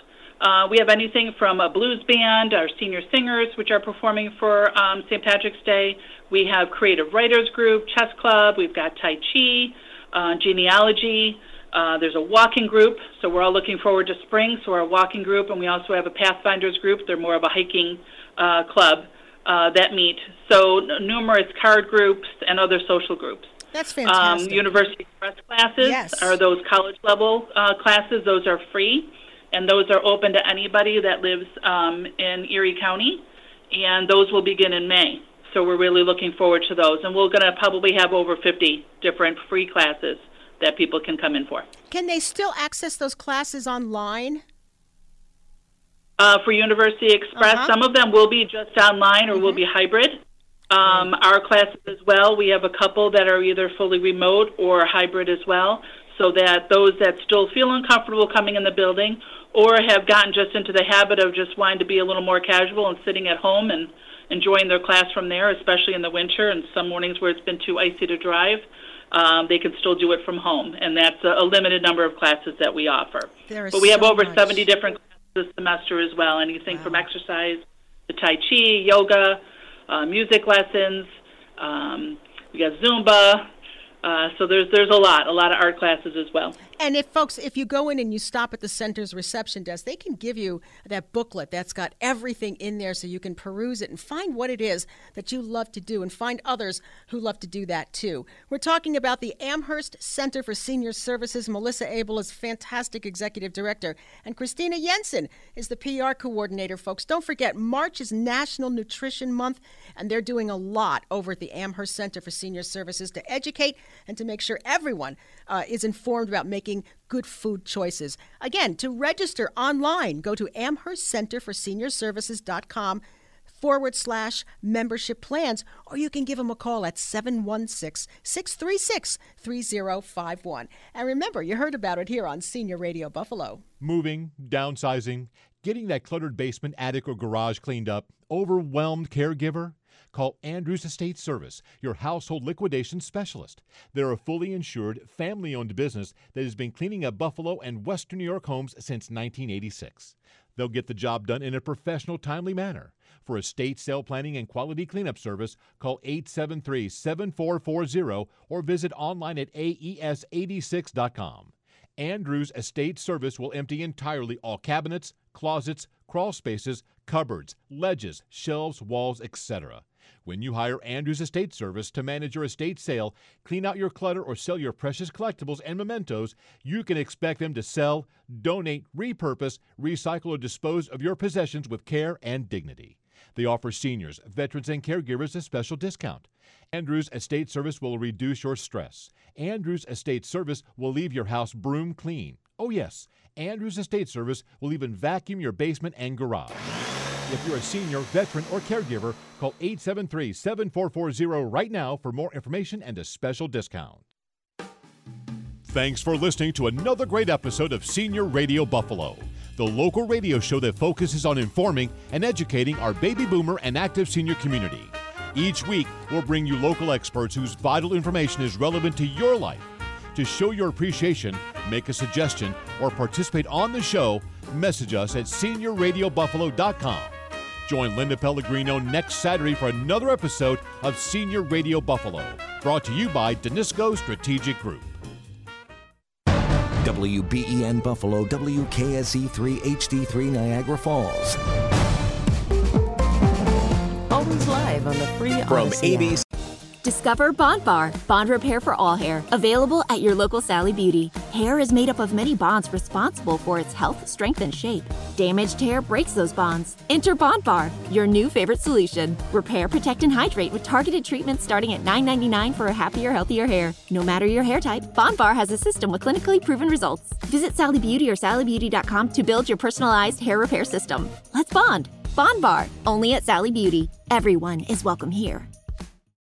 Uh, we have anything from a blues band, our senior singers, which are performing for um, St. Patrick's Day. We have creative writers group, chess club. We've got Tai Chi, uh, genealogy. Uh, there's a walking group, so we're all looking forward to spring. So we're a walking group, and we also have a Pathfinders group. They're more of a hiking uh, club uh, that meet. So n- numerous card groups and other social groups. That's Um, fantastic. University Express classes Yes. are those college level uh, classes. Those are free, and those are open to anybody that lives um, in Erie County, and those will begin in May. So we're really looking forward to those, and we're going to probably have over 50 different free classes that people can come in for. Can they still access those classes online? Uh, for University Express, Uh-huh. some of them will be just online or will be hybrid. Um, Our classes as well, we have a couple that are either fully remote or hybrid as well, so that those that still feel uncomfortable coming in the building or have gotten just into the habit of just wanting to be a little more casual and sitting at home and enjoying their class from there, especially in the winter and some mornings where it's been too icy to drive, um, they can still do it from home. And that's a, a limited number of classes that we offer. There is But we have so over much. 70 different classes this semester as well, anything from exercise to Tai Chi, yoga, uh, music lessons. Um, we got Zumba. Uh, so there's there's a lot, a lot of art classes as well. And if folks, if you go in and you stop at the center's reception desk, they can give you that booklet that's got everything in there so you can peruse it and find what it is that you love to do and find others who love to do that too. We're talking about the Amherst Center for Senior Services. Melissa Abel is fantastic executive director, and Christina Jensen is the PR coordinator, folks. Don't forget, March is National Nutrition Month, and they're doing a lot over at the Amherst Center for Senior Services to educate and to make sure everyone uh, is informed about making good food choices. Again, to register online, go to AmherstCenterForSeniorServices.com forward slash membership plans, or you can give them a call at 716 636 3051. And remember, you heard about it here on Senior Radio Buffalo. Moving, downsizing, getting that cluttered basement, attic, or garage cleaned up, overwhelmed caregiver? Call Andrews Estate Service, your household liquidation specialist. They're a fully insured, family owned business that has been cleaning up Buffalo and Western New York homes since 1986. They'll get the job done in a professional, timely manner. For estate sale planning and quality cleanup service, call 873 7440 or visit online at aes86.com. Andrews Estate Service will empty entirely all cabinets, closets, crawl spaces, cupboards, ledges, shelves, walls, etc. When you hire Andrews Estate Service to manage your estate sale, clean out your clutter, or sell your precious collectibles and mementos, you can expect them to sell, donate, repurpose, recycle, or dispose of your possessions with care and dignity. They offer seniors, veterans, and caregivers a special discount. Andrews Estate Service will reduce your stress. Andrews Estate Service will leave your house broom clean. Oh, yes, Andrews Estate Service will even vacuum your basement and garage. If you're a senior, veteran, or caregiver, call 873 7440 right now for more information and a special discount. Thanks for listening to another great episode of Senior Radio Buffalo, the local radio show that focuses on informing and educating our baby boomer and active senior community. Each week, we'll bring you local experts whose vital information is relevant to your life. To show your appreciation, make a suggestion, or participate on the show, message us at seniorradiobuffalo.com. Join Linda Pellegrino next Saturday for another episode of Senior Radio Buffalo, brought to you by Danisco Strategic Group. WBEN Buffalo, WKSE3 HD3 Niagara Falls. Always live on the free From ABC. Discover Bond Bar, bond repair for all hair. Available at your local Sally Beauty. Hair is made up of many bonds responsible for its health, strength, and shape. Damaged hair breaks those bonds. Enter Bond Bar, your new favorite solution. Repair, protect, and hydrate with targeted treatments starting at $9.99 for a happier, healthier hair. No matter your hair type, Bond Bar has a system with clinically proven results. Visit Sally Beauty or SallyBeauty.com to build your personalized hair repair system. Let's bond. Bond Bar, only at Sally Beauty. Everyone is welcome here.